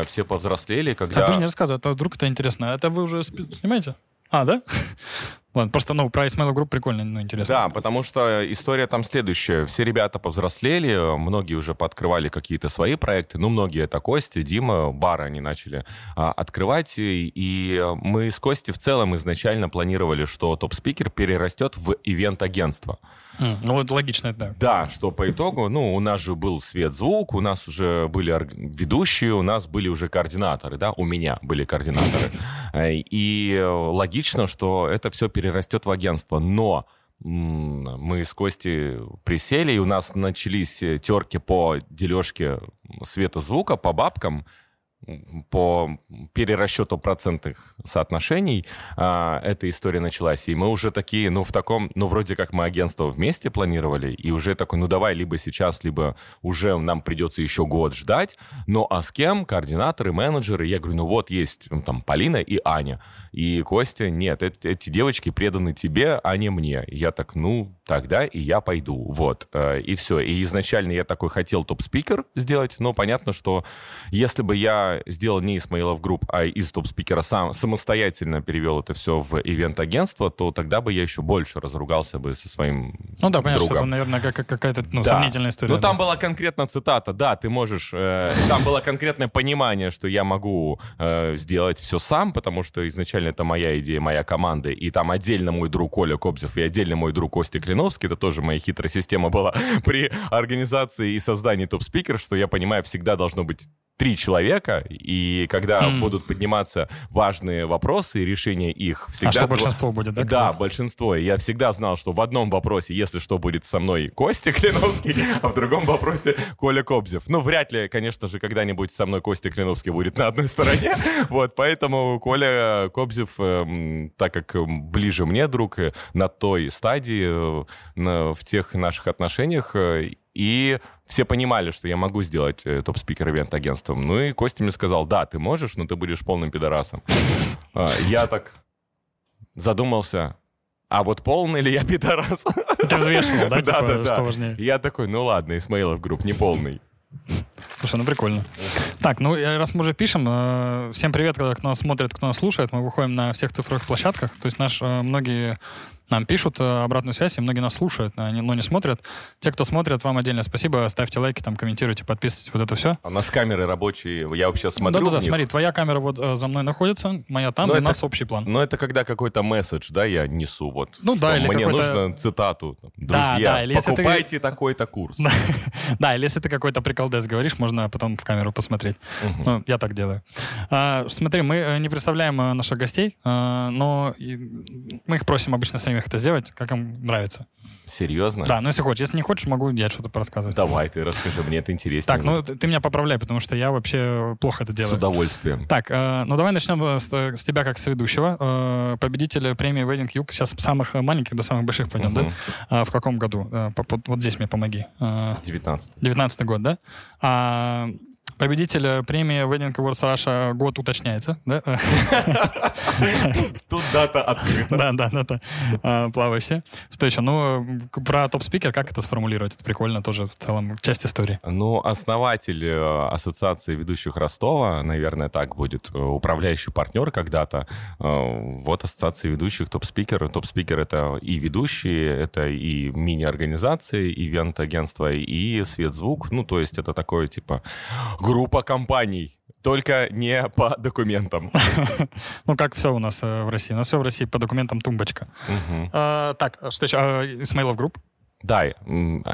когда все повзрослели, когда... А ты же не рассказывай, а то вдруг это интересно. Это вы уже снимаете? А, да? Ладно, просто, ну, про Исмаилов Group прикольно, ну, интересно. Да, потому что история там следующая. Все ребята повзрослели, многие уже пооткрывали какие-то свои проекты. Ну, многие это Костя, Дима, бары они начали а, открывать. И, и мы с Костей в целом изначально планировали, что топ-спикер перерастет в ивент-агентство. Ну, вот логично это, да. Да, что по итогу, ну, у нас же был свет-звук, у нас уже были ведущие, у нас были уже координаторы, да, у меня были координаторы. Э, И логично, что это все перерастет в агентство. Но мы с Костей присели, и у нас начались э, терки по дележке света-звука, по бабкам, по перерасчету процентных соотношений а, эта история началась. И мы уже такие, ну, в таком, ну, вроде как мы агентство вместе планировали, и уже такой, ну, давай либо сейчас, либо уже нам придется еще год ждать. Ну, а с кем? Координаторы, менеджеры. Я говорю, ну, вот есть ну, там Полина и Аня. И Костя, нет, эти, эти девочки преданы тебе, а не мне. Я так, ну, тогда и я пойду. Вот. Э, И все. И изначально я такой хотел топ-спикер сделать, но понятно, что если бы я сделал не Исмаилов Group, а из топ-спикера сам самостоятельно перевел это все в ивент-агентство, то тогда бы я еще больше разругался бы со своим Ну да, понятно, что другом. это, наверное, как- как- какая-то ну, Да. сомнительная история. Ну, там да. была конкретно цитата, да, ты можешь... э, там было конкретное понимание, что я могу э, сделать все сам, потому что изначально это моя идея, моя команда, и там отдельно мой друг Коля Кобзев и отдельно мой друг Костя Клиновский, это тоже моя хитрая система была при организации и создании топ-спикер, что я понимаю, всегда должно быть три человека, и когда М. будут подниматься важные вопросы и решение их, всегда... А что большинство будет, да? да, большинство. И Я всегда знал, что в одном вопросе, если что, будет со мной Костя Клиновский, а в другом вопросе Коля Кобзев. Ну, вряд ли, конечно же, когда-нибудь со мной Костя Клиновский будет на одной стороне. Вот, поэтому Коля Кобзев, эм, так как эм, ближе мне друг, э, на той стадии, э, в тех наших отношениях, э, и все понимали, что я могу сделать э, топ-спикер ивент агентством. Ну и Костя мне сказал, да, ты можешь, но ты будешь полным пидорасом. А, Я так задумался, а вот полный ли я пидорас? Ты взвешивал, да, Да, типа, да, да. Я такой, ну ладно, Исмаилов групп, не полный. Слушай, ну прикольно. Так, ну э, раз мы уже пишем, э, всем привет, кто нас смотрит, кто нас слушает. Мы выходим на всех цифровых площадках. То есть наш, э, многие нам пишут э, обратную связь, и многие нас слушают, но не смотрят. Те, кто смотрит, вам отдельно спасибо. Ставьте лайки, там, комментируйте, подписывайтесь, вот это все. А у нас камеры рабочие, я вообще смотрю Да-да-да, смотри, твоя камера вот э, за мной находится, моя там, Ну, и у это- нас общий план. Но это когда какой-то месседж, да, я несу, вот. Ну да, или Мне нужно цитату. там, Да, Друзья, да, или если ты- покупайте такой-то курс. Да, или если ты какой-то приколдес говоришь, можно потом в камеру посмотреть. Ну, я так делаю. А, смотри, мы э, не представляем э, наших гостей, но мы их просим обычно самих это сделать, как им нравится. Серьезно? Да, ну если хочешь. Если не хочешь, могу я что-то порассказывать. Давай, ты расскажи, мне это интересно. Так, ну ты меня поправляй, потому что я вообще плохо это С делаю. удовольствием. Так, э, ну давай начнем э, с, с тебя как с ведущего. Э, победитель премии Wedding Юг. Сейчас с самых э, маленьких до самых больших пойдем, да? А, в каком году? Э, по- по- вот здесь мне помоги. Э, 19 19 год, да? А, победитель э, премии Wedding Awards Russia год уточняется, да? Тут дата открыта. Да, да, да, да. А, Плавающая. Что еще? Ну, про топ-спикер, как это сформулировать? Это прикольно тоже в целом часть истории. Ну, основатель э, Ассоциации ведущих Ростова, наверное, так будет, э, управляющий партнер когда-то. Вот Ассоциация ведущих, топ-спикер. Топ-спикер — это и ведущие, это и мини-организации, ивент-агентства, и свет-звук. Ну, то есть это такое, типа, группа компаний, только не по документам. Ну, как все у нас э, в России. У нас все в России по документам тумбочка. А, Так, что еще? Исмаилов Group? Да,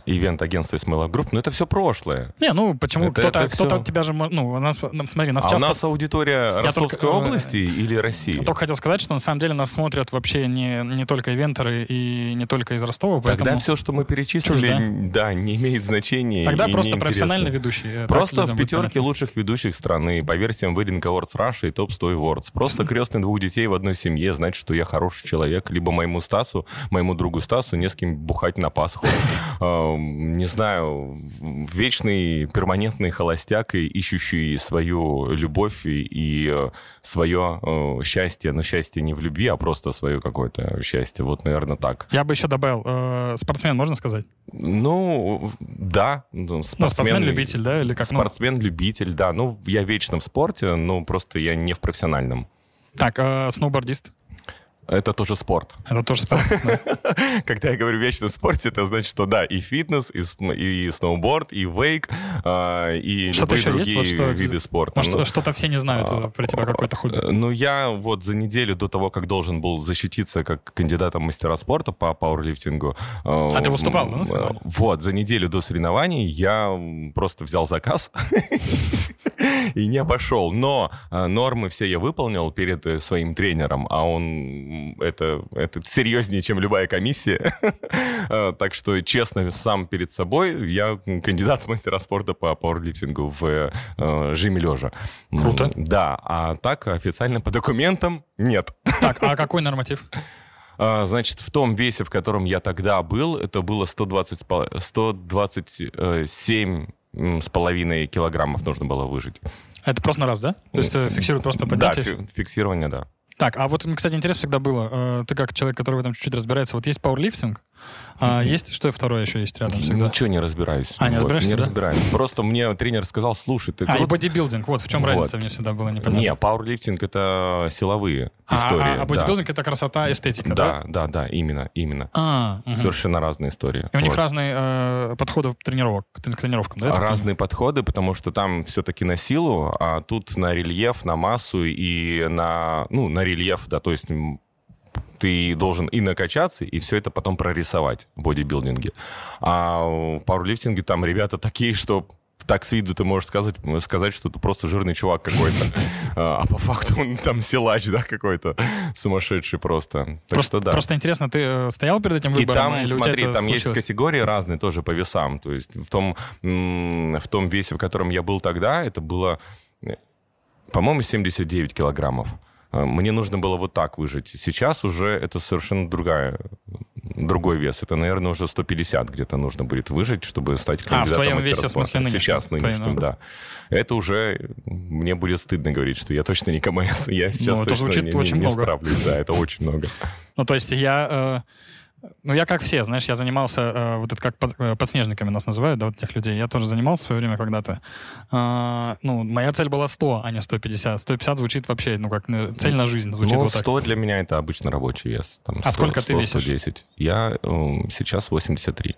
ивент-агентство Исмаилов Group, но это все прошлое. Не, ну, почему? Это- Кто-то это кто-то всё. от тебя же... Ну, у нас, ну, смотри, нас А у часто... нас аудитория Ростовской только, э, области или России? Только хотел сказать, что на самом деле нас смотрят вообще не, не только ивентеры и не только из Ростова, Тогда поэтому... все, что мы перечислили, Чушь, да? не имеет значения. Тогда просто профессиональный ведущий. э, Просто в пятерке лучших ведущих страны по версиям Wedding Awards Russia и Top 100 Awards. Просто крестный двух детей в одной семье, значит, что я хороший человек. Либо моему Стасу, моему другу Стасу не с кем бухать на Пасху. Происходит. Не знаю, вечный перманентный холостяк, ищущий свою любовь и свое счастье. Но счастье не в любви, а просто свое какое-то счастье. Вот, наверное, так. Я бы еще добавил, э, спортсмен, можно сказать? Ну, да. Ну, спортсмен-любитель, да? Или как? Ну? Спортсмен-любитель, да. Ну, я вечно в спорте, но просто я не в профессиональном. Так, э, сноубордист? Это тоже спорт. Это тоже спорт. Когда я говорю вечно в спорте, это значит, что да, и фитнес, и, и сноуборд, и вейк, э, и что любые другие есть? Вот что, виды спорта. Может, ну, что-то все не знают а, про тебя какой-то хобби. Ну, я вот за неделю до того, как должен был защититься как кандидатом мастера спорта по пауэрлифтингу... А ты выступал, да, Вот, за неделю до соревнований я просто взял заказ и не обошел. Но э, нормы все я выполнил перед э, своим тренером, а он это, это серьезнее, чем любая комиссия. Э, так что, честно, сам перед собой я кандидат в мастера спорта по пауэрлифтингу в жиме лежа. Круто. Да, а так официально по документам нет. Так, а какой норматив? Значит, в том весе, в котором я тогда был, это было 120, 127 с половиной килограммов нужно было выжить. Это просто на раз, да? То есть э, фиксируют просто поднятие? Да, фиксирование, да. Так, а вот, кстати, интересно всегда было, э, ты как человек, который в этом чуть-чуть разбирается, вот есть пауэрлифтинг, а есть, что второе еще есть рядом всегда? Ничего не разбираюсь. А, не разбираешься, Не да? разбираюсь. Просто мне тренер сказал, слушай, ты... А, и бодибилдинг, вот в чем вот. разница, мне всегда было непонятно. Не, пауэрлифтинг — это силовые а, истории. А, а, а бодибилдинг да. — это красота, эстетика, да? Да, да, да, именно, именно. А, угу. Совершенно разные истории. И у вот. них разные э, подходы тренировок, к тренировкам, да? Разные подходы, потому что там все-таки на силу, а тут на рельеф, на массу и на, ну, на рельеф, да, то есть ты должен и накачаться, и все это потом прорисовать в бодибилдинге. А в пауэрлифтинге там ребята такие, что так с виду ты можешь сказать, сказать, что ты просто жирный чувак какой-то. А, а по факту он там силач, да, какой-то сумасшедший просто. Так просто, что да. Просто интересно, ты э, стоял перед этим выбором? И там, смотри, там есть категории разные тоже по весам. То есть в том, в том весе, в котором я был тогда, это было, э, по-моему, 79 килограммов. А, мне нужно было вот так выжить. Сейчас уже это совершенно другая, другой вес. Это, наверное, уже 150 где-то нужно будет выжить, чтобы стать кандидатом А, в твоем весе, в смысле, нынешнем? Сейчас, нынешнем, твоем, да. Это уже... Мне будет стыдно говорить, что я точно не КМС. Я сейчас ну, точно не, не, не справлюсь. Да, это очень много. Ну, то есть я... Э ну, я как все, знаешь, я занимался, э, вот это как под, э, подснежниками нас называют, да, вот этих людей. Я тоже занимался в свое время когда-то. Э, ну, моя цель была 100, а не 150. 150 звучит вообще, ну, как э, цель на жизнь. Звучит ну, вот 100 так. для меня это обычно рабочий вес. Там 100, а сколько 100, ты весишь? 110. Я э, сейчас 83.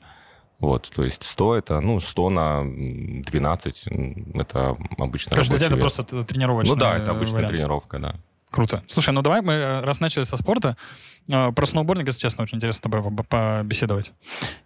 Вот, то есть 100 это, ну, 100 на 12, это обычно Каждый день это просто тренировочная Ну да, это обычная вариант. тренировка, да. Круто. Слушай, ну давай мы, раз начали со спорта, про сноубординг, если честно, очень интересно с тобой побеседовать.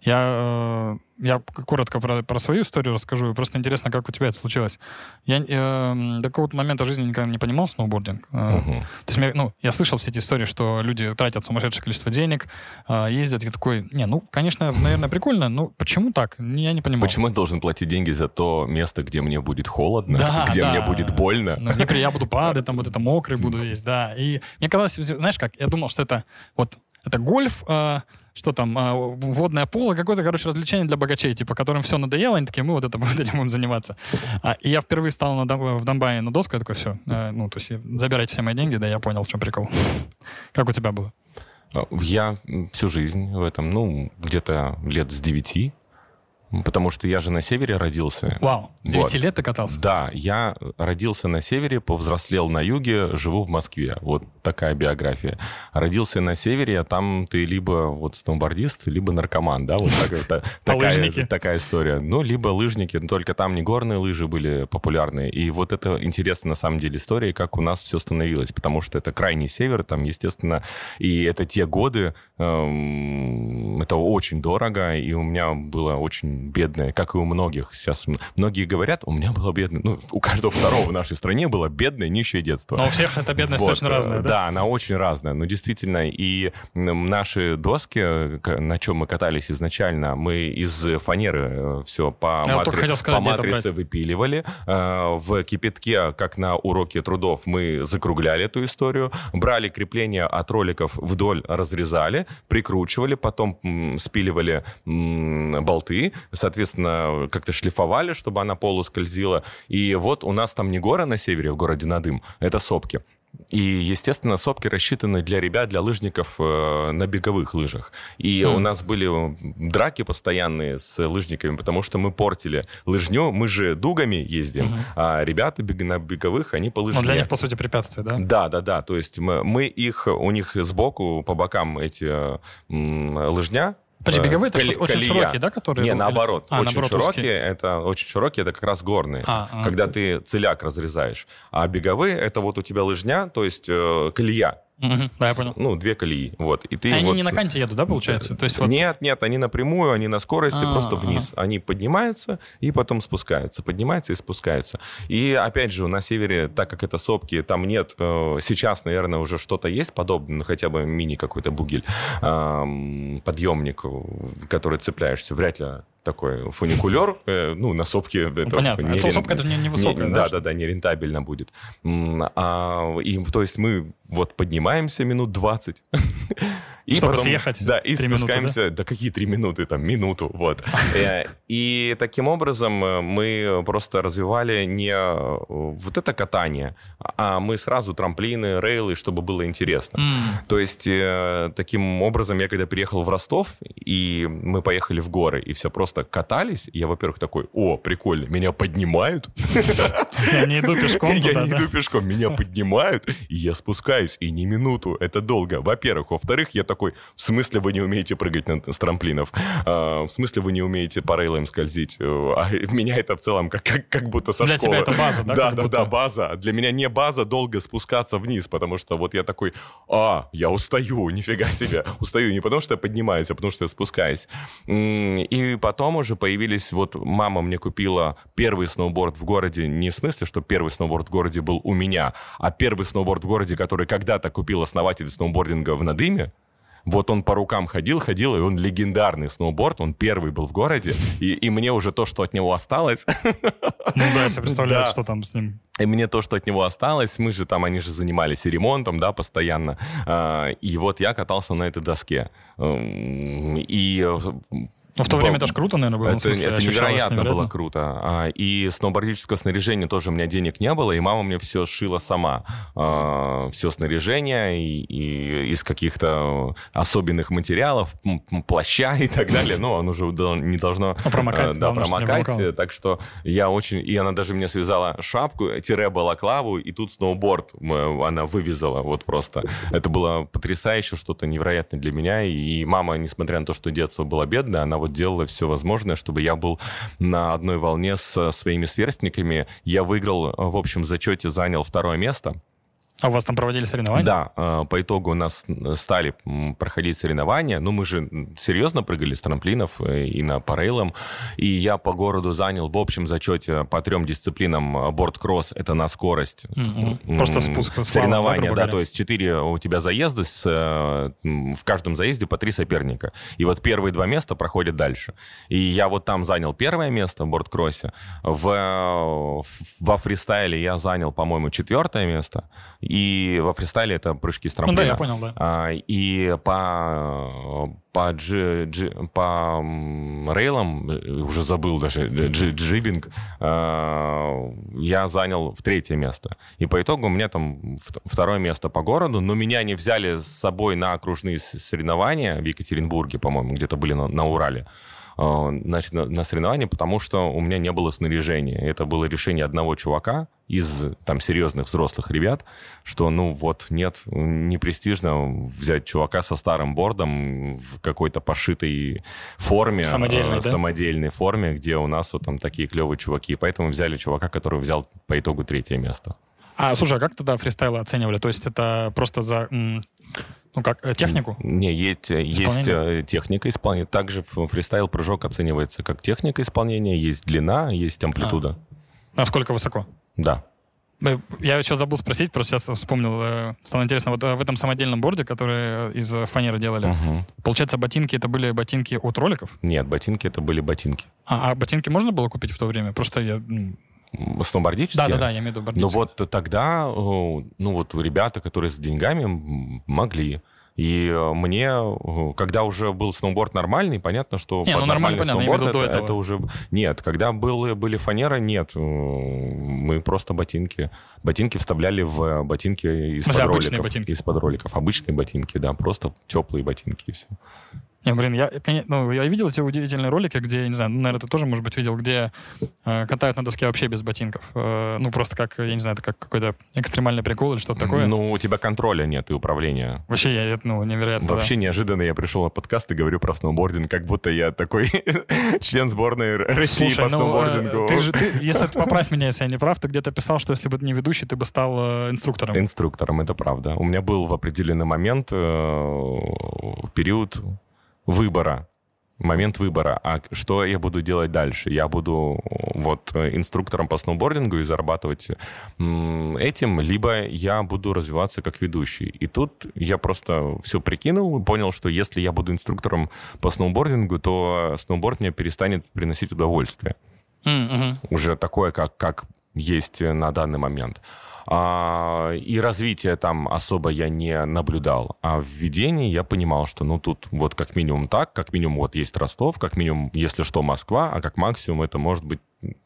Я я коротко про, про свою историю расскажу. Просто интересно, как у тебя это случилось. Я э, до какого-то момента жизни никогда не понимал сноубординг. Uh-huh. То есть, я, ну, я слышал все эти истории, что люди тратят сумасшедшее количество денег, э, ездят, и такой, не, ну, конечно, наверное, прикольно, но почему так? Я не понимаю. Почему я должен платить деньги за то место, где мне будет холодно, да, где да. мне будет больно? Ну, я буду падать, там вот это мокрый буду весь, да. И мне казалось, знаешь как, я думал, что это вот это гольф, э, что там, э, водное поло, какое-то, короче, развлечение для богачей, типа, которым все надоело, они такие, мы вот это вот этим будем заниматься. А, и я впервые стал на, в Донбайе на доску, я такой, все, э, ну, то есть забирайте все мои деньги, да, я понял, в чем прикол. Как у тебя было? Я всю жизнь в этом, ну, где-то лет с девяти Потому что я же на севере родился. Вау, с 9 вот. лет ты катался? Да, я родился на севере, повзрослел на юге, живу в Москве. Вот такая биография. Родился на севере, а там ты либо вот сноубордист, либо наркоман, да, вот так, такая, такая история. Ну, либо лыжники, только там не горные лыжи были популярны. И вот это интересная на самом деле история, как у нас все становилось, потому что это крайний север, там, естественно, и это те годы, эм, это очень дорого, и у меня было очень бедные, как и у многих. Сейчас многие говорят, у меня было бедное, ну, у каждого второго в нашей стране было бедное, нищее детство. Но у всех эта бедность вот, точно разная, да? Да, она очень разная. Но действительно, и наши доски, на чем мы катались изначально, мы из фанеры все по, матри... сказать, по матрице выпиливали. В кипятке, как на уроке трудов, мы закругляли эту историю, брали крепление от роликов вдоль, разрезали, прикручивали, потом спиливали болты, соответственно, как-то шлифовали, чтобы она полускользила. И вот у нас там не горы на севере, в городе Надым, это сопки. И, естественно, сопки рассчитаны для ребят, для лыжников э, на беговых лыжах. И mm. у нас были драки постоянные с лыжниками, потому что мы портили лыжню. Мы же дугами ездим, mm-hmm. а ребята бег, на беговых, они по лыжне. Ну, для них, по сути, препятствие, да? Да, да, да. То есть мы, мы их, у них сбоку, по бокам эти м, лыжня, Подожди, э, беговые это Коли, очень колея. широкие, да, которые? Не, наоборот. А, очень наоборот, широкие, узкие. это очень широкие, это как раз горные, а, а. когда ты целяк разрезаешь. А беговые это вот у тебя лыжня, то есть э, колея. Угу, да, я понял. Ну, две колеи. Вот. И ты они вот... не на канте едут, да, получается? То есть вот... Нет, нет, они напрямую, они на скорости, А-а-а. просто вниз. Они поднимаются и потом спускаются. Поднимаются и спускаются. И опять же, на севере, так как это сопки, там нет... Э, сейчас, наверное, уже что-то есть подобное, ну, хотя бы мини какой-то бугель, подъемник, который цепляешься. Вряд ли такой фуникулер, э, ну, на сопке... Это Понятно, не, сопка это не, невысокая, не, да? Да, да, нерентабельно будет. А, и, то есть мы вот поднимаемся минут 20, и Чтобы потом, съехать Да, и спускаемся... Минуты, да? да какие три минуты? Там, минуту, вот. Э, и таким образом э, мы просто развивали не вот это катание, а мы сразу трамплины, рейлы, чтобы было интересно. То есть таким образом я когда приехал в Ростов, и мы поехали в горы, и все просто катались, я, во-первых, такой, о, прикольно, меня поднимают. Я не иду пешком Я не иду пешком, меня поднимают, и я спускаюсь, и не минуту, это долго. Во-первых. Во-вторых, я такой, в смысле вы не умеете прыгать с трамплинов? А, в смысле вы не умеете по рейлам скользить? Э, а меня это в целом как, будто со Для школы. тебя это база, да? Да, да, да, база. Для меня не база долго спускаться вниз, потому что вот я такой, а, я устаю, нифига себе. Устаю не потому, что я поднимаюсь, а потому, что я спускаюсь. И потом уже появились, вот мама мне купила первый сноуборд в городе, не в смысле, что первый сноуборд в городе был у меня, а первый сноуборд в городе, который когда-то купил основатель сноубординга в Надыме, вот он по рукам ходил, ходил, и он легендарный сноуборд, он первый был в городе, и, и мне уже то, что от него осталось... Ну да, я себе представляю, да. что там с ним. И мне то, что от него осталось, мы же там, они же занимались и ремонтом, да, постоянно. А, и вот я катался на этой доске. И но в то время это же круто, наверное, было. Это, смысле, это невероятно было круто. А, и сноубордического снаряжения тоже у меня денег не было, и мама мне все шила сама. А, все снаряжение и, и из каких-то особенных материалов, плаща и так далее. Ну, оно уже не должно а промокать. Да, промокать. Так что я очень... И она даже мне связала шапку, тире балаклаву, и тут сноуборд она вывязала вот просто. Это было потрясающе, что-то невероятное для меня. И мама, несмотря на то, что детство было бедное, она вот делала все возможное, чтобы я был на одной волне с своими сверстниками. Я выиграл в общем зачете, занял второе место. А у вас там проводили соревнования? Да, э, по итогу у нас стали проходить соревнования. Ну, мы же серьезно прыгали с трамплинов э, и на парейлом. И я по городу занял в общем зачете по трем дисциплинам э, борт-кросс, это на скорость. Mm-hmm. Просто спуск. Соревнования, да, да, то есть четыре у тебя заезда, с, в каждом заезде по три соперника. И вот первые два места проходят дальше. И я вот там занял первое место в борт-кроссе. В, во фристайле я занял, по-моему, четвертое место. И во фристайле это прыжки с трамплина. Ну да, я понял, да. А, и по, по, джи, джи, по рейлам, э, уже забыл даже, джи, джибинг, а, я занял в третье место. И по итогу у меня там второе место по городу, но меня не взяли с собой на окружные соревнования в Екатеринбурге, по-моему, где-то были на, на Урале. Значит, на, на соревнования, потому что у меня не было снаряжения. Это было решение одного чувака из там серьезных взрослых ребят, что ну вот нет, не престижно взять чувака со старым бордом в какой-то пошитой форме, самодельной, э, да? самодельной форме, где у нас вот там такие клевые чуваки. Поэтому взяли чувака, который взял по итогу третье место. А, слушай, а как тогда фристайлы оценивали? То есть это просто за, ну как, э, технику? Не, есть, есть э, техника исполнения. Также фристайл-прыжок оценивается как техника исполнения, есть длина, есть амплитуда. А. Насколько высоко? Да. Я еще забыл спросить, просто сейчас вспомнил. Э, стало интересно, вот в этом самодельном борде, который из фанеры делали, угу. получается, ботинки это были ботинки от роликов? Нет, ботинки это были ботинки. А, а ботинки можно было купить в то время? Просто я сноубордические? Да, да, да, я имею в виду Ну вот тогда, ну вот ребята, которые с деньгами могли. И э, мне, э, когда уже был сноуборд нормальный, понятно, что не, ну, нормальный понятно, сноуборд это, это, это уже... Нет, когда был, были фанеры, нет. Э, мы просто ботинки... Ботинки вставляли в ботинки из-под роликов. Ботинки. Из-под роликов. Обычные ботинки, да, просто теплые ботинки и все. Не, блин, я, ну, я видел эти удивительные ролики, где, не знаю, ну, наверное, ты тоже, может быть, видел, где э, катают на доске вообще без ботинков. Э, ну, просто как, я не знаю, это как какой-то экстремальный прикол или что-то такое. Ну, у тебя контроля нет и управления. Вообще, я, ну, невероятно. Вообще да. неожиданно я пришел на подкаст и говорю про сноубординг, как будто я такой член сборной России Слушай, по ну, сноубордингу. Ты же, ты, если ты поправь меня, если я не прав, ты где-то писал, что если бы ты не ведущий, ты бы стал э, инструктором. Инструктором, это правда. У меня был в определенный момент э, период выбора момент выбора. А что я буду делать дальше? Я буду вот инструктором по сноубордингу и зарабатывать этим, либо я буду развиваться как ведущий. И тут я просто все прикинул, понял, что если я буду инструктором по сноубордингу, то сноуборд мне перестанет приносить удовольствие. Mm-hmm. Уже такое, как, как есть на данный момент. А, и развития там особо я не наблюдал. А в ведении я понимал, что ну тут вот как минимум так, как минимум вот есть Ростов, как минимум, если что, Москва, а как максимум это может быть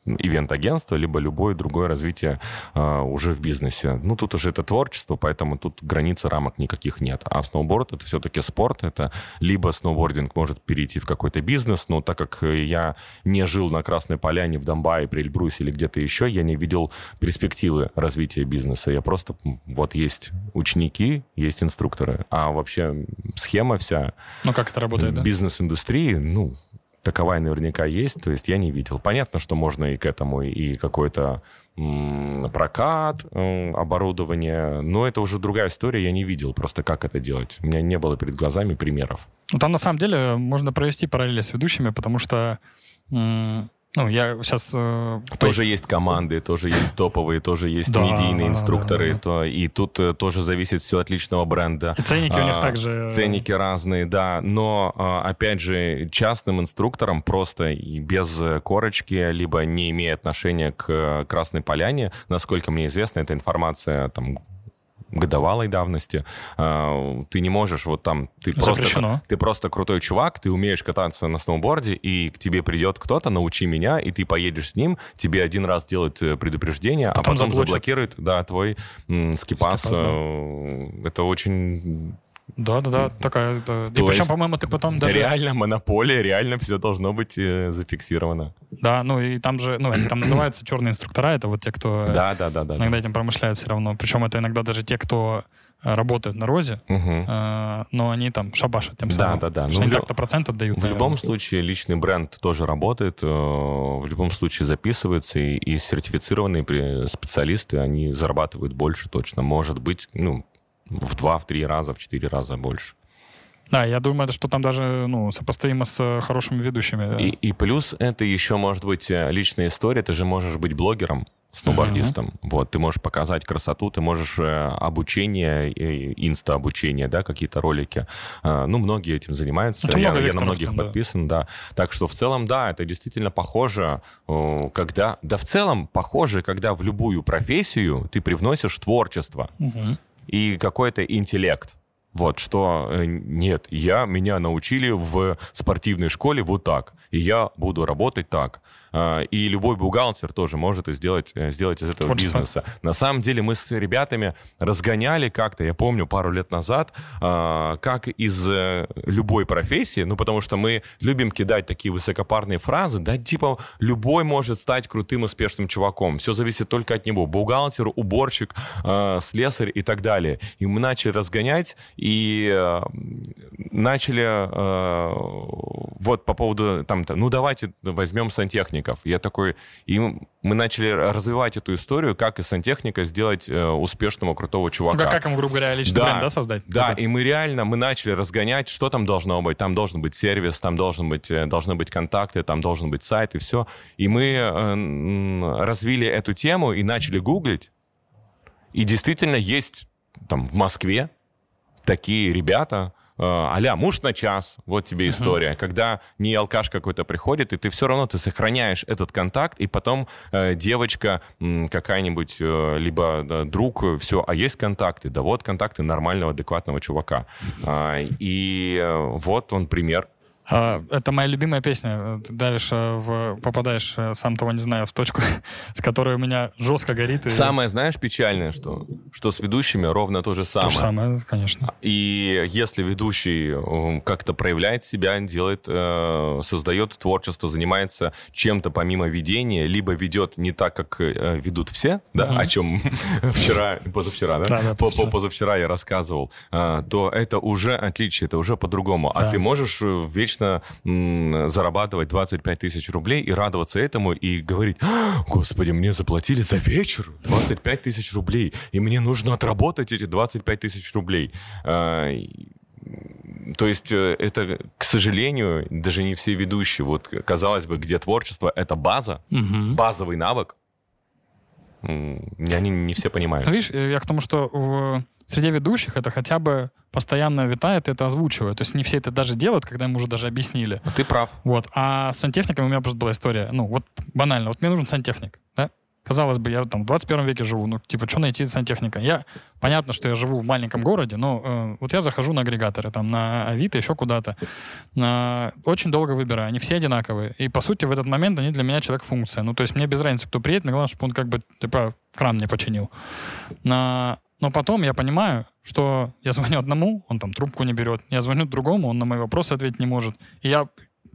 ивент-агентство, либо любое другое развитие э, уже в бизнесе. Ну, тут уже это творчество, поэтому тут границы рамок никаких нет. А сноуборд — это все-таки спорт, это либо сноубординг может перейти в какой-то бизнес, но так как я не жил на Красной Поляне, в Донбайе, при Эльбрусе или где-то еще, я не видел перспективы развития бизнеса. Я просто... Вот есть ученики, есть инструкторы, а вообще схема вся... Ну, как это работает, да? Бизнес-индустрии, ну, таковая наверняка есть, то есть я не видел. Понятно, что можно и к этому и какой-то прокат оборудования, но это уже другая история, я не видел просто, как это делать. У меня не было перед глазами примеров. Ну, там на самом деле можно провести параллели с ведущими, потому что ну, я сейчас... Э, тоже есть команды, тоже есть топовые, тоже есть да, медийные инструкторы. Да, да, То, и тут э, тоже зависит все от личного бренда. И ценники а, у них а, также... Ценники разные, да. Но, а, опять же, частным инструкторам просто без корочки, либо не имея отношения к Красной Поляне, насколько мне известно, эта информация там годовалой давности. А, ты не можешь вот там... Ты просто, ты просто крутой чувак, ты умеешь кататься на сноуборде, и к тебе придет кто-то, научи меня, и ты поедешь с ним, тебе один раз делают э, предупреждение, потом а потом заблочат. заблокирует да, твой скипас. скипас да. Э, это очень да, да, да, такая. Да. И причем, по-моему, ты потом даже. Реально монополия, реально все должно быть э, зафиксировано. Да, ну и там же, ну, они там называются черные инструктора, это вот те, кто да, да, да, да, иногда этим промышляют все равно. Причем это иногда даже те, кто э, работают на розе, угу. э, но они там шабашат тем самым. Да, да, да. Ну, они так-то процент отдают. В наверное. любом случае личный бренд тоже работает, э, в любом случае записывается, и, и сертифицированные специалисты, они зарабатывают больше точно. Может быть, ну, в два, в три раза, в четыре раза больше. Да, я думаю, что там даже ну, сопоставимо с э, хорошими ведущими. И, и плюс это еще может быть э, личная история. Ты же можешь быть блогером, сноубордистом. Uh-huh. Вот, ты можешь показать красоту, ты можешь э, обучение, инста-обучение, да, какие-то ролики. Ну, многие этим занимаются. Это я, я на многих да. подписан, да. Так что в целом, да, это действительно похоже, когда... Да, в целом похоже, когда в любую профессию ты привносишь творчество. Uh-huh и какой-то интеллект. Вот, что э, нет, я, меня научили в спортивной школе вот так, и я буду работать так. А, и любой бухгалтер тоже может сделать, э, сделать из этого Творчество. бизнеса. На самом деле мы с ребятами разгоняли как-то, я помню, пару лет назад, а, как из э, любой профессии, ну, потому что мы любим кидать такие высокопарные фразы, да, типа, любой может стать крутым, успешным чуваком. Все зависит только от него. Бухгалтер, уборщик, а, слесарь и так далее. И мы начали разгонять, и начали вот по поводу, там, ну, давайте возьмем сантехника, сантехников. Я такой... И мы начали развивать эту историю, как из сантехника сделать э, успешного, крутого чувака. Ну, как, как ему, грубо говоря, личный Да. бренд, да, создать? Да, и мы реально, мы начали разгонять, что там должно быть. Там должен быть сервис, там должен быть, э, должны быть контакты, там должен быть сайт и все. И мы э, развили эту тему и начали гуглить. И действительно есть там в Москве такие ребята, э, а-ля муж на час, вот тебе история, когда не алкаш какой-то приходит, и ты все равно ты сохраняешь этот контакт, и потом э, девочка м, какая-нибудь, э, либо э, друг, все, а есть контакты, да вот контакты нормального, адекватного чувака. А, и э, вот он пример. А, Это моя любимая песня. Ты давишь, э, в, попадаешь, э, сам того не знаю, в точку, с которой у меня жестко горит. И Самое, знаешь, печальное, что, что с ведущими ровно то же то самое. же самое, конечно. И если ведущий как-то проявляет себя, делает, э, создает творчество, занимается чем-то помимо ведения, либо ведет не так, как ведут все, да, Мгм. о чем вчера, позавчера, да, Да, да, По- по- позавчера. позавчера я рассказывал, то это уже отличие, это уже по-другому. А ты можешь э, вечно м, зарабатывать 25 тысяч рублей и радоваться этому и говорить, «А, господи, мне заплатили за вечер 25 тысяч рублей, и мне нужно отработать эти 25 тысяч рублей. А, То есть э, это, к сожалению, даже не все ведущие. Вот, казалось бы, где творчество — это база, Мгм. базовый навык. Они не все понимают. Ну, видишь, э, я к тому, что в среде ведущих это хотя бы постоянно витает, и это озвучивают. То есть не все это даже делают, когда им уже даже объяснили. Ты прав. Вот. А с сантехником у меня просто была история. Ну, вот банально. Вот мне нужен сантехник, да? Казалось бы, я там в 21 веке живу, ну, типа, что найти сантехника? Я, понятно, что я живу в маленьком городе, но э, вот я захожу на агрегаторы, там, на Авито, еще куда-то. На- очень долго выбираю, они все одинаковые. И, по сути, в этот момент они для меня человек-функция. Ну, то есть мне без разницы, кто приедет, мне главное, чтобы он как бы, типа, кран мне починил. На- Но потом я понимаю, что я звоню одному, он там трубку не берет. Я звоню другому, он на мои вопросы ответить не может. И я,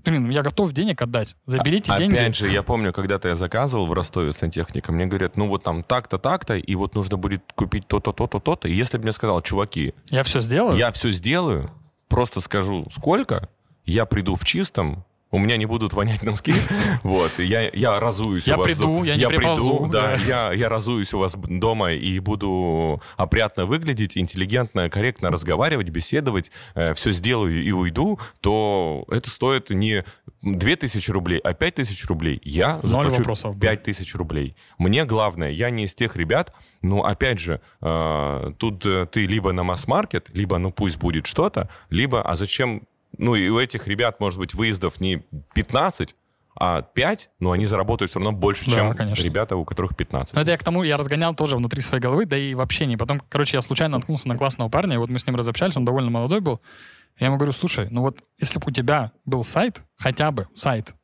блин, я готов денег отдать. Заберите А- деньги. Опять же, я помню, когда-то я заказывал в Ростове сантехника, мне говорят, ну вот там так-то, так-то, и вот нужно будет купить то-то, то-то, то-то. И если бы мне сказал, чуваки, Я все сделаю. я все сделаю, просто скажу, сколько, я приду в чистом, у меня не будут вонять носки, вот, я, я разуюсь Я у вас. приду, до- я не приползу, приду, да, я, я разуюсь у вас дома и буду опрятно выглядеть, интеллигентно, корректно разговаривать, беседовать, все сделаю и уйду, то это стоит не 2000 рублей, а 5000 рублей. Я Ноль заплачу вопросов. 5000 рублей. Мне главное, я не из тех ребят, ну, опять же, э, тут э, ты либо на масс-маркет, либо, ну, пусть будет что-то, либо, а зачем, ну, и у этих ребят, может быть, выездов не 15, а 5, но они заработают все равно больше, Да, чем конечно. ребята, у которых 15. Но это я к тому, я разгонял тоже внутри своей головы, да и в общении. Потом, короче, я случайно наткнулся на классного парня, и вот мы с ним разобщались, он довольно молодой был. Я ему говорю, слушай, ну вот если бы у тебя был сайт, хотя бы сайт,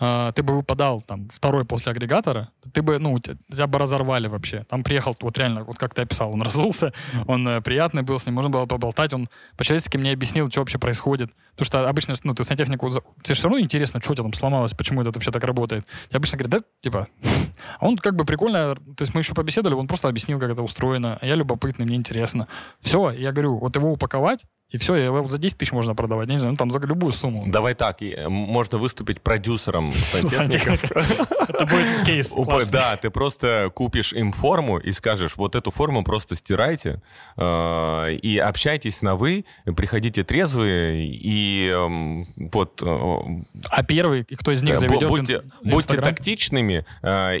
э, ты бы выпадал там второй после агрегатора, ты бы, ну, тебя, тебя бы разорвали вообще. Там приехал, вот реально, вот как ты описал, он разулся, он э, приятный был, с ним можно было поболтать, он по-человечески мне объяснил, что вообще происходит. Потому что обычно, ну, ты сантехнику, тебе все равно интересно, что у тебя там сломалось, почему это вообще так работает. Тебе обычно говорят, да, типа, а он как бы прикольно, то есть мы еще побеседовали, он просто объяснил, как это устроено, а я любопытный, мне интересно. Все, я говорю, вот его упаковать, и все, его за 10 тысяч можно продавать, я не знаю, ну там за любую сумму. Давай так, э, можно выступить продюсером сантехников. Это будет кейс. Да, ты просто купишь им форму и скажешь, вот эту форму просто стирайте э, и общайтесь на «вы», приходите трезвые и эм, вот... э, А первый, кто из них заведет будьте, тактичными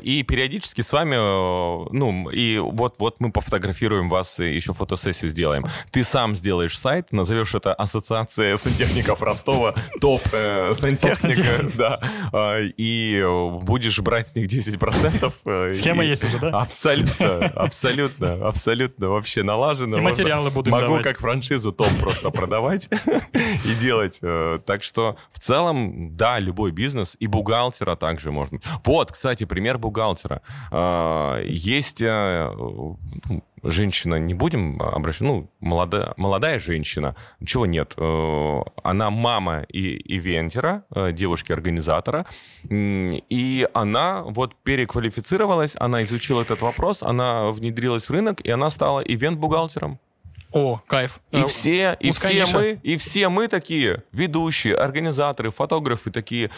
и периодически с вами, ну, и вот, вот мы пофотографируем вас и еще фотосессию сделаем. Ты сам сделаешь сайт, назовешь это «Ассоциация сантехников Ростова», топ э, сантехника, сантехник. да, э, и будешь брать с них 10%. э, Схема и- есть уже, да? Абсолютно, абсолютно, абсолютно вообще налажено. И Можно- материалы буду Могу давать. как франшизу топ просто продавать и делать. Э, Так что в целом, да, любой бизнес и бухгалтера также можно. Вот, кстати, пример бухгалтера. Э, Есть э, женщина, не будем обращаться, ну, молодая, молодая женщина, чего нет, э, она мама и ивентера, э, девушки-организатора, и она вот переквалифицировалась, она изучила этот вопрос, она внедрилась в рынок, и она стала ивент-бухгалтером. О, кайф. И Э, все, и все мы, и все мы такие ведущие, организаторы, фотографы такие,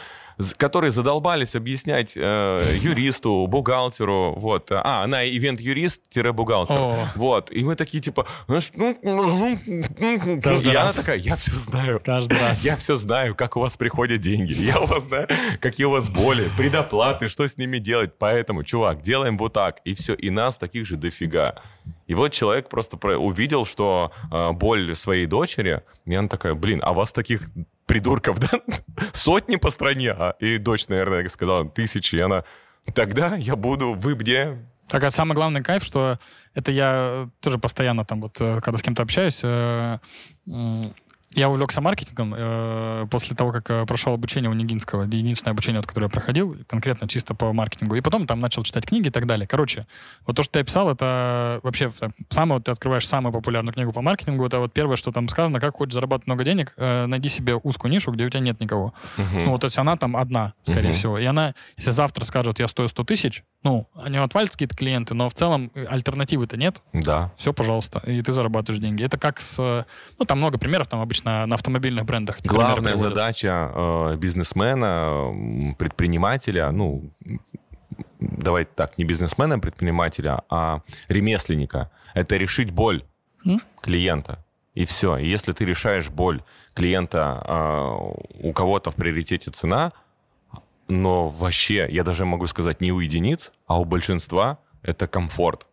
которые задолбались объяснять э, юристу, бухгалтеру, вот. А, она ивент-юрист-бухгалтер. О. Вот. И мы такие, типа... ну, Каждый и она раз. такая, я все знаю. Каждый раз. Я все знаю, как у вас приходят деньги. Я у вас знаю, какие у вас боли, предоплаты, что с ними делать. Поэтому, чувак, делаем вот так. И все. И нас таких же дофига. И вот человек просто про- увидел, что э, боль своей дочери, и она такая, блин, а вас таких придурков, да, сотни по стране, а, и дочь, наверное, сказала, тысячи, и она, тогда я буду, вы мне Так, а самый главный кайф, что это я тоже постоянно там вот, э, когда с кем-то общаюсь, э, я увлекся маркетингом э, после того, как э, прошел обучение у Нигинского, единственное обучение, вот, которое я проходил, конкретно чисто по маркетингу. И потом там начал читать книги и так далее. Короче, вот то, что ты описал, это вообще там, самое, вот ты открываешь самую популярную книгу по маркетингу, это вот первое, что там сказано, как хочешь зарабатывать много денег, э, найди себе узкую нишу, где у тебя нет никого. Ну, вот если она там одна, скорее Мгм. всего. И она, если завтра скажет, я стою 100 тысяч, ну, они отвалятся какие-то клиенты, но в целом э, альтернативы-то нет. Да. Все, пожалуйста, и ты зарабатываешь деньги. Это как с... э, Ну, там много примеров, там обычно на автомобильных брендах. Главная задача э, бизнесмена, предпринимателя, ну, давайте так, не бизнесмена, предпринимателя, а ремесленника, это решить боль М? клиента. И все. И если ты решаешь боль клиента, э, у кого-то в приоритете цена, но вообще, я даже могу сказать, не у единиц, а у большинства это комфорт.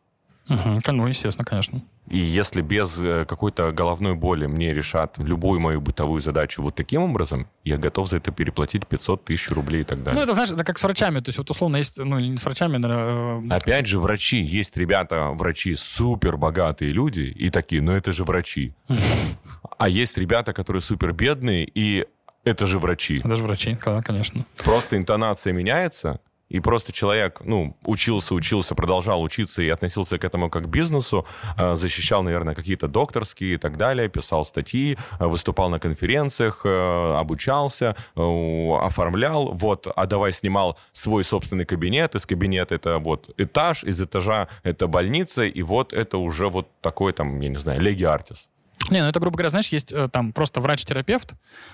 Мгм, ну, естественно, конечно. И если без э, какой-то головной боли мне решат любую мою бытовую задачу вот таким образом, я готов за это переплатить 500 тысяч рублей и так Ну, далее. это, знаешь, это как с врачами. То есть, вот, условно, есть... Ну, не с врачами, наверное... э, Опять же, врачи. Есть ребята, врачи, супер богатые люди, и такие, ну это же врачи. А есть ребята, которые супер бедные, и это же врачи. Даже врачи, да, конечно. Просто интонация меняется, и просто человек, ну, учился, учился, продолжал учиться и относился к этому как к бизнесу, э, защищал, наверное, какие-то докторские и так далее, писал статьи, э, выступал на конференциях, э, обучался, оформлял, вот, а давай снимал свой собственный кабинет, из кабинета это вот этаж, из этажа это больница, и вот это уже вот такой там, я не знаю, леги артис. Не, ну это, грубо говоря, знаешь, есть э, там просто врач-терапевт,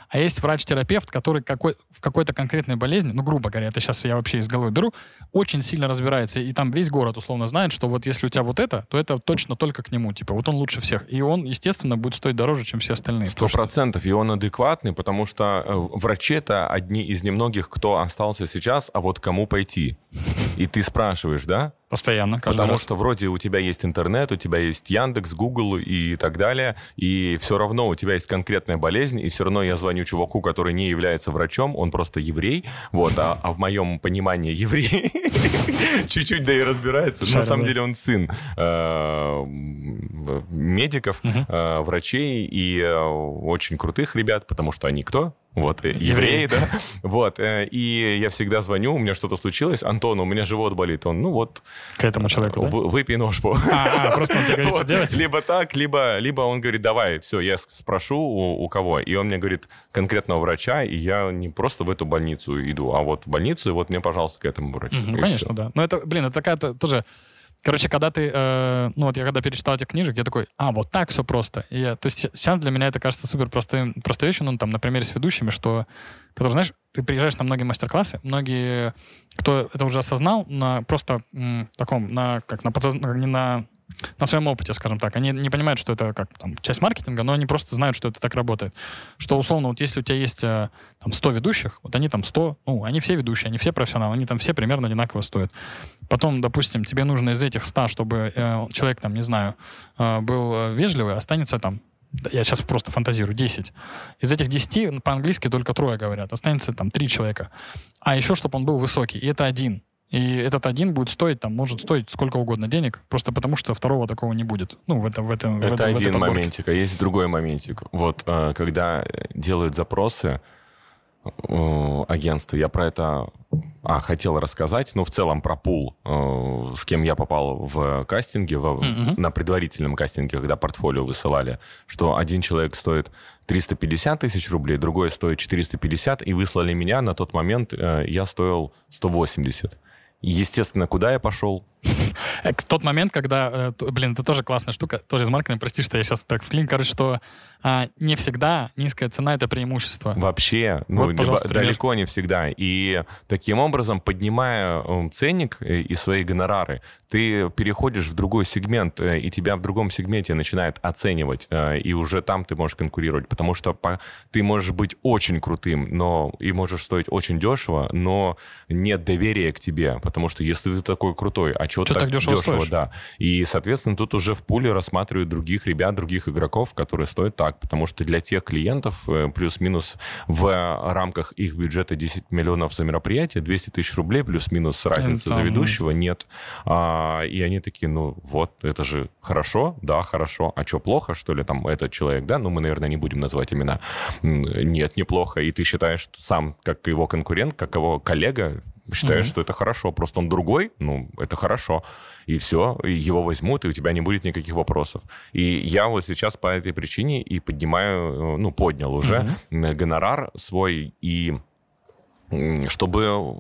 а есть врач-терапевт, который какой, в какой-то конкретной болезни, ну, грубо говоря, это сейчас я вообще из головы беру, очень сильно разбирается, и там весь город условно знает, что вот если у тебя вот это, то это точно только к нему, типа, вот он лучше всех. И он, естественно, будет стоить дороже, чем все остальные. Сто процентов, и он адекватный, потому что э, врачи это одни из немногих, кто остался сейчас, а вот кому пойти. И ты спрашиваешь, да? Постоянно, Потому раз. что вроде у тебя есть интернет, у тебя есть Яндекс, Google и так далее, и все равно у тебя есть конкретная болезнь, и все равно я звоню чуваку, который не является врачом, он просто еврей, вот, а, а в моем понимании еврей чуть-чуть да и разбирается, но на самом да. деле он сын э, медиков, э, врачей и э, очень крутых ребят, потому что они кто? Вот, э, евреи, да? Вот, э, и я всегда звоню, у меня что-то случилось, Антон, у меня живот болит, он, ну вот, К этому человеку, да? вы- выпей ножку. А, а, просто он тебе говорит, что делать? Либо так, либо, либо он говорит, давай, все, я спрошу у, у кого. И он мне говорит конкретного врача, и я не просто в эту больницу иду, а вот в больницу, и вот мне, пожалуйста, к этому врачу. Конечно, да. Но это, блин, это такая-то тоже... Короче, когда ты, э, ну вот я когда перечитал этих книжек, я такой, а, вот так все просто. И я, то есть сейчас для меня это кажется супер простой, простой вещью, ну, там, на примере с ведущими, что, которые, знаешь, ты приезжаешь на многие мастер-классы, многие, кто это уже осознал, на просто м, таком, на, как на подсозна- не на на своем опыте, скажем так. Они не понимают, что это как там, часть маркетинга, но они просто знают, что это так работает. Что, условно, вот если у тебя есть э, там 100 ведущих, вот они там 100, ну, они все ведущие, они все профессионалы, они там все примерно одинаково стоят. Потом, допустим, тебе нужно из этих 100, чтобы э, человек, там, не знаю, э, был э, вежливый, останется там я сейчас просто фантазирую, 10. Из этих 10 ну, по-английски только трое говорят. Останется там 3 человека. А еще, чтобы он был высокий. И это один. И этот один будет стоить, там, может стоить сколько угодно денег, просто потому что второго такого не будет. Ну, в этом, в этом, в Это этом- в этой один подборке. моментик, а есть другой моментик. Вот э, когда делают запросы э, агентства, я про это а, хотел рассказать, но в целом про пул, э, с кем я попал в кастинге, в- Мгм. на предварительном кастинге, когда портфолио высылали, что один человек стоит 350 тысяч рублей, другой стоит 450, и выслали меня, на тот момент э, я стоил 180. Естественно, куда я пошел? Тот момент, когда, э, блин, это тоже классная штука, тоже из маркетинга, прости, что я сейчас так вклин, короче, что а, не всегда низкая цена — это преимущество. Вообще, ну, Вот, либо- пример. далеко не всегда. И таким образом, поднимая ценник э, и свои гонорары, ты переходишь в другой сегмент, э, и тебя в другом сегменте начинают оценивать, и уже там ты можешь конкурировать, потому что ты можешь быть очень крутым, но и можешь стоить очень дешево, но нет доверия к тебе, потому что если ты такой крутой, а чего Чё так, так дешево стоишь? да. И, соответственно, тут уже в пуле рассматривают других ребят, других игроков, которые стоят так, потому что для тех клиентов э, плюс-минус в рамках их бюджета 10 миллионов за мероприятие, 200 тысяч рублей плюс-минус разницы за там- ведущего нет. А, и они такие, ну вот, это же хорошо, да, хорошо. А что, плохо, что ли, там, этот человек, да? Ну, мы, наверное, не будем называть имена. Нет, неплохо. И ты считаешь, что сам, как его конкурент, как его коллега, считаешь, Мгм. что это хорошо. Просто он другой, ну, это хорошо. И все, его возьмут, и у тебя не будет никаких вопросов. И я вот сейчас по этой причине и поднимаю, э, ну, поднял уже м, гонорар свой, и чтобы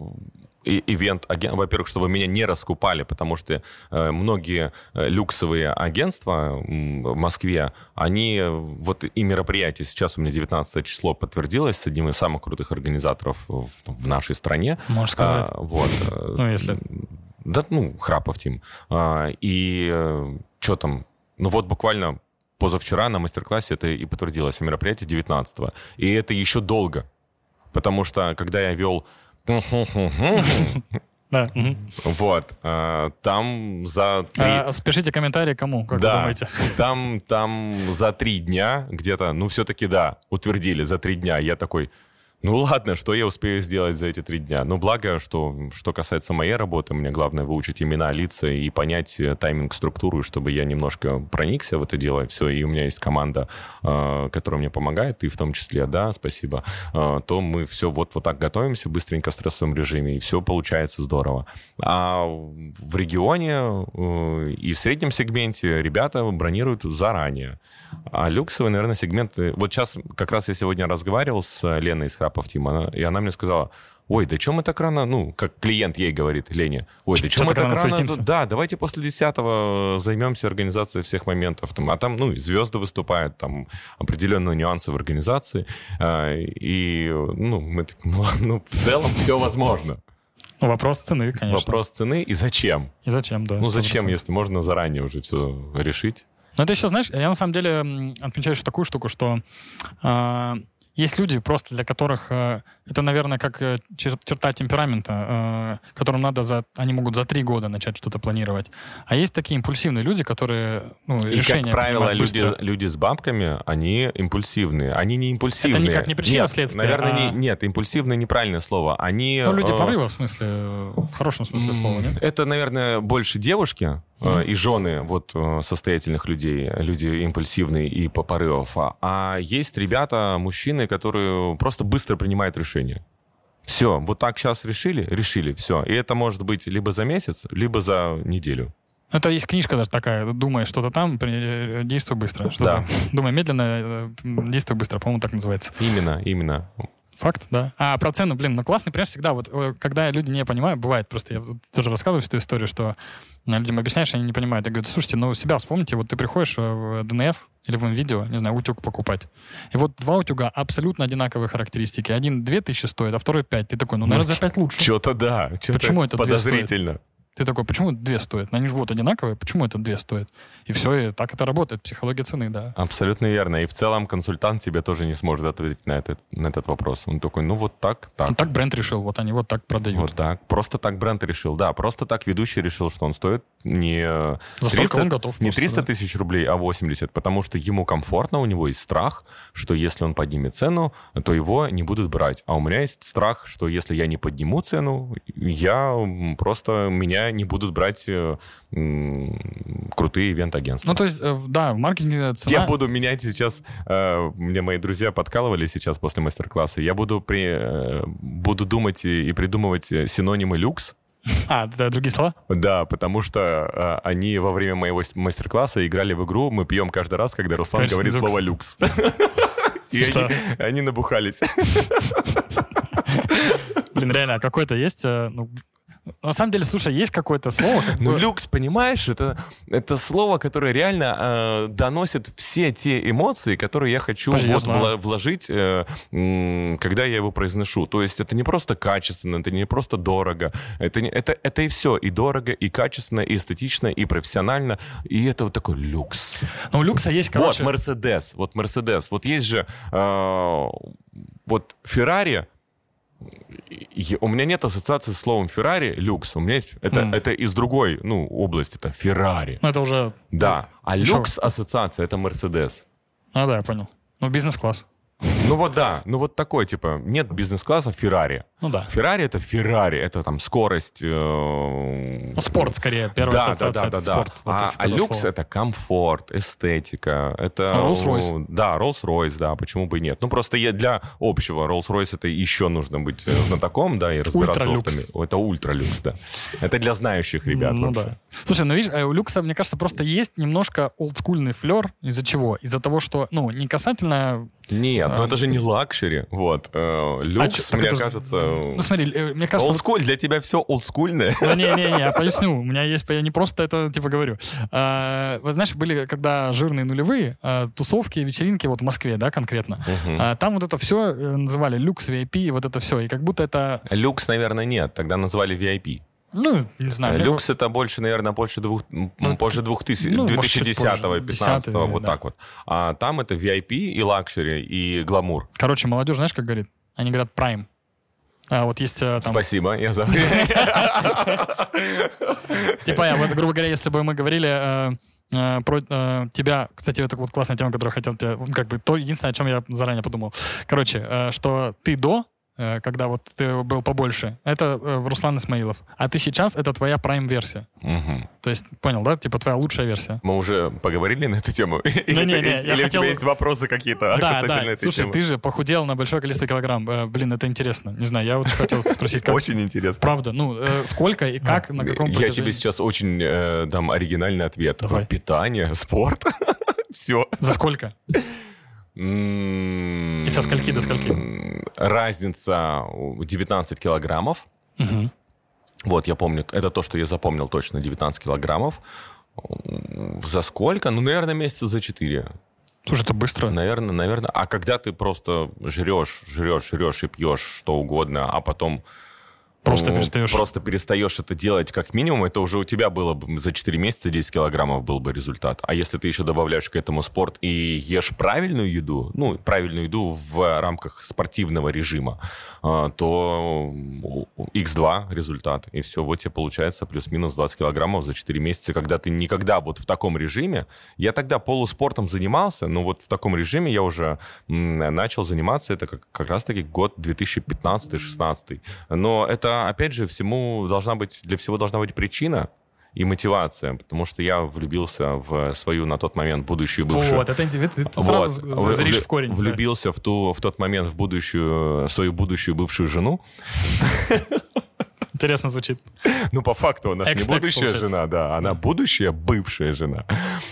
ивент аген- во-первых, чтобы меня не раскупали, потому что э, многие э, люксовые агентства в Москве, они э, вот и мероприятия, сейчас у меня 19 число подтвердилось с одним из самых крутых организаторов в, в нашей стране. Можешь сказать. А, вот. Ну, если- Да, ну, Храпов Тим. А, и что там? Ну, вот буквально позавчера на мастер-классе это и подтвердилось, мероприятие 19 И это еще долго. Потому что, когда я вел Да. вот, а, там за три... А, Спешите комментарии кому, как да, вы думаете? Там, там за три дня где-то, ну, все-таки да, утвердили за три дня. Я такой, ну ладно, что я успею сделать за эти три дня? Ну, благо, что, что касается моей работы, мне главное выучить имена, лица и понять э, тайминг, структуру, чтобы я немножко проникся в это дело. Все, и у меня есть команда, э, которая мне помогает, ты в том числе, да, спасибо. Э, То мы все вот, вот так готовимся быстренько в стрессовом режиме, и все получается здорово. А в регионе э, и в среднем сегменте ребята бронируют заранее. А люксовый, наверное, сегмент... э, Вот сейчас как раз я сегодня разговаривал с Леной из Тим, она- и она мне сказала, ой, да чем мы так рано, ну, как клиент ей говорит, Лене, ой, да чем мы так рано светимся?» да, давайте после 10 займемся организацией всех моментов. Там, а там, ну, и звезды выступают, там определенные нюансы в организации. А, И, ну, мы так, ну, ну, в целом все возможно. Ну, вопрос цены, конечно. Вопрос цены и зачем? И зачем, да. Ну, зачем, 100%. если можно заранее уже все решить? Но это еще, знаешь, я на самом деле отмечаю еще такую штуку, что а, есть люди просто, для которых э, это, наверное, как э, чер- черта темперамента, э, которым надо за... Они могут за три года начать что-то планировать. А есть такие импульсивные люди, которые ну, И, решения как правило, люди, быстро. люди с бабками, они импульсивные. Они не импульсивные. никак не причина, нет, следствие, Наверное, а- не, нет, импульсивные неправильное слово. Они... Ну, люди э, порыва, в смысле, э, в хорошем смысле слова, нет? Это, наверное, больше девушки э, и жены вот э, состоятельных людей, люди импульсивные и по порывов. А, а есть ребята, мужчины, которые просто быстро принимают решения. Все, вот так сейчас решили, решили, все. И это может быть либо за месяц, либо за неделю. Это есть книжка даже такая, думай что-то там, э, действуй быстро. Что-то. Да. Думай медленно, действуй быстро, по-моему, так называется. Именно, именно. Факт, да. А про цену, блин, ну классный пример всегда. Вот э, когда люди не понимают, бывает просто, я тоже рассказываю эту историю, что э, людям объясняешь, они не понимают. Я говорю, слушайте, ну себя вспомните, вот ты приходишь э, в ДНФ или в видео, не знаю, утюг покупать. И вот два утюга абсолютно одинаковые характеристики. Один 2000 стоит, а второй 5. Ты такой, ну, наверное, за 5 лучше. Что-то да. Почему это две подозрительно? Ты такой, почему две стоят? Они же вот одинаковые, почему это две стоят? И все, и так это работает, психология цены, да. Абсолютно верно. И в целом консультант тебе тоже не сможет ответить на этот, на этот вопрос. Он такой, ну вот так, так. Ну, так бренд решил, вот они вот так продают. Вот так. Просто так бренд решил. Да, просто так ведущий решил, что он стоит не За столько он готов не просто, 300 да. тысяч рублей, а 80, потому что ему комфортно, у него есть страх, что если он поднимет цену, то его не будут брать. А у меня есть страх, что если я не подниму цену, я просто меня не будут брать э, м, крутые ивент-агентства. Ну, то есть, э, да, в маркетинге цена... Я буду менять сейчас, э, мне мои друзья подкалывали сейчас после мастер-класса, я буду, при, э, буду думать и, придумывать э, синонимы люкс, А, да, другие слова? да, потому что э, они во время моего мастер-класса играли в игру, мы пьем каждый раз, когда Руслан Конечно, говорит люкс. слово люкс. И они, они набухались. Блин, реально, а какой-то есть... э, ну, На самом деле, слушай, есть какое-то слово... Как Ну, люкс, понимаешь, это, это слово, которое реально э, доносит все те эмоции, которые я хочу Подожди, вот вла- вложить, э, м, когда я его произношу. То есть это не просто качественно, это не просто дорого, это, не, это, это и все, и дорого, и качественно, и эстетично, и профессионально, и это вот такой люкс. Ну, у люкса есть, короче... Вот Мерседес, вот Мерседес. Вот есть же э, вот Феррари. У меня нет ассоциации с словом Феррари, люкс. У меня есть это, М. это из другой ну, области, это Феррари. Ну, это уже... Да. А люкс ассоциация это Мерседес. А, да, я понял. Ну, бизнес-класс. Ну вот да, ну вот такой, типа, нет бизнес-класса Феррари. Ну, да. Феррари это Феррари, это там скорость. э, Ну, спорт, скорее, первая да, да, ассоциация. да, это да, да. спорт. Вот А, а люкс слова. это комфорт, эстетика, это А Rolls-Royce? Да, Rolls-Royce, да, почему бы и нет. Ну просто для общего Rolls-Royce это еще нужно быть э, знатоком, да, и разбираться Ультралюкс. Это ультралюкс, да. Это для знающих ребят. Ну вообще. да. Слушай, ну видишь, э, у люкса, мне кажется, просто есть немножко олдскульный флер. Из-за чего? Из-за того, что, ну, не касательно... Нет, ну А, это же не лакшери, вот. Э, Люкс, мне кажется... Ну смотри, э, мне кажется... Олдскул, для тебя все олдскульное. Да не-не-не, я поясню. У меня есть... Я не просто это, типа, говорю. А, Вот знаешь, были, когда жирные нулевые, а, тусовки, вечеринки, вот в Москве, да, конкретно. А, Там вот это все называли люкс, VIP, вот это все. И как будто это, Люкс, наверное, нет. Тогда назвали VIP. Ну, не знаю. мне Люкс это больше, наверное, больше двух, Ну, позже 2000, ну, может, чуть 2010-го, позже. 15 вот да. так вот. А там это VIP и лакшери, и гламур. Короче, молодежь, знаешь, как говорит? Они говорят prime. А вот есть э, там... Спасибо, я за... Типа, я, вот, грубо говоря, если бы мы говорили э, э, про э, тебя, кстати, это вот классная тема, которую хотел тебе, ну, как бы, то единственное, о чем я заранее подумал. Короче, э, что ты до, э, когда вот ты был побольше, это э, Руслан Исмаилов. А ты сейчас, это твоя прайм-версия. Мгм. То есть, понял, да? Типа твоя лучшая версия. Мы уже поговорили на эту тему? Или, не, не, я или у хотел- тебя есть вопросы какие-то да, касательно да. этой Слушай, темы? ты же похудел на большое количество килограмм. Э, блин, это интересно. Не знаю, я вот хотел спросить, как... Очень интересно. Правда, ну, э, сколько и как, на каком Я протяжении? тебе сейчас очень э, дам оригинальный ответ. Питание, спорт. Все. За сколько? И со скольки до скольки? Разница 19 килограммов. Мгм. Вот, я помню, это то, что я запомнил точно, 19 килограммов. За сколько? Ну, наверное, месяца за 4. Слушай, это быстро. Наверное, наверное. А когда ты просто жрешь, жрешь, жрешь и пьешь что угодно, а потом Просто ну, перестаешь. Просто перестаешь это делать как минимум, это уже у тебя было бы за 4 месяца 10 килограммов был бы результат. А если ты еще добавляешь к этому спорт и ешь правильную еду, ну, правильную еду в рамках спортивного режима, а, то x2 результат. И все, вот тебе получается плюс-минус 20 килограммов за 4 месяца, когда ты никогда вот в таком режиме... Я тогда полуспортом занимался, но вот в таком режиме я уже начал заниматься, это как, как раз-таки год 2015-16. Но это, опять же, всему должна быть, для всего должна быть причина и мотивация, потому что я влюбился в свою на тот момент будущую бывшую... Вот, это интересно. Ты Вот. сразу заришь в корень. да. Влюбился в, ту, в тот момент в будущую, свою будущую бывшую жену. Интересно звучит. Ну, по факту она же не будущая получается. жена, да. Она будущая бывшая жена.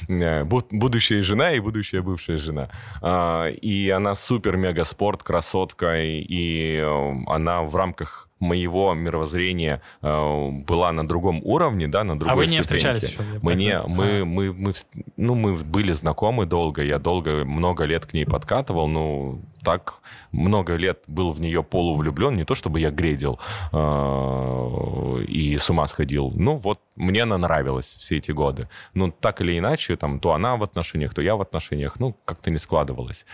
Э, бу- Будущая жена и будущая бывшая жена. А, И она супер-мега-спорт, красотка. И- И э, она в рамках моего мировоззрения э, была на другом уровне, да, на другой А вы не ступеньке. встречались еще? Мы не, мы, мы, мы, ну, мы были знакомы долго, я долго, много лет к ней подкатывал, ну, так много лет был в нее полувлюблен, не то чтобы я гредил э, и с ума сходил, ну, вот мне она нравилась все эти годы. Ну, так или иначе, там, то она в отношениях, то я в отношениях, ну, как-то не складывалось.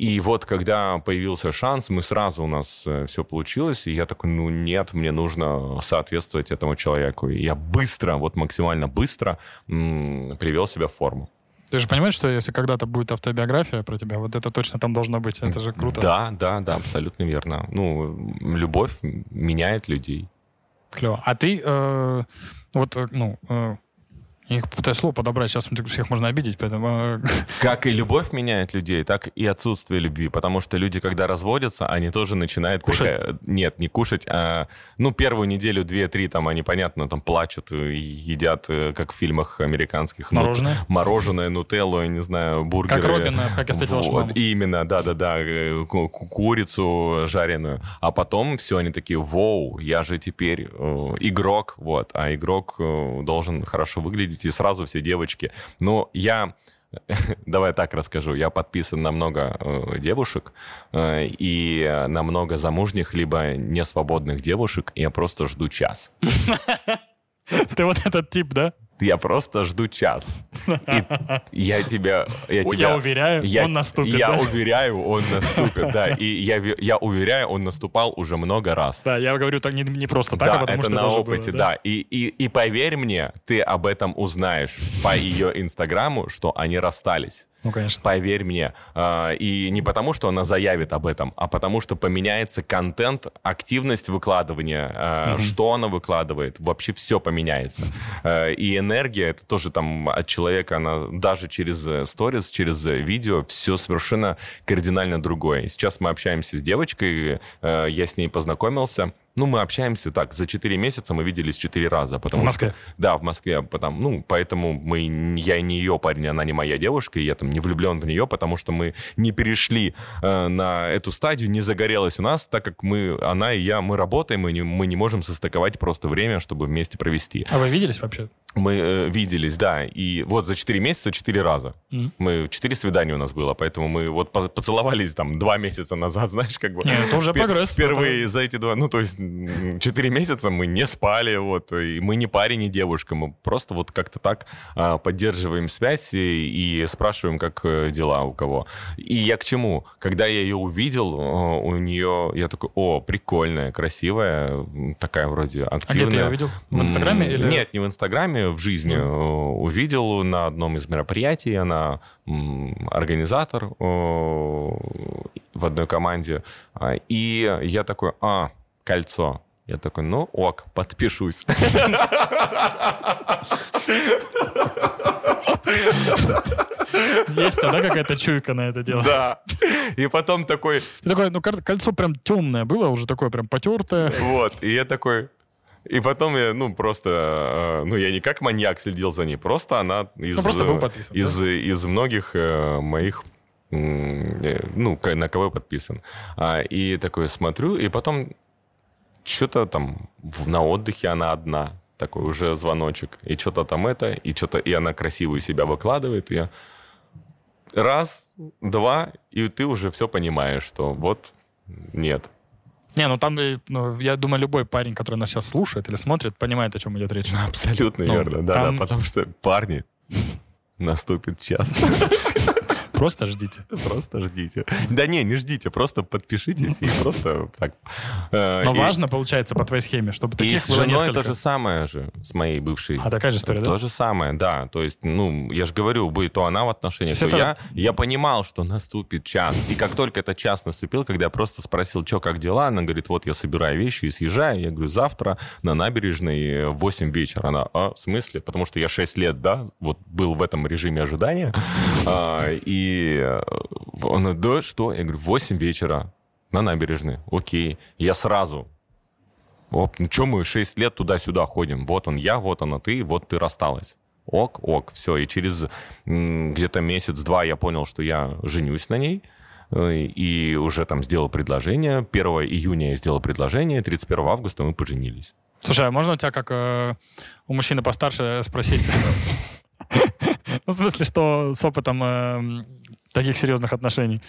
И вот, когда появился шанс, мы сразу у нас все получилось, и я такой, ну, нет, мне нужно соответствовать этому человеку. И я быстро, вот максимально быстро м, привел себя в форму. Ты же понимаешь, что если когда-то будет автобиография про тебя, вот это точно там должно быть. Это же круто. Да, да, да, абсолютно верно. Ну, любовь меняет людей. Клево. А ты, э, вот, э, ну, э, Я пытаюсь слово подобрать, сейчас всех можно обидеть, поэтому... Э, как и любовь меняет людей, так и отсутствие любви, потому что люди, когда разводятся, они тоже начинают... Кушать? Приход... Нет, не кушать, а... Ну, первую неделю, две-три, там, они, понятно, там, плачут, и едят, э, как в фильмах американских. Мороженое? Ну, мороженое, нутеллу, я не знаю, бургеры. Как Робин, как я встретил вот, Именно, да-да-да, э, курицу жареную. А потом все, они такие, вау, я же теперь э, игрок, вот, а игрок э, должен хорошо выглядеть видите сразу все девочки. Но я Давай так расскажу. Я подписан на много э, девушек э, и на много замужних, либо несвободных девушек. И я просто жду час. Ты вот этот тип, да? Я просто жду час. И я тебя... Я, тебя, я уверяю, я, он наступит. Я да? уверяю, он наступит, да. И я, я уверяю, он наступал уже много раз. Да, я говорю так не, не просто так, да, а потому это что на это опыте, было, да. да. И, и, и поверь мне, ты об этом узнаешь по ее инстаграму, что они расстались. Ну, конечно. Поверь мне. А, и не потому, что она заявит об этом, а потому, что поменяется контент, активность выкладывания, угу. что она выкладывает, вообще все поменяется. А, и энергия, это тоже там от человека, она даже через э, сторис, через видео, все совершенно кардинально другое. сейчас мы общаемся с девочкой, э, я с ней познакомился, ну, мы общаемся так, за 4 месяца мы виделись 4 раза. Потому в Москве? Что, да, в Москве. Потому, ну, поэтому мы, я не ее парень, она не моя девушка, и я там не влюблен в нее, потому что мы не перешли э, на эту стадию, не загорелась у нас, так как мы, она и я, мы работаем, мы не, мы не можем состыковать просто время, чтобы вместе провести. А вы виделись вообще? Мы э, виделись, да. И вот за 4 месяца 4 раза. Mm. Мы 4 свидания у нас было, поэтому мы вот поцеловались там 2 месяца назад, знаешь, как бы. Нет, это уже прогресс. Впервые это... за эти два, ну, то есть 4 месяца мы не спали, вот, и мы не парень, не девушка, мы просто вот как-то так а, поддерживаем связь и, и спрашиваем, как э, дела у кого. И я к чему? Когда я ее увидел, у нее, я такой, о, прикольная, красивая, такая вроде активная. А где ты ее увидел? В Инстаграме или? Нет, не в Инстаграме, в жизни mm. увидел на одном из мероприятий, она организатор в одной команде, а, и я такой, а, кольцо. Я такой, ну ок, подпишусь. Есть, да, какая-то чуйка на это дело? Да. И потом такой... Ты такой, ну кольцо прям темное было, уже такое прям потертое. Вот, и я такой... И потом я, ну, просто, э, ну, я не как маньяк следил за ней, просто она из... Ну, просто был подписан, Из, да? из многих э, моих э, ну, на кого я подписан. А, и такой смотрю, и потом что-то там на отдыхе она одна, такой уже звоночек, и что-то там это, и что-то, и она красивую себя выкладывает, и я раз, два, и ты уже все понимаешь, что вот нет. Не, ну там, э, ну, я думаю, любой парень, который нас сейчас слушает или смотрит, понимает, о чем идет речь. Абсолютно ну, верно, да, там... да, потому что парни наступит час. Просто ждите. Просто ждите. Да не, не ждите, просто подпишитесь и просто так. Э, Но важно, получается, по твоей схеме, чтобы таких было несколько. то же самое же с моей бывшей. А такая же история, да? То же самое, да. То есть, ну, я же говорю, будет то она в отношениях, то я. Я понимал, что наступит час. И как только этот час наступил, когда я просто спросил, что, как дела, она говорит, вот я собираю вещи и съезжаю. Я говорю, завтра на набережной в 8 вечера. Она, а, в смысле? Потому что я 6 лет, да, вот был в этом режиме ожидания. А, и э, он, да, что? Я говорю, 8 вечера на набережной. Окей. Я сразу. Оп, ну что мы 6 лет туда-сюда ходим? Вот он я, вот она ты, вот ты рассталась. Ок, ок, все. И через где-то месяц-два я понял, что я женюсь на ней. Э, и уже там сделал предложение. 1 июня я сделал предложение, 31 августа мы поженились. Слушай, а можно у тебя как э, у мужчины постарше спросить? Ну, в смысле, что с опытом э, таких серьезных отношений.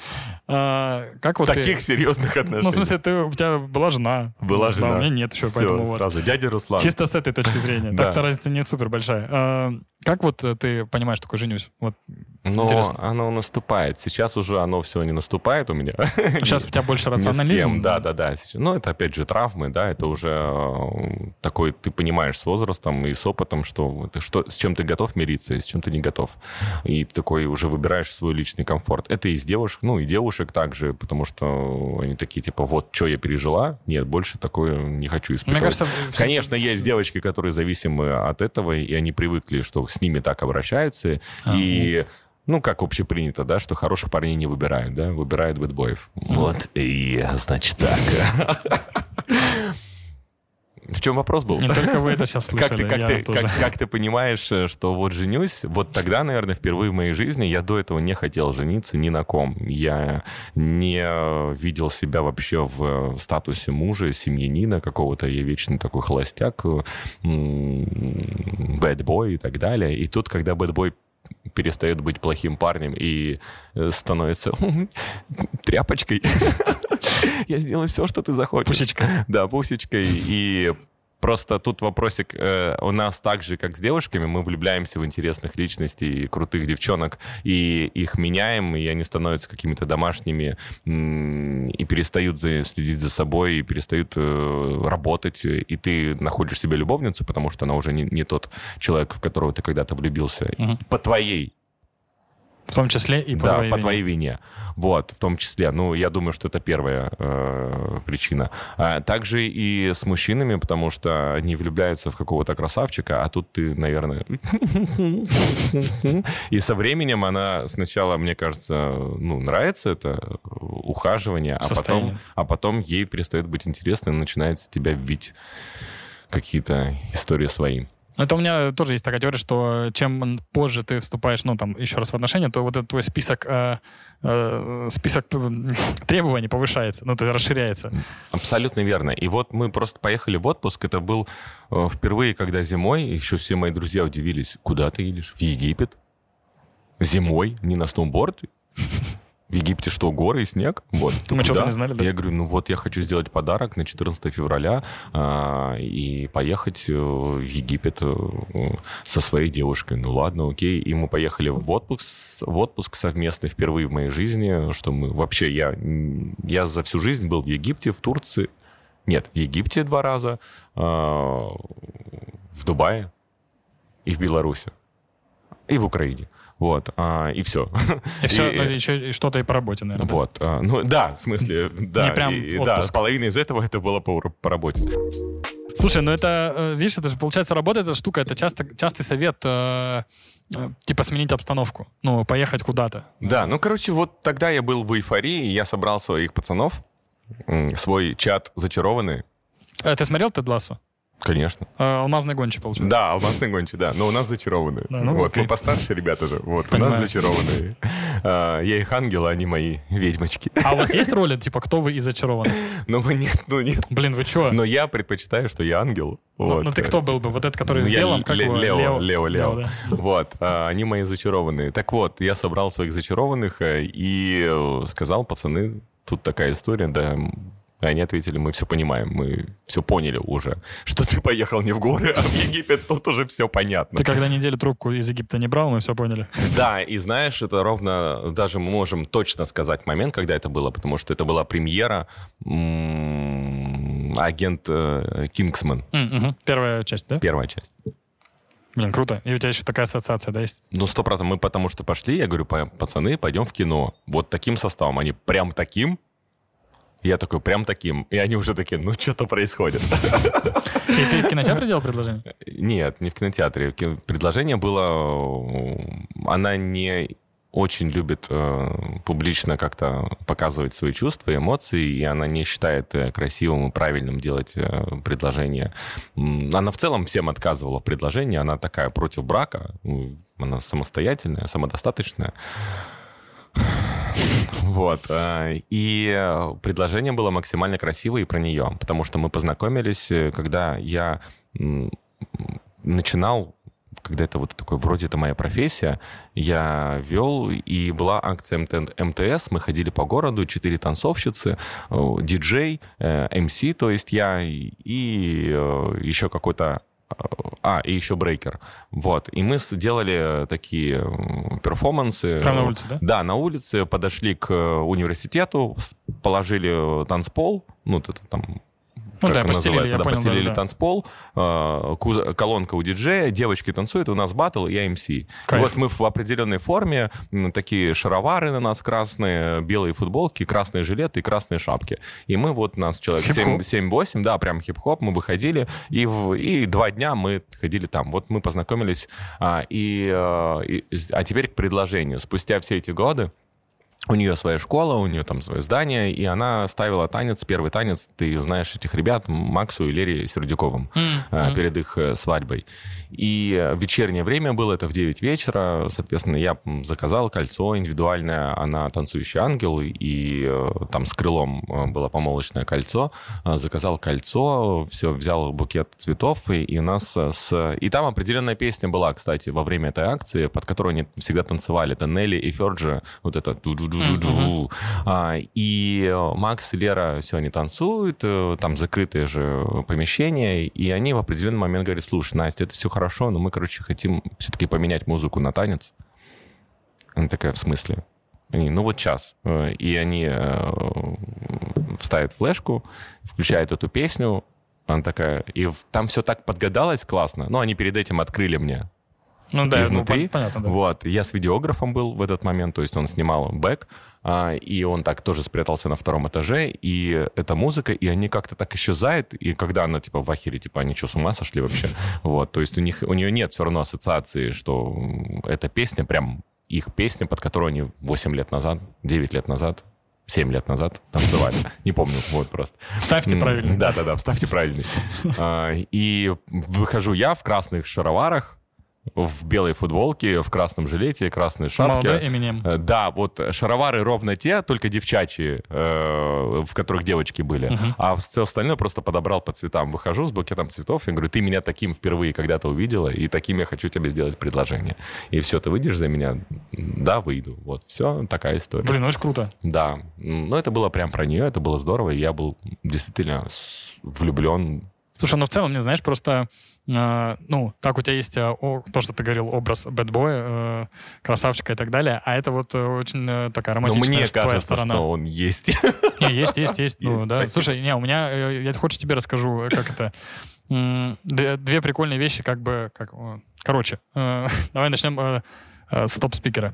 А, как вот таких ты... серьезных отношений? Ну, в смысле, ты, у тебя была жена. Была жена. Да, у меня нет еще, Все, поэтому сразу. вот. Дядя Руслан. Чисто с этой точки зрения. Так-то разница не супер большая. А, как вот ты понимаешь, что такой женюсь? Вот Но Интересно. оно наступает. Сейчас уже оно все не наступает у меня. Сейчас у тебя больше рационализм. Да, да, да. Сейчас- Ну, это опять же травмы, да, это уже э, такой, ты понимаешь с возрастом и с опытом, что, что с чем ты готов мириться и с чем ты не готов. И ты такой уже выбираешь свой личный комфорт. Это и с девушек, ну, и девушек также, потому что они такие, типа, вот, что я пережила, нет, больше такое не хочу испытывать. Мне кажется, все- Конечно, есть девочки, которые зависимы от этого, и они привыкли, что с ними так обращаются. А, и, ну, как общепринято, да, что хороших парней не выбирают, да, выбирают бэтбоев. Вот, и, значит, так. В чем вопрос был? Не только вы это сейчас Как слышали, ты, как, я ты, тоже. как, как ты понимаешь, э, что вот женюсь, вот тогда, наверное, впервые в моей жизни я до этого не хотел жениться ни на ком. Я не э, видел себя вообще в э, статусе мужа, семьянина какого-то. Я вечно такой холостяк, бэтбой и так далее. И тут, когда бэтбой перестает быть плохим парнем и э, становится тряпочкой, я сделаю все, что ты захочешь. Пусечка. Да, пусечкой. И просто тут вопросик. э, у нас так же, как с девушками, мы влюбляемся в интересных личностей, и крутых девчонок, и их меняем, и они становятся какими-то домашними, и перестают за- следить за собой, и перестают э, работать, и ты находишь себе любовницу, потому что она уже не, не тот человек, в которого ты когда-то влюбился. Мгм. По твоей В том числе и по да, твоей по вине. твоей вине. Вот, в том числе. Ну, я думаю, что это первая э, причина. А также и с мужчинами, потому что они влюбляются в какого-то красавчика, а тут ты, наверное... И со временем она сначала, мне кажется, ну, нравится это ухаживание, а потом, а потом ей перестает быть интересно и начинает с тебя вить какие-то истории свои. Это у меня тоже есть такая теория, что чем позже ты вступаешь, ну, там, еще раз в отношения, то вот этот твой список, э, э, список м, требований повышается, ну, то есть расширяется. Абсолютно верно. И вот мы просто поехали в отпуск. Это был э, впервые, когда зимой, еще все мои друзья удивились, куда ты едешь? В Египет? Зимой? Не на сноуборд? В Египте что, горы и снег? Вот. Мы что-то не знали, да? Я говорю, ну вот я хочу сделать подарок на 14 февраля а, и поехать э, в Египет э, со своей девушкой. Ну ладно, окей. И мы поехали в отпуск, в отпуск совместно впервые в моей жизни, что мы вообще, я, я за всю жизнь был в Египте, в Турции. Нет, в Египте два раза, а, в Дубае и в Беларуси. И в Украине. Вот, а, и все. И все, еще и что-то и по работе, наверное. Вот. а, Ну, да, в смысле, да. прям и- да, половина из этого это было по, по работе. Слушай, ну это, э, видишь, это же, получается, работа, эта штука, это часто, частый совет, э, э, типа, сменить обстановку, ну, поехать куда-то. Да, ну, короче, вот тогда я был в эйфории, я собрал своих пацанов, свой чат зачарованный, Э, Ты смотрел Тед Лассо? Конечно. Э, Алмазный гончий, получается. Да, алмазный гончий, да, но у нас зачарованные. Да, ну, вот, окей. мы постарше ребята же, вот, у Понимаю. нас зачарованные. А, Я их ангел, а они мои ведьмочки. А у вас есть роли, типа, кто вы из зачарованных? Ну, мы нет, ну, нет. Блин, вы чё? Но я предпочитаю, что я ангел. Ну, Вот. ну ты кто был бы? Вот этот, который Ну, в я белом, как Ле- его? Лео, Лео, Лео. да. Вот, а, они мои зачарованные. Так вот, я собрал своих зачарованных э, и э, сказал, пацаны, тут такая история, да. М, Они ответили, мы все понимаем, мы все поняли уже, что ты поехал не в горы, а в Египет, тут уже все понятно. Ты когда неделю трубку из Египта не брал, мы все поняли. Да, и знаешь, это ровно, даже мы можем точно сказать момент, когда это было, потому что это была премьера агент э, Кингсман. Первая часть, да? первая часть. Блин, круто. И у тебя еще такая ассоциация, да, есть? Ну, сто процентов. Мы потому что пошли, я говорю, «Па- пацаны, пойдем в кино. Вот таким составом. Они прям таким. Я такой, прям таким. И они уже такие, ну, что-то происходит. И ты в кинотеатре делал предложение? Нет, не в кинотеатре. Ки- Предложение было... Она не очень любит э, публично как-то показывать свои чувства, эмоции, и она не считает э, красивым и правильным делать э, предложение. Она в целом всем отказывала в предложении, она такая против брака, она самостоятельная, самодостаточная. Вот. э, И предложение было максимально красивое и про нее, потому что мы познакомились, э, когда я начинал, когда это вот такой, вроде это моя профессия, я вел, и была акция МТ МТС, мы ходили по городу, четыре танцовщицы, э, диджей, МС, то есть я, и- еще какой-то а, и еще брейкер. Вот. И мы сделали такие перформансы. Прямо на улице, да? Да, на улице. Подошли к университету, положили танцпол, ну, это там ну, да, постелили, да, понял, постелили да, да. танцпол, э, колонка у диджея, девочки танцуют, у нас батл, я МС. Вот мы в определенной форме, такие шаровары на нас красные, белые футболки, красные жилеты и красные шапки. И мы вот, нас человек 7-8, да, прям хип-хоп, мы выходили, и, в, и два дня мы ходили там. Вот мы познакомились, а, и, а, и, а теперь к предложению. Спустя все эти годы, у нее своя школа, у нее там свое здание, и она ставила танец, первый танец, ты знаешь этих ребят, Максу и Лере Сердюковым, mm-hmm. перед их э, свадьбой. И э, вечернее время было, это в 9 вечера, соответственно, я заказал кольцо индивидуальное, она танцующий ангел, и там с крылом было помолочное кольцо, заказал кольцо, все, взял букет цветов, и, и у нас с... И там определенная песня была, кстати, во время этой акции, под которую они всегда танцевали, это Нелли и Ферджи, вот это ду-ду-ду-ду. А, и Макс и Лера они танцуют, э, там закрытые же помещения, и они в определенный момент говорят, слушай, Настя, это все хорошо, но мы, короче, хотим все-таки поменять музыку на танец. Она такая, в смысле? Они, ну вот час. Э, и они э, вставят флешку, включают эту песню, она такая, и там все так подгадалось классно. Ну, они перед этим открыли мне ну да, изнутри. Ну, понятно, да. Вот. Я с видеографом был в этот момент, то есть он снимал бэк, а, и он так тоже спрятался на втором этаже, и эта музыка, и они как-то так исчезают, и когда она типа в ахере, типа, они что, с ума сошли вообще? Вот, то есть у них, у нее нет все равно ассоциации, что эта песня прям их песня, под которую они 8 лет назад, 9 лет назад 7 лет назад танцевали. Не помню, вот просто. Вставьте правильно. Да-да-да, вставьте правильно. А, и выхожу я в красных шароварах, в белой футболке, в красном жилете, красной шапке. Молодой Эминем. Э, да, вот шаровары ровно те, только девчачьи, э, в которых девочки были. Uh-huh. А все остальное просто подобрал по цветам. Выхожу с букетом цветов и говорю, ты меня таким впервые когда-то увидела, и таким я хочу тебе сделать предложение. И все, ты выйдешь за меня? Да, выйду. Вот, все, такая история. Блин, очень круто. Да. Ну, это было прям про нее, это было здорово, и я был действительно влюблен Слушай, ну в целом, не знаешь, просто, э, ну, так у тебя есть э, о, то, что ты говорил, образ бэтбоя, э, красавчика и так далее, а это вот э, очень э, такая романтичная Но мне твоя кажется, сторона. что он есть. Не, есть, есть, есть. ну, Есть, да. спасибо. Слушай, не, у меня, э, я хочешь тебе расскажу, э, как это, две, прикольные вещи, как бы, как, короче, э, давай начнем э, э, с топ-спикера.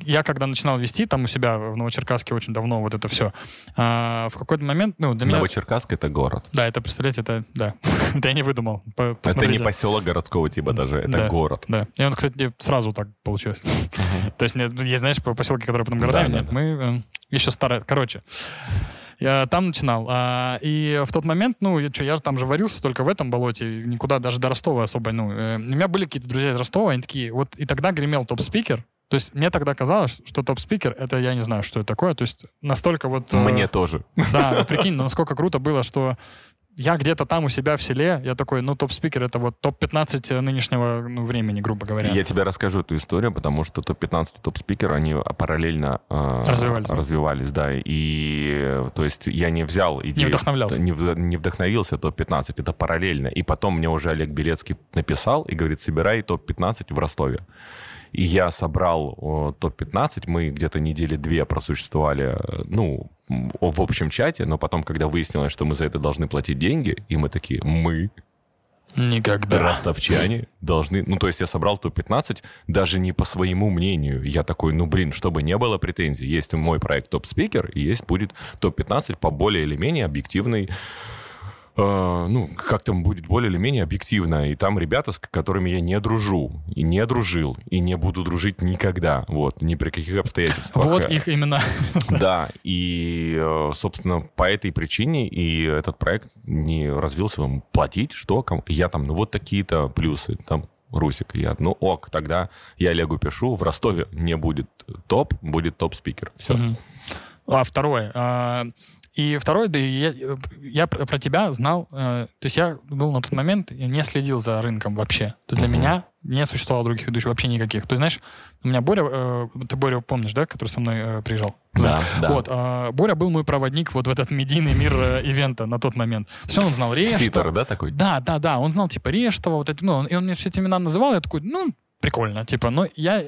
Я когда начинал вести там у себя в Новочеркасске очень давно вот это все, а, в какой-то момент, ну, для меня... Новочеркасск — это город. Да, это, представляете, это, да, это я не выдумал. По- Это не поселок городского типа даже, это Да. город. Да. И он, кстати, сразу так получилось. То есть, есть, знаешь, по- поселки, которые потом Да, городами, да, нет, мы э, еще старые. Короче, я там начинал. а, и в тот момент, ну, я, чё, я же там же варился только в этом болоте, никуда даже до Ростова особо, ну, э, у меня были какие-то друзья из Ростова, они такие, вот и тогда гремел топ-спикер, то есть мне тогда казалось, что топ-спикер, это я не знаю, что это такое, то есть настолько вот... э, Мне тоже. Да, прикинь, ну, насколько круто было, что я где-то там у себя в селе, я такой, ну, топ-спикер, это вот топ-15 нынешнего ну, времени, грубо говоря. Я тебе расскажу эту историю, потому что топ-15 топ-спикер, они параллельно э, Развивались, развивались, да. И, то есть, я не взял идею... вдохновлялся. Не, не вдохновился топ-15, это параллельно. И потом мне уже Олег Белецкий написал и говорит, собирай топ-15 в Ростове. И я собрал э, топ-15, мы где-то недели две просуществовали, э, ну, в общем чате, но потом, когда выяснилось, что мы за это должны платить деньги, и мы такие, мы, Никогда. ростовчане должны... Ну, то есть я собрал топ-15 даже не по своему мнению. Я такой, ну, блин, чтобы не было претензий. Есть мой проект топ-спикер, и есть будет топ-15 по более или менее объективной ну, как там будет более или менее объективно. И там ребята, с которыми я не дружу, и не дружил, и не буду дружить никогда. Вот, ни при каких обстоятельствах. Вот Э, их именно. да, и, э, собственно, по этой причине и этот проект не развился. Платить что? Я там, ну вот такие-то плюсы. Там Русик, я, ну ок, тогда я Олегу пишу, в Ростове не будет топ, будет топ-спикер. Все. А второе. И второе, да, я, я про тебя знал, э, то есть я был на тот момент, не следил за рынком вообще. То есть для меня не существовало других ведущих вообще никаких. То есть, знаешь, у меня Боря, э, ты Боря помнишь, да, который со мной э, приезжал? Да, да. Вот, э, Боря был мой проводник вот в этот медийный мир э, ивента на тот момент. То есть он знал Рештова. Ситер, да, такой? Да, да, да, он знал типа Рештова, вот эти, ну, и он мне все эти имена называл, я такой, ну, прикольно, типа, но я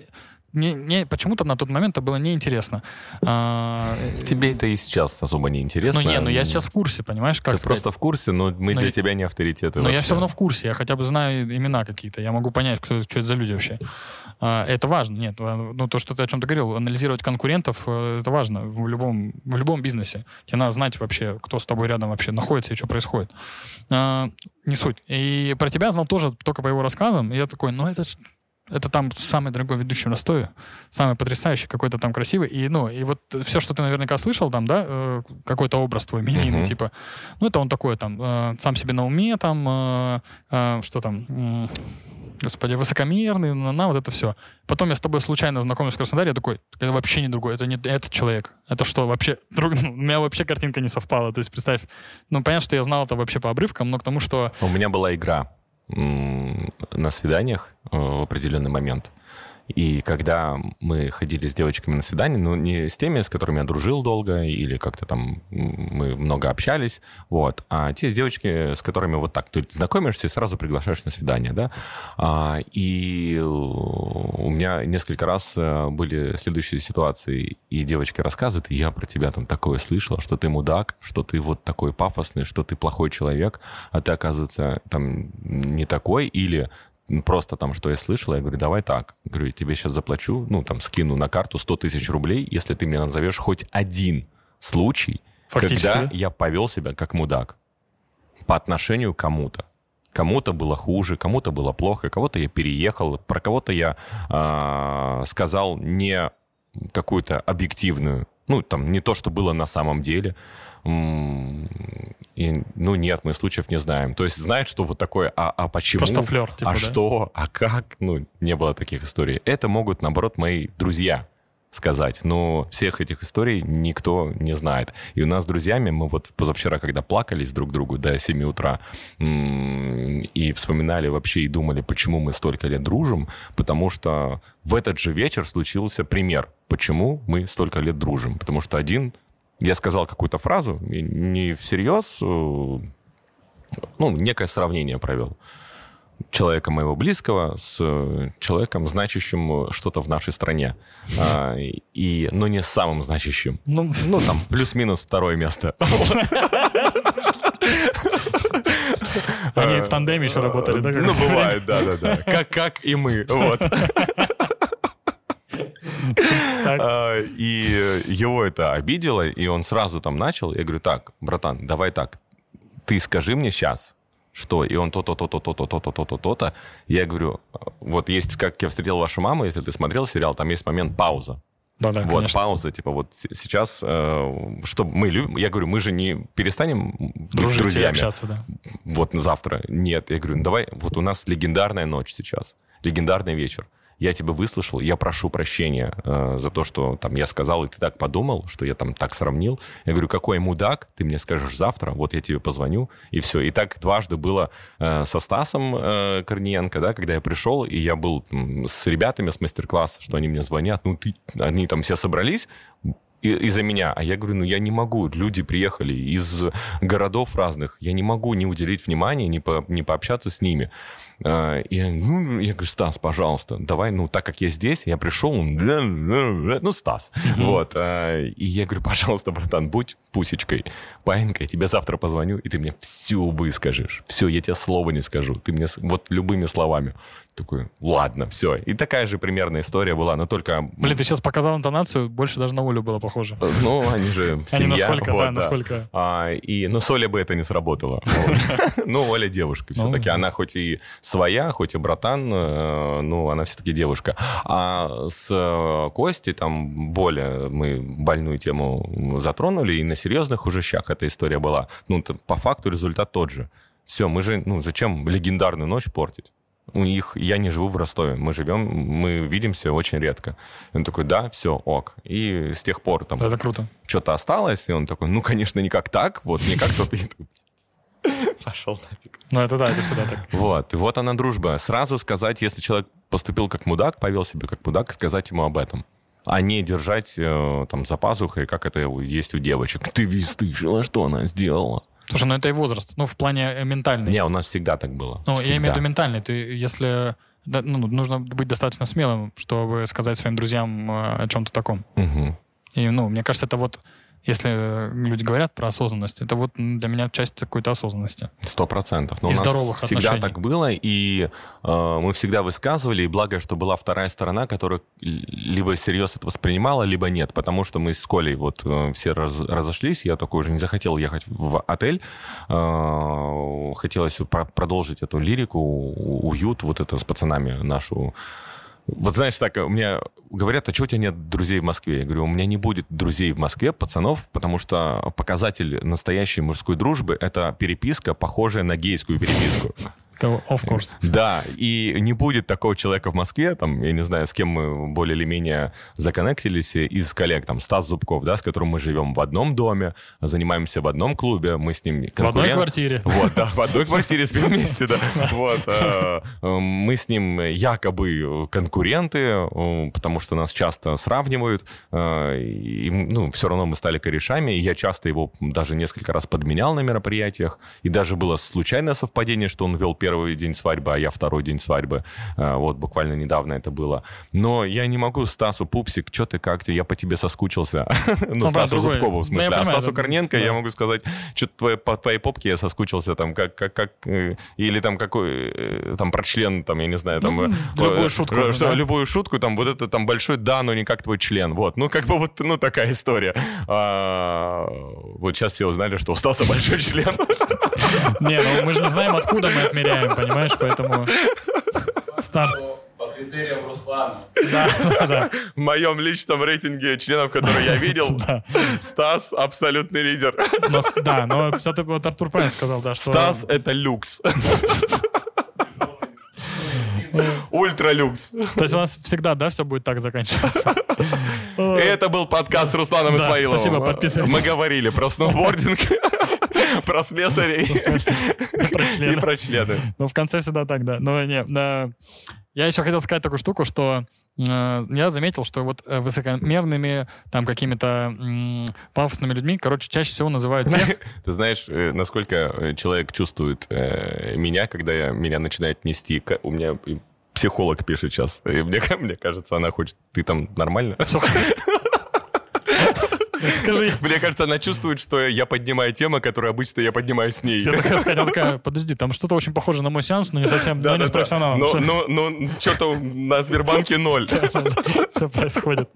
не, не, почему-то на тот момент это было неинтересно. А, Тебе это и сейчас особо не интересно. Ну не, ну я сейчас в курсе, понимаешь, как Ты сказать. просто в курсе, но мы Но для я- тебя не авторитеты Но я вообще. все равно в курсе, я хотя бы знаю имена какие-то, я могу понять, кто, что это за люди вообще. А, это важно, нет, а, ну то, что ты о чем ты говорил, анализировать конкурентов, э, это важно в любом, в любом бизнесе. Тебе надо знать вообще, кто с тобой рядом вообще находится и что происходит. А, не суть. И про тебя знал тоже только по его рассказам, и я такой, ну это это там самый дорогой ведущий в Ростове, самый потрясающий, какой-то там красивый. И, ну, и вот все, что ты наверняка слышал там, да, э, какой-то образ твой медийный, Мгм. типа, ну, это он такой там, э, сам себе на уме, там, э, э, что там, м, господи, высокомерный, на, на вот это все. Потом я с тобой случайно знакомлюсь в Краснодаре, я такой, это вообще не другой, это не этот человек. Это что, вообще, друг, у меня вообще картинка не совпала. То есть, представь, ну, понятно, что я знал это вообще по обрывкам, но к тому, что У меня была игра на свиданиях э, в определенный момент. И когда мы ходили с девочками на свидание, ну, не с теми, с которыми я дружил долго, или как-то там мы много общались, вот, а те с девочки, с которыми вот так ты знакомишься и сразу приглашаешь на свидание, да. А, и у меня несколько раз э, были следующие ситуации, и девочки рассказывают, я про тебя там такое слышала, что ты мудак, что ты вот такой пафосный, что ты плохой человек, а ты, оказывается, там не такой, или просто там, что я слышал, я говорю, давай так. Говорю, я тебе сейчас заплачу, ну, там, скину на карту 100 тысяч рублей, если ты мне назовешь хоть один случай, Фактически, когда да? я повел себя как мудак по отношению к кому-то. Кому-то было хуже, кому-то было плохо, кого-то я переехал, про кого-то я а, сказал не какую-то объективную, ну, там, не то, что было на самом деле. И, ну, нет, мы случаев не знаем. То есть знает, что вот такое, а, а почему? Просто флёр, типа, а да? что? А как? Ну, не было таких историй. Это могут, наоборот, мои друзья сказать. Но всех этих историй никто не знает. И у нас с друзьями, мы вот позавчера, когда плакались друг другу до 7 утра, и вспоминали вообще и думали, почему мы столько лет дружим, потому что в этот же вечер случился пример, почему мы столько лет дружим. Потому что один, я сказал какую-то фразу, не всерьез, э, ну, некое сравнение провел человека моего близкого с э, человеком, значащим э, что-то в нашей стране. А, и, но не самым значащим. ну, Ну, там, плюс-минус второе место. они в тандеме еще работали, да? Ну, бывает, да-да-да. Как, как и мы, вот. А, И его это обидело, и он сразу там начал. Я говорю, так, братан, давай так, ты скажи мне сейчас, что, и он то-то, то-то, то-то, то-то, то-то, то-то. Я говорю, вот есть, как я встретил вашу маму, если ты смотрел сериал, там есть момент пауза. Да, да, вот конечно. пауза, типа вот сейчас, э, что мы любим, я говорю, мы же не перестанем Дружить друзьями общаться, да. вот завтра. Нет, я говорю, ну давай, вот у нас легендарная ночь сейчас, легендарный вечер. Я тебя выслушал, я прошу прощения э, за то, что там я сказал, и ты так подумал, что я там так сравнил. Я говорю, какой мудак, ты мне скажешь завтра, вот я тебе позвоню, и все. И так дважды было э, со Стасом э, Корниенко, да, когда я пришел, и я был м, с ребятами с мастер-класса, что они мне звонят, ну ты, они там все собрались, из-за меня. А я говорю, ну я не могу. Люди приехали из городов разных. Я не могу не уделить внимания, не, по- не пообщаться с ними. А, И, ну, я говорю, Стас, пожалуйста, давай, ну, так как я здесь, я пришел, он, «Да, да, да». ну, Стас. Вот. а, И я говорю, пожалуйста, братан, будь пусечкой, паинькой, я тебе завтра позвоню, и ты мне все выскажешь. Все, я тебе слова не скажу. Ты мне вот любыми словами. Такой, ладно, все. И такая же примерная история была, но только... Блин, ты сейчас показал интонацию, больше даже на Олю было похоже. Ну, они же семья. Они насколько, вот, да, насколько... А, и, ну, с Олей бы это не сработало. Ну, Оля девушка все-таки. Ну. Она хоть и своя, хоть и братан, э, ну, она все-таки девушка. А с э, Костей там более мы больную тему затронули, и на серьезных уже щах эта история была. Ну, по факту результат тот же. Все, мы же, ну, зачем легендарную ночь портить? У них, я не живу в Ростове, мы живем, мы видимся очень редко. И он такой, да, все, ок. И с тех пор там... Это круто. Что-то осталось, и он такой, ну, конечно, не как так, вот, не как кто-то... Пошел нафиг. Ну, это да, это всегда так. Вот, и вот она дружба. Сразу сказать, если человек поступил как мудак, повел себя как мудак, сказать ему об этом а не держать э, там за пазухой, как это есть у девочек. Ты ведь слышала, что она сделала? Слушай, ну это и возраст. Ну, в плане э, ментальный. Не, у нас всегда так было. Ну, всегда. я имею в виду ментальный. Ты, если... Да, ну, нужно быть достаточно смелым, чтобы сказать своим друзьям э, о чем-то таком. Угу. И, ну, мне кажется, это вот если люди говорят про осознанность, это вот для меня часть какой-то осознанности. Сто процентов. Но и у нас здоровых всегда отношений. так было, и э, мы всегда высказывали, и благо, что была вторая сторона, которая либо всерьез это воспринимала, либо нет, потому что мы с Колей вот э, все раз, разошлись, я такой уже не захотел ехать в отель, э, хотелось про- продолжить эту лирику, уют, вот это с пацанами нашу вот знаешь, так, у меня говорят, а что у тебя нет друзей в Москве? Я говорю, у меня не будет друзей в Москве, пацанов, потому что показатель настоящей мужской дружбы — это переписка, похожая на гейскую переписку. Of course. Да, и не будет такого человека в Москве, там, я не знаю, с кем мы более или менее законнектились из коллег, там, Стас Зубков, да, с которым мы живем в одном доме, занимаемся в одном клубе, мы с ним В одной квартире. Вот, да, в одной квартире спим вместе, да. Вот, э, мы с ним якобы конкуренты, э, потому что нас часто сравнивают, э, и, ну, все равно мы стали корешами, и я часто его даже несколько раз подменял на мероприятиях, и даже было случайное совпадение, что он вел первый день свадьбы, а я второй день свадьбы. Вот буквально недавно это было. Но я не могу Стасу, Пупсик, что ты, как ты, я по тебе соскучился. Ну, Стасу Зубкову, в смысле. А Стасу Корненко я могу сказать, что по твоей попке я соскучился, там, как, как, как, или там какой, там, про член, там, я не знаю, там... Любую шутку. Что, любую шутку, там, вот это там большой да, но не как твой член. Вот, ну, как бы вот, ну, такая история. Вот сейчас все узнали, что остался большой член. Не, ну мы же не знаем, откуда мы отмеряем, понимаешь, поэтому... Старт. По критериям Руслана. Да, да. В моем личном рейтинге членов, которые я видел, Стас абсолютный лидер. Но, да, но все-таки вот Артур правильно сказал, да, что... Стас — это люкс. Ультралюкс. То есть у нас всегда, да, все будет так заканчиваться? И это был подкаст с Русланом Да, Исмаиловым. спасибо, подписывайтесь. Мы говорили про сноубординг, про слесарей и про члены. Ну, в конце всегда так, да. Но не. Я еще хотел сказать такую штуку, что э, я заметил, что вот э, высокомерными, там, какими-то м, пафосными людьми, короче, чаще всего называют тех... Ты знаешь, э, насколько э, человек чувствует э, меня, когда я, меня начинает нести? У меня психолог пишет сейчас. И мне, мне кажется, она хочет... Ты там нормально? Скажи, Мне кажется, она чувствует, что я поднимаю темы, которые обычно я поднимаю с ней. я такая сказать, она такая, подожди, там что-то очень похоже на мой сеанс, но не совсем, но не с профессионалом. Но, Что- но, но что-то на Сбербанке ноль. что происходит.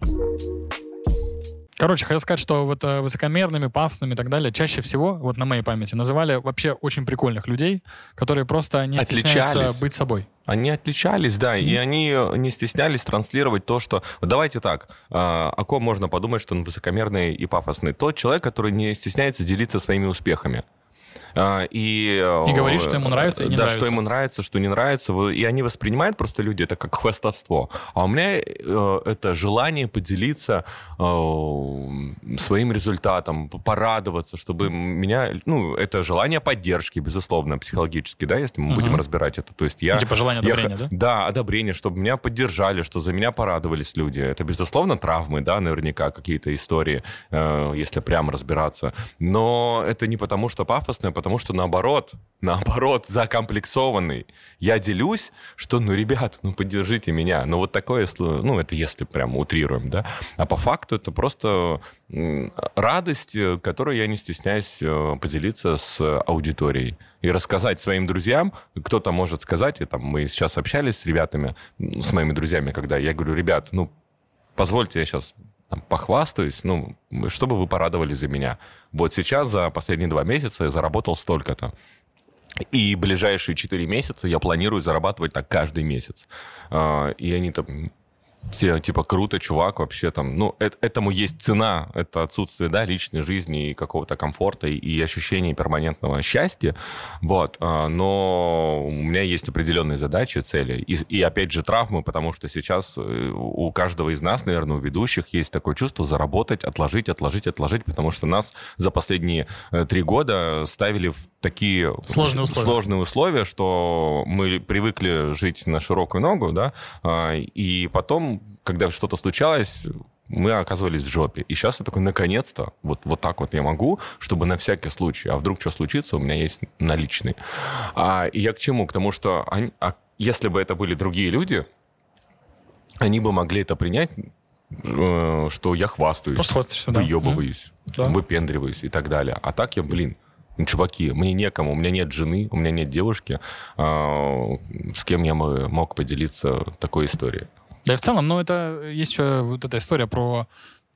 Короче, хотел сказать, что вот э, высокомерными, пафосными и так далее чаще всего, вот на моей памяти, называли вообще очень прикольных людей, которые просто не стесняются быть собой. Они отличались, да, и они не стеснялись транслировать то, что... Вот Давайте так, а, о ком можно подумать, что он высокомерный и пафосный? Тот человек, который не стесняется делиться своими успехами. А, И, И говорит, что ему нравится и не да, нравится. что ему нравится, что не нравится. И они воспринимают просто люди это как хвастовство. А у меня э, это желание поделиться э, своим результатом, порадоваться, чтобы меня... Ну, это желание поддержки, безусловно, психологически, да, если мы Мгм. будем разбирать это. То есть я... Типа желание я одобрения, х- да? Да, одобрение, чтобы меня поддержали, что за меня порадовались люди. Это, безусловно, травмы, да, наверняка какие-то истории, э, если прямо разбираться. Но это не потому, что пафосно, а потому что наоборот, наоборот, закомплексованный. Я делюсь, что, ну, ребят, ну, поддержите меня. Ну, вот такое, ну, это если прям утрируем, да. А по факту это просто радость, э, которой я не стесняюсь э, поделиться с аудиторией и рассказать своим друзьям. Кто-то может сказать, и там мы сейчас общались с ребятами, с моими друзьями, когда я говорю, ребят, ну, позвольте я сейчас там, похвастаюсь, ну, чтобы вы порадовались за меня. Вот сейчас за последние два месяца я заработал столько-то. И ближайшие 4 месяца я планирую зарабатывать так каждый месяц. А, И они там типа, круто, чувак, вообще там, ну, это, этому есть цена, это отсутствие, да, личной жизни и какого-то комфорта и, и ощущения перманентного счастья, вот, а, но у меня есть определенные задачи, цели, и, и опять же травмы, потому что сейчас э, у каждого из нас, наверное, у ведущих есть такое чувство заработать, отложить, отложить, отложить, потому что нас за последние э, три года ставили в такие сложные условия, сложные условия что мы привыкли жить на широкую ногу, да, а, и потом когда что-то случалось, мы оказывались в жопе. И сейчас я такой, наконец-то, вот, вот так вот я могу, чтобы на всякий случай, а вдруг что случится, у меня есть наличный. А, и я к чему? К тому, что они, а если бы это были другие люди, они бы могли это принять, э, что я хвастаюсь, Просто хвастаешься, выебываюсь, да. выпендриваюсь и так далее. А так я, блин, ну, чуваки, мне некому, у меня нет жены, у меня нет девушки, э, с кем я мог поделиться такой историей. Да и в целом, ну, это есть еще вот эта история про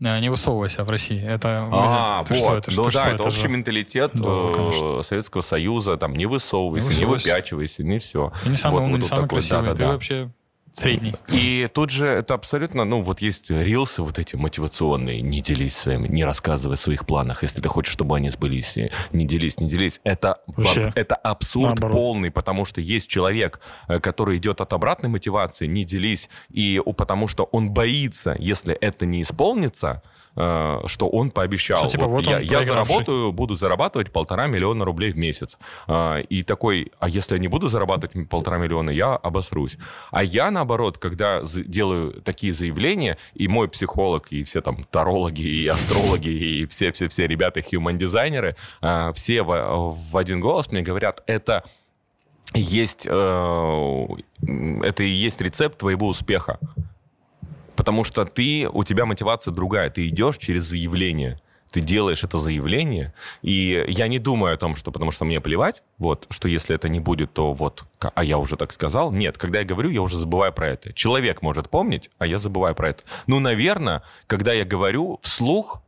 э, не высовывайся в России. Это а, ты вот, что, это, ну, что, да, что, это, это общий же... менталитет да, э, Советского Союза, там, не высовывайся, не, высовывайся. не выпячивайся, не все. И не самый вот, умный, вот не самый такой, красивый, да, да, ты да. вообще Средний. И тут же это абсолютно, ну, вот есть рилсы вот эти мотивационные, не делись своим, не рассказывай о своих планах, если ты хочешь, чтобы они сбылись, не делись, не делись. Это, Вообще, это абсурд наоборот. полный, потому что есть человек, э, который идет от обратной мотивации, не делись, и потому что он боится, если это не исполнится, Э, что он пообещал. Что, типа, вот, вот я, я заработаю, буду зарабатывать полтора миллиона рублей в месяц. Э, и такой, а если я не буду зарабатывать полтора миллиона, я обосрусь. А я, наоборот, когда делаю такие заявления, и мой психолог, и все там тарологи, и астрологи, и все-все-все ребята, human-дизайнеры, э, все в, в один голос мне говорят, это есть, это и есть рецепт твоего успеха. Потому что ты, у тебя мотивация другая. Ты идешь через заявление ты делаешь это заявление, и я не думаю о том, что потому что мне плевать, вот, что если это не будет, то вот, а я уже так сказал. Нет, когда я говорю, я уже забываю про это. Человек может помнить, а я забываю про это. Ну, наверное, когда я говорю вслух,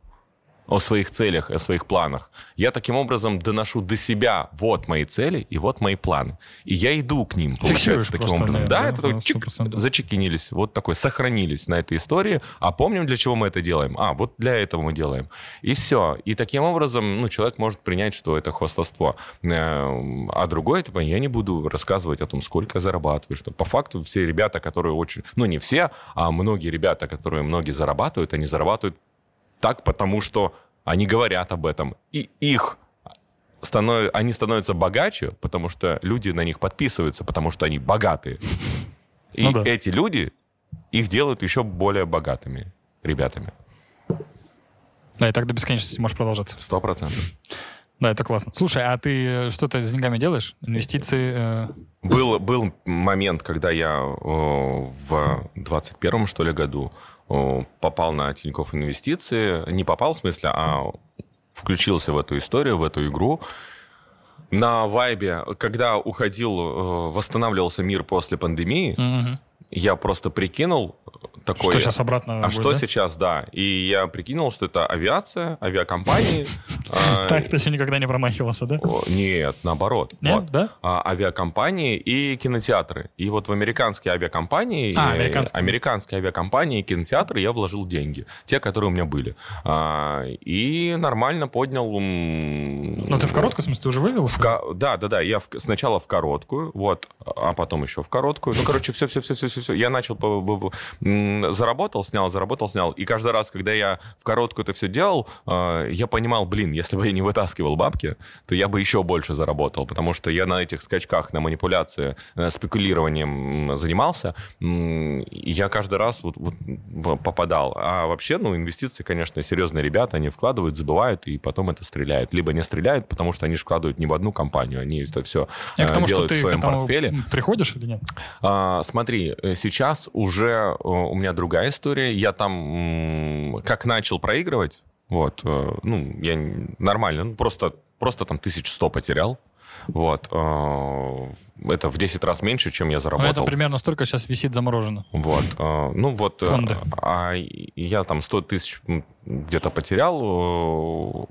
о своих целях, о своих планах. Я таким образом доношу до себя вот мои цели и вот мои планы. И я иду к ним. Фиксируешь таким образом. Да, да, это такой чик, зачекинились, вот такой, сохранились на этой истории. А помним, для чего мы это делаем? А, вот для этого мы делаем. И все. И таким образом, ну, человек может принять, что это хвастовство. Э, а другой, типа, я не буду рассказывать о том, сколько я зарабатываю, что по факту все ребята, которые очень, ну, не все, а многие ребята, которые многие зарабатывают, они зарабатывают так, потому что они говорят об этом. И их станов... они становятся богаче, потому что люди на них подписываются, потому что они богатые. И ну, да. эти люди их делают еще более богатыми ребятами. Да, и так до бесконечности можешь продолжаться. Сто процентов. Да, это классно. Слушай, а ты э, что-то с деньгами делаешь? Инвестиции? Э... Был, был момент, когда я э, в 21-м, что ли, году попал на Тинькофф Инвестиции. Не попал, в смысле, а включился в эту историю, в эту игру. На вайбе, когда уходил, э, восстанавливался мир после пандемии, угу. Я просто прикинул, такой... Что сейчас обратно А будет, что да? сейчас, да. И я прикинул, что это авиация, авиакомпании. А, так ты еще никогда не промахивался, да? Нет, наоборот. Нет, да? А, авиакомпании и кинотеатры. И вот в американские авиакомпании... А, американские. Авиакомпании и кинотеатры я вложил деньги. Те, которые у меня были. И нормально поднял... Ну, ты в короткую, в смысле, ты уже вывел? Да, да, да. Я сначала в короткую, вот, а потом еще в короткую. Ну, короче, все-все-все-все-все. Я начал заработал, снял, заработал, снял. И каждый раз, когда я в короткую это все делал, э, я понимал, блин, если бы я не вытаскивал бабки, то я бы еще больше заработал, потому что я на этих скачках, на манипуляции, э, спекулированием занимался, и я каждый раз вот, вот попадал. А вообще, ну, инвестиции, конечно, серьезные ребята, они вкладывают, забывают, и потом это стреляет. Либо не стреляют, потому что они же вкладывают не в одну компанию, они это все я к тому, делают что ты в своем портфеле. Приходишь или нет? А, смотри, сейчас уже у меня другая история. Я там как начал проигрывать, вот, э, ну, я нормально, ну, просто, просто там 1100 потерял. Вот. Э, это в 10 раз меньше, чем я заработал. А это примерно столько сейчас висит заморожено. Вот. Э, ну вот. Фонды. А я там 100 тысяч где-то потерял.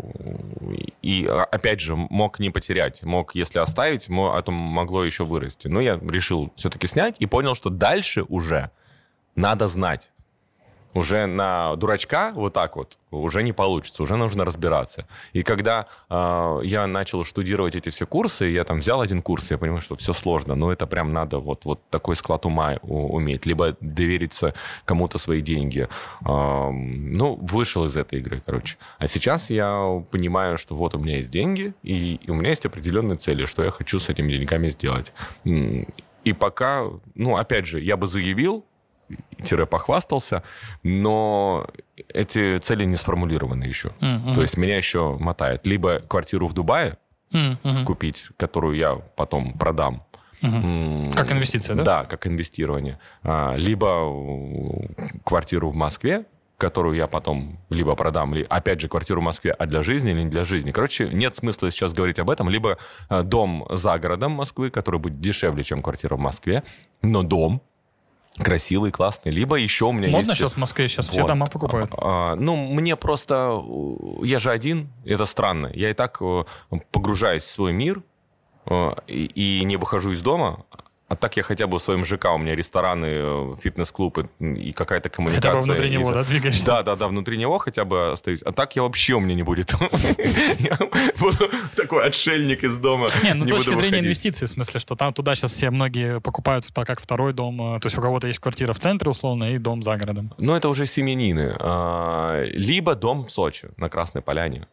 И опять же, мог не потерять. Мог, если оставить, это могло еще вырасти. Но я решил все-таки снять и понял, что дальше уже надо знать. Уже на дурачка вот так вот уже не получится, уже нужно разбираться. И когда э, я начал штудировать эти все курсы, я там взял один курс, я понимаю, что все сложно, но это прям надо вот, вот такой склад ума уметь, либо довериться кому-то свои деньги. Э, ну, вышел из этой игры, короче. А сейчас я понимаю, что вот у меня есть деньги, и, и у меня есть определенные цели, что я хочу с этими деньгами сделать. И пока, ну, опять же, я бы заявил, тире похвастался, но эти цели не сформулированы еще. Mm-hmm. То есть меня еще мотает. Либо квартиру в Дубае mm-hmm. купить, которую я потом продам. Mm-hmm. Как инвестиция, да? Да, как инвестирование. А, либо квартиру в Москве, которую я потом либо продам, ли, опять же, квартиру в Москве, а для жизни или не для жизни. Короче, нет смысла сейчас говорить об этом. Либо э, дом за городом Москвы, который будет дешевле, чем квартира в Москве, но дом, красивый, классный. Либо еще у меня Модно есть... сейчас в Москве, сейчас вот. все дома покупают. А, а, ну, мне просто... Э, я же один, это странно. Я и так э, погружаюсь в свой мир и, и не выхожу из дома, а так я хотя бы в своем ЖК, у меня рестораны, э, фитнес-клубы и какая-то коммуникация. Хотя бы внутри него, да, двигаешься? Да, да, да, внутри него хотя бы остаюсь. А так я вообще у меня не будет. Я буду такой отшельник из дома. Не, ну с точки зрения инвестиций, в смысле, что там туда сейчас все многие покупают так как второй дом. Э, то есть у кого-то есть квартира в центре, условно, и дом за городом. Ну, это уже семенины. А, либо дом в Сочи, на Красной Поляне.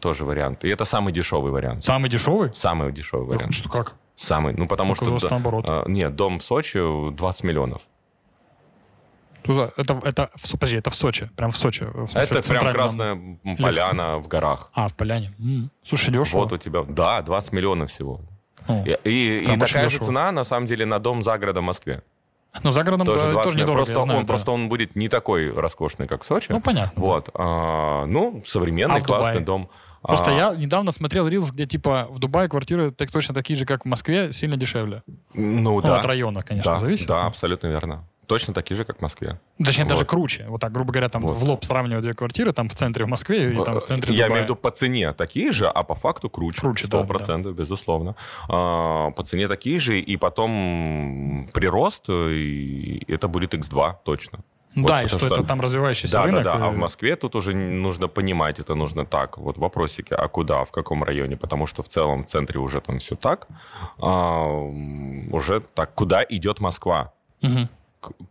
Тоже вариант. И это самый дешевый вариант. Самый дешевый? Самый дешевый вариант. Что, как? Самый, ну потому что... наоборот. А, нет, дом в Сочи 20 миллионов. Это, это, подожди, это в Сочи, прям в Сочи. В смысле, это в прям Красная Поляна в горах. А, в Поляне. М-м. Слушай, дешево. Вот у тебя, да, 20 миллионов всего. О, и и, и такая же цена, на самом деле, на дом за городом в Москве. Но за городом тоже, тоже, тоже недорого, просто, знаю, он, да. просто он будет не такой роскошный, как в Сочи. Ну, понятно. Вот. А, ну, современный, а классный дом. Просто а... я недавно смотрел Рилс, где типа в Дубае квартиры так, точно такие же, как в Москве, сильно дешевле. Ну, ну да. От района, конечно, да, зависит. Да, абсолютно верно. Точно такие же, как в Москве. Точнее, вот. даже круче. Вот так, грубо говоря, там вот. в лоб сравнивать две квартиры, там в центре в Москве и там в центре Я Дубая. имею в виду по цене такие же, а по факту круче. Круче, 100%, да, да. безусловно. А, по цене такие же, и потом прирост, и это будет X2 точно. Вот, да, и что, что это там развивающийся да, рынок. Да, да, а в Москве тут уже нужно понимать, это нужно так. Вот вопросики, а куда, в каком районе? Потому что в целом в центре уже там все так. А, уже так, куда идет Москва? Угу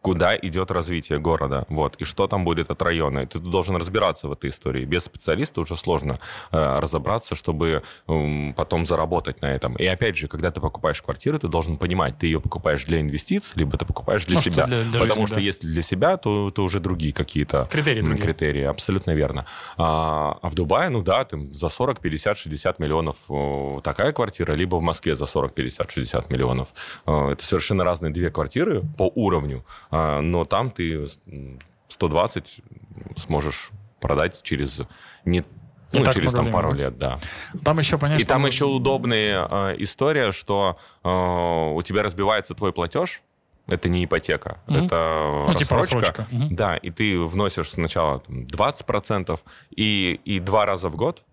куда идет развитие города, вот, и что там будет от района. И ты должен разбираться в этой истории. Без специалиста уже сложно э, разобраться, чтобы э, потом заработать на этом. И опять же, когда ты покупаешь квартиру, ты должен понимать, ты ее покупаешь для инвестиций, либо ты покупаешь для ну, себя. Для, для Потому жизни, что да. если для себя, то, то уже другие какие-то критерии. Другие. Критерии, абсолютно верно. А, а в Дубае, ну да, ты за 40, 50, 60 миллионов такая квартира, либо в Москве за 40, 50, 60 миллионов. Э, это совершенно разные две квартиры по уровню. А, но там ты 120 сможешь продать через не ну, через там пару лет, да. Там еще, понятно. И там еще удобная э, история, что э, у тебя разбивается твой платеж, это не ипотека, угу. это ну, рассрочка. Типа рассрочка. Угу. Да, и ты вносишь сначала там, 20% и, и два раза в год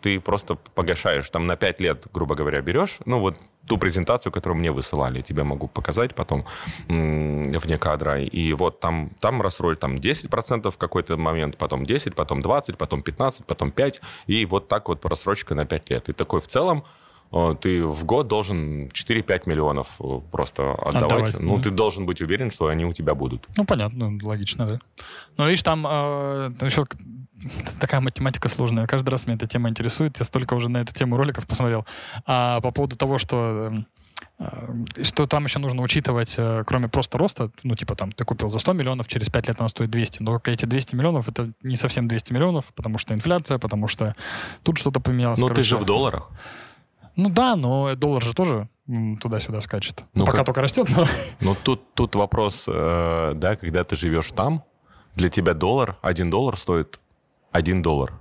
ты просто погашаешь, там на 5 лет, грубо говоря, берешь, ну вот ту презентацию, которую мне высылали, тебе могу показать потом вне кадра, и вот там, там рассроль, там 10% в какой-то момент, потом 10, потом 20, потом 15, потом 5, и вот так вот рассрочка на 5 лет. И такой в целом э, ты в год должен 4-5 миллионов э, просто отдавать. отдавать. Ну, ты должен быть уверен, что они у тебя будут. Ну, понятно, логично, да. Но видишь, там э, еще такая математика сложная. Каждый раз меня эта тема интересует. Я столько уже на эту тему роликов посмотрел. А по поводу того, что эм, э, что там еще нужно учитывать, э, кроме просто роста, ну, типа там, ты купил за 100 миллионов, через 5 лет она стоит 200, но эти 200 миллионов, это не совсем 200 миллионов, потому что инфляция, потому что тут что-то поменялось. Но ты же в долларах. Ну да, но доллар же тоже туда-сюда скачет. Ну, Пока как... только растет, но... Ну тут, тут вопрос, э, да, когда ты живешь там, для тебя доллар, один доллар стоит один доллар.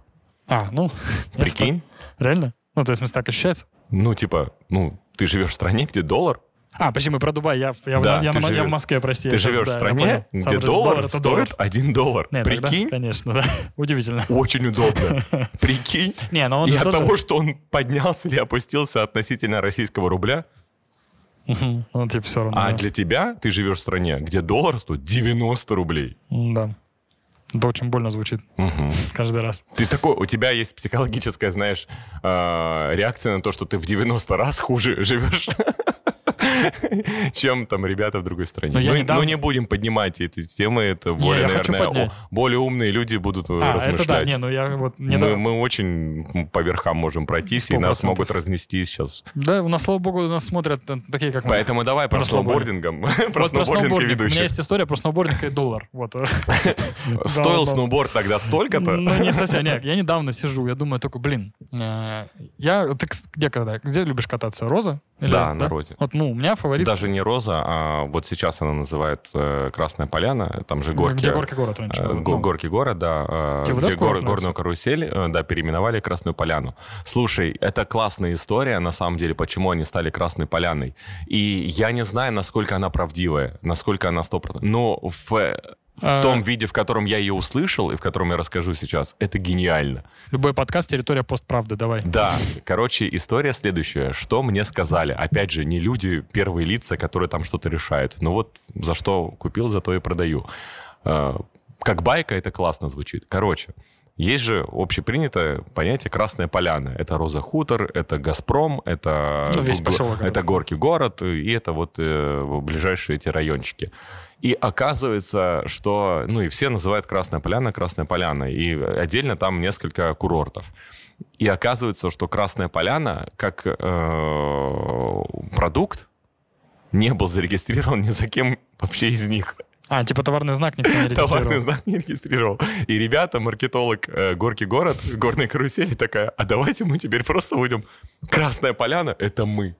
А, ну... Прикинь? Реально? Ну, то есть, смысле, так ощущается? Ну, типа, ну, ты живешь в стране, где доллар а, почему мы про Дубай? Я, я, да, я, я, живешь, я в Москве, прости. Ты живешь да, в стране, где доллар, доллар стоит доллар. 1 доллар. Нет, Прикинь? Тогда, конечно, да. Удивительно. Очень удобно. Прикинь? Не, но он И от тоже... того, что он поднялся или опустился относительно российского рубля, ну, типа все равно. А для тебя ты живешь в стране, где доллар стоит 90 рублей. Да. Это очень больно звучит Мгм. каждый раз. Ты такой, у тебя есть психологическая, знаешь, э, реакция на то, что ты в 90 раз хуже живешь, чем там ребята в другой стране. Но Ну, недавно- ну, не будем поднимать эти темы, это Не, более, хочу наверное, более умные люди будут э, А, это да, размышлять. не, ну я вот мы, недавно... мы очень по верхам можем пройтись, и Сто нас могут разнести сейчас. Да, у нас, слава богу, нас смотрят э, такие, как мы. Поэтому давай про Про сноубординг. сноубордингом. Про Вот сноубординг и сноубординг. У меня ведущих. есть история про сноубординг и доллар. Вот. Стоил Да, да. сноуборд тогда столько-то? Ну, не совсем. Нет, я недавно сижу, я думаю только, блин, э, я... Ты где когда? Где любишь кататься? Роза? Или- Да, на Розе. Вот, ну, меня фаворит... Даже не Роза, а вот сейчас она называет э, Красная Поляна, там же горки. Где горки город раньше Э, был. го- Ну, Горки город, да, э, Тебе вот где курорт гор- горную карусель, да, переименовали Красную Поляну. Слушай, это классная история, на самом деле, почему они стали Красной Поляной. И я не знаю, насколько она правдивая, насколько она 100%. Но в, в А. том виде, в котором я ее услышал и в котором я расскажу сейчас, это гениально. Любой подкаст «Территория постправды», давай. Да, короче, история следующая. Что мне сказали? Опять же, не люди, первые лица, которые там что-то решают. Ну вот за что купил, за то и продаю. Э, Как байка это классно звучит. Короче, есть же общепринятое понятие «красная поляна». Это «Роза Хутор», это «Газпром», это, Ну, весь поселок это этот. «Горки город», и это вот э, ближайшие эти райончики. И оказывается, что... Ну, и все называют «Красная поляна» «Красная поляна». И отдельно там несколько курортов. И оказывается, что Красная Поляна как э, продукт не был зарегистрирован ни за кем вообще из них. А, типа товарный знак никто не регистрировал. Товарный знак не регистрировал. И ребята, маркетолог э, Горки город, горной карусели такая, а давайте мы теперь просто будем Красная Поляна, это мы.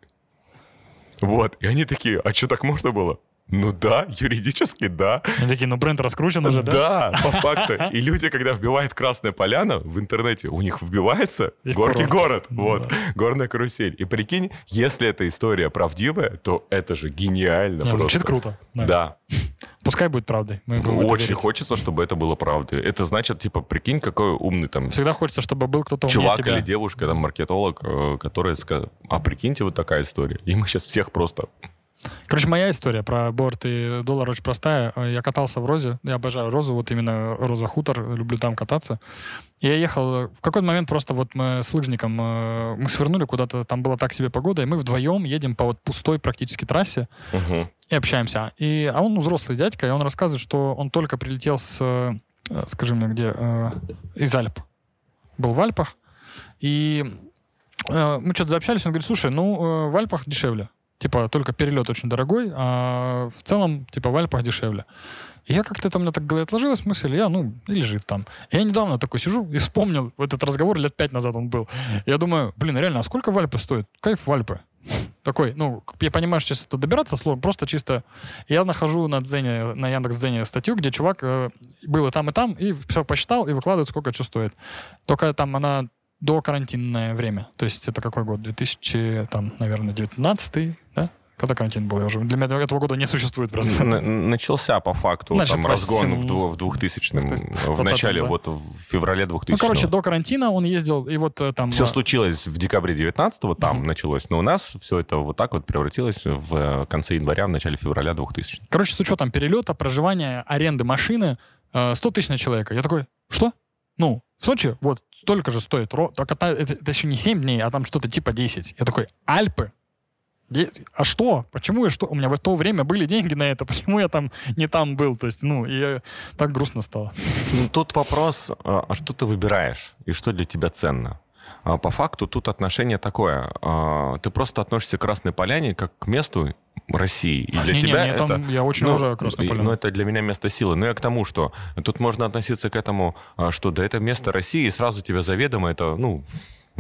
Вот. И они такие, а что так можно было? Ну да, юридически да. Они такие, ну бренд раскручен уже, да? Да, по факту. И люди, когда вбивают Красная Поляна в интернете, у них вбивается И Горки курорт. город. Ну Вот. да. Горная карусель. И прикинь, если эта история правдивая, то это же гениально Не, просто. звучит круто. Да. Да. Пускай будет правдой. Мы это Очень верить. хочется, чтобы это было правдой. Это значит, типа, прикинь, какой умный там Всегда хочется, чтобы был кто-то умнее чувак тебя. или девушка, там, маркетолог, э, который скажет, а прикиньте, вот такая история. И мы сейчас всех просто... Короче, моя история про борт и доллар очень простая. Я катался в Розе, я обожаю Розу, вот именно Роза Хутор, люблю там кататься. И я ехал, в какой-то момент просто вот мы с лыжником, э, мы свернули куда-то, там была так себе погода, и мы вдвоем едем по вот пустой практически трассе Мгм. и общаемся. И, а он взрослый дядька, и он рассказывает, что он только прилетел с, э, скажи мне, где, э, из Альп. Был в Альпах, и мы что-то заобщались, он говорит, слушай, ну, в Альпах дешевле. Типа, только перелет очень дорогой, а в целом, типа, в Альпах дешевле. И я как-то там, меня так голове отложилась мысль, я, ну, и лежит там. Я недавно такой сижу и вспомнил, этот разговор лет пять назад он был. Я думаю, блин, реально, а сколько в Альпы стоит? Кайф в Альпы. Такой, ну, я понимаю, что сейчас это добираться сложно, просто чисто... Я нахожу на Дзене, на Яндекс.Дзене статью, где чувак э, был и там, и там, и все посчитал, и выкладывает, сколько что стоит. Только там она до карантинное время. То есть это какой год? 2000, там, наверное, 19 да? Когда карантин был? Я уже... Для меня этого года не существует просто. Начался по факту Значит, там разгон в, восемь- дву- в 2000-м, в 20-м, начале, да. вот в феврале 2000 Ну, короче, до карантина он ездил, и вот э, там... Все э, случилось в декабре 19-го, там Мгм. началось, но у нас все это вот так вот превратилось в э, конце января, в начале февраля 2000 Короче, с учетом перелета, проживания, аренды машины, э, 100 тысяч на человека. Я такой, что? Ну, в Сочи вот столько же стоит. это, это- это еще не 7 дней, а там что-то типа 10. Я такой, Альпы? А что? Почему и что? У меня в то время были деньги на это. Почему я там не там был? То есть, ну, и э, так грустно стало. Ну, тут вопрос, а а что ты выбираешь и что для тебя ценно? А По факту тут отношение такое. а, Ты просто относишься к Красной Поляне как к месту России. И для Не-не, тебя мне это... там- я очень ну, уважаю Красную и- Поляну. Ну, это для меня место силы. Но я к тому, что тут можно относиться к этому, что да, это место России, и сразу тебе заведомо это, ну,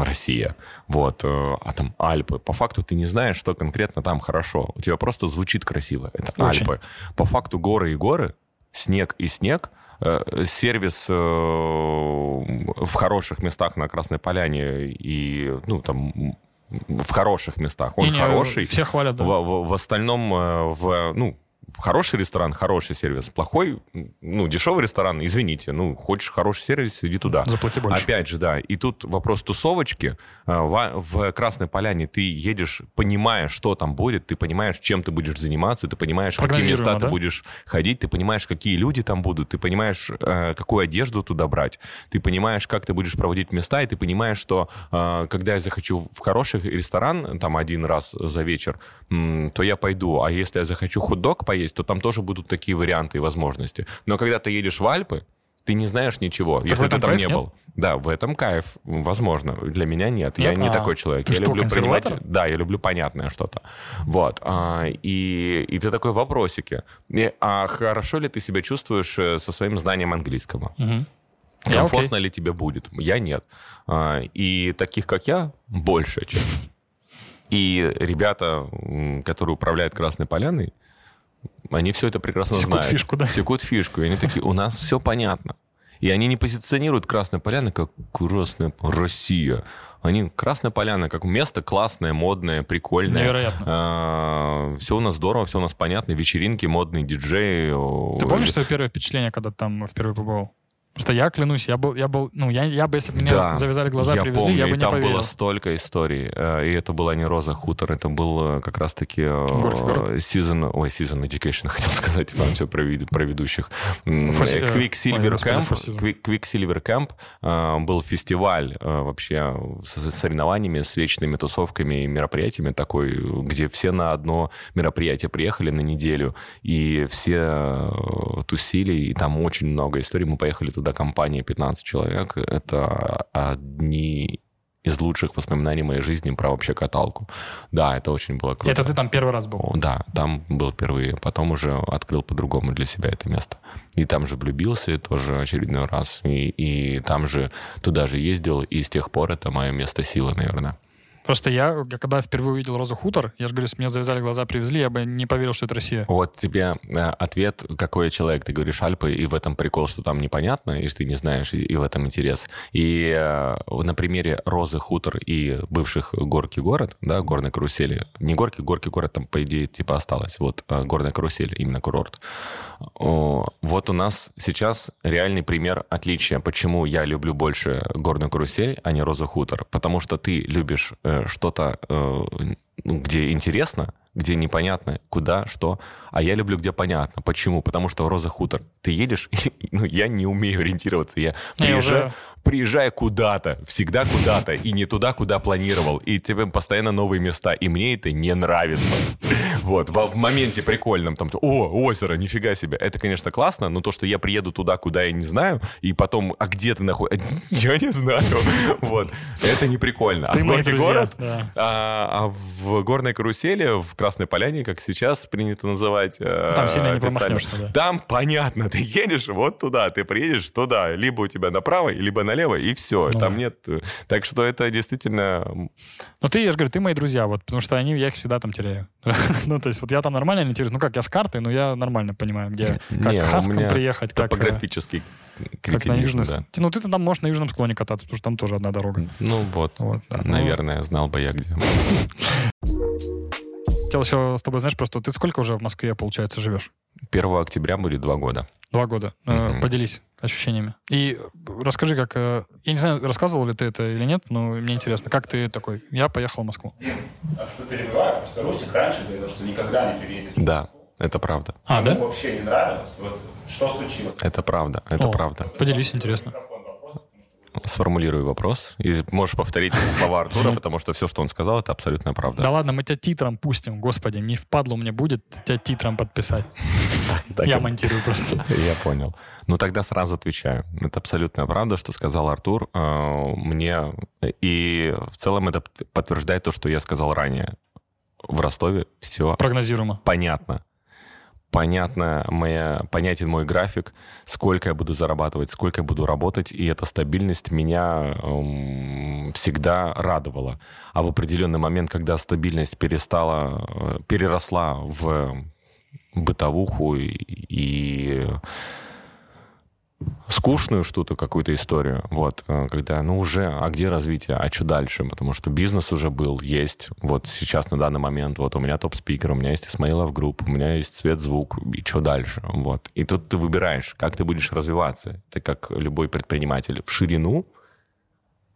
Россия. Вот. э, А там Альпы. По факту ты не знаешь, что конкретно там хорошо. У тебя просто звучит красиво. Это Очень. Альпы. По факту горы и горы, снег и снег, э, сервис э, в хороших местах на Красной Поляне и, ну, там, в хороших местах. Он Не-не, хороший. Все хвалят, да. В, в- в остальном, в, ну, хороший ресторан, хороший сервис, плохой, ну, дешевый ресторан, извините, ну, хочешь хороший сервис, иди туда. Заплати больше. Опять же, да. И тут вопрос тусовочки. А, В, Красной Поляне ты едешь, понимая, что там будет, ты понимаешь, чем ты будешь заниматься, ты понимаешь, в какие места Прогнозируемо, ты да? будешь ходить, ты понимаешь, какие люди там будут, ты понимаешь, э, какую одежду туда брать, ты понимаешь, как ты будешь проводить места, и ты понимаешь, что э, когда я захочу в хороший ресторан, там один раз за вечер, то я пойду. А если я захочу хот-дог поесть, то там тоже будут такие варианты и возможности. Но когда ты едешь в Альпы, ты не знаешь ничего, если в этом ты там кайф, не нет? был. Да, в этом кайф, возможно. Для меня нет. Я Нет? не А. такой человек. Ты я что, люблю принимать... Да, я люблю понятное что-то. Вот. А, и, и ты такой вопросики. И, а хорошо ли ты себя чувствуешь э, со своим знанием английского? Я Комфортно окей. ли тебе будет? Я нет. А, И таких, как я, больше, чем. И ребята, которые управляют Красной Поляной, они все это прекрасно Секут знают. фишку, да? Секут фишку. И они такие, у нас все понятно. И они не позиционируют Красная Поляна как Красная Россия. Они Красная Поляна как место классное, модное, прикольное. Невероятно. все у нас здорово, все у нас понятно. Вечеринки, модные диджеи. Ты помнишь свое первое впечатление, когда там впервые побывал? Просто я клянусь, я был, я был, ну, я, я бы, если бы мне Да, завязали глаза, я привезли, помню, я бы и не там поверил. было столько историй. э, И это была не Роза Хутор, это был э, как раз-таки э. Season, ой, Season Education, хотел сказать, вам все про, про ведущих. Э, Quicksilver Camp, Quicksilver Camp был фестиваль вообще с соревнованиями, с вечными тусовками и мероприятиями такой, где все на одно мероприятие приехали на неделю, и все тусили, и там очень много историй. Мы поехали туда, компания 15 человек. Это одни из лучших воспоминаний моей жизни про вообще каталку. Да, это очень было круто. Это ты там первый раз был? Да, там был впервые. Потом уже открыл по-другому для себя это место. И там же влюбился тоже очередной раз. И, и там же, туда же ездил. И с тех пор это мое место силы, наверное. Просто я, когда впервые увидел Розу Хутор, я же говорю, мне завязали глаза, привезли, я бы не поверил, что это Россия. Вот тебе э, ответ, какой человек. Ты говоришь Альпы, и в этом прикол, что там непонятно, и ты не знаешь, и, в этом интерес. И э, на примере Розы Хутор и бывших Горки город, да, горной карусели. Не Горки, Горки город там, по идее, типа осталось. Вот э, горная карусель, именно курорт. Вот у нас сейчас реальный пример отличия, почему я люблю больше горную карусель, а не Розу Хутор. Потому что ты любишь что-то, э, ну, где интересно, где непонятно, куда, что. А я люблю, где понятно. Почему? Потому что в Роза Хутор ты едешь, и, ну, я не умею ориентироваться. Я приезжаю, уже- приезжаю куда-то, всегда куда-то, и не туда, куда планировал. И тебе постоянно новые места. И мне это не нравится. Вот, в, в моменте прикольном, там, о, озеро, нифига себе. Это, конечно, классно, но то, что я приеду туда, куда я не знаю, и потом, а где ты находишься? Я не знаю. Вот, это не прикольно. А Ты в мои Горький друзья, город, да. а, а в горной карусели, в Красной Поляне, как сейчас принято называть... э, Там сильно не промахнешься, да. Там понятно, ты едешь вот туда, ты приедешь туда, либо у тебя направо, либо налево, и все. Ну там да. нет... э, Так что это действительно... Но ты, я же говорю, ты мои друзья, вот, потому что они, я их всегда там теряю. ну, то есть вот я там нормально ориентируюсь. Ну, как, я с картой, но я нормально понимаю, где, как Не, меня приехать, как, э, Топографический как на южном... да. Ну, ты там можешь на южном склоне кататься, потому что там тоже одна дорога. Ну вот, Вот, да. Ну, наверное, знал бы я где. Хотел еще с тобой, знаешь, просто ты сколько уже в Москве, получается, живешь? 1 октября будет два года. Два года. Мгм. Поделись ощущениями. И расскажи, как... э, Я не знаю, рассказывал ли ты это или нет, но мне интересно, как ты такой? Я поехал в Москву. А что перебиваю? Потому что Русик раньше говорил, что никогда не переедет. Да, это правда. А, Ему да? вообще не нравилось. Вот что случилось? Это правда, это О, правда. Поделись, интересно. Микрофон, вопрос, потому что Сформулирую вопрос. И можешь повторить слова Артура, потому что все, что он сказал, это абсолютная правда. Да ладно, мы тебя титром пустим. Господи, не впадло мне будет тебя титром подписать. Я монтирую просто. Я понял. Ну, тогда сразу отвечаю. Это абсолютная правда, что сказал Артур. Э, Мне... И в целом это подтверждает то, что я сказал ранее. В Ростове все Прогнозируемо. понятно. Понятно, моя, понятен мой график, сколько я буду зарабатывать, сколько я буду работать, и эта стабильность меня эм, всегда радовала. А в определенный момент, когда стабильность перестала, э, переросла в бытовуху и, и скучную что-то, какую-то историю, вот, э, когда, ну, уже, а где развитие, а что дальше? Потому что бизнес уже был, есть, вот сейчас на данный момент, вот у меня Top Speaker, у меня есть Исмаилов Group, у меня есть Цвет Звук, и что дальше? Вот. И тут ты выбираешь, как ты будешь развиваться. Ты как любой предприниматель в ширину,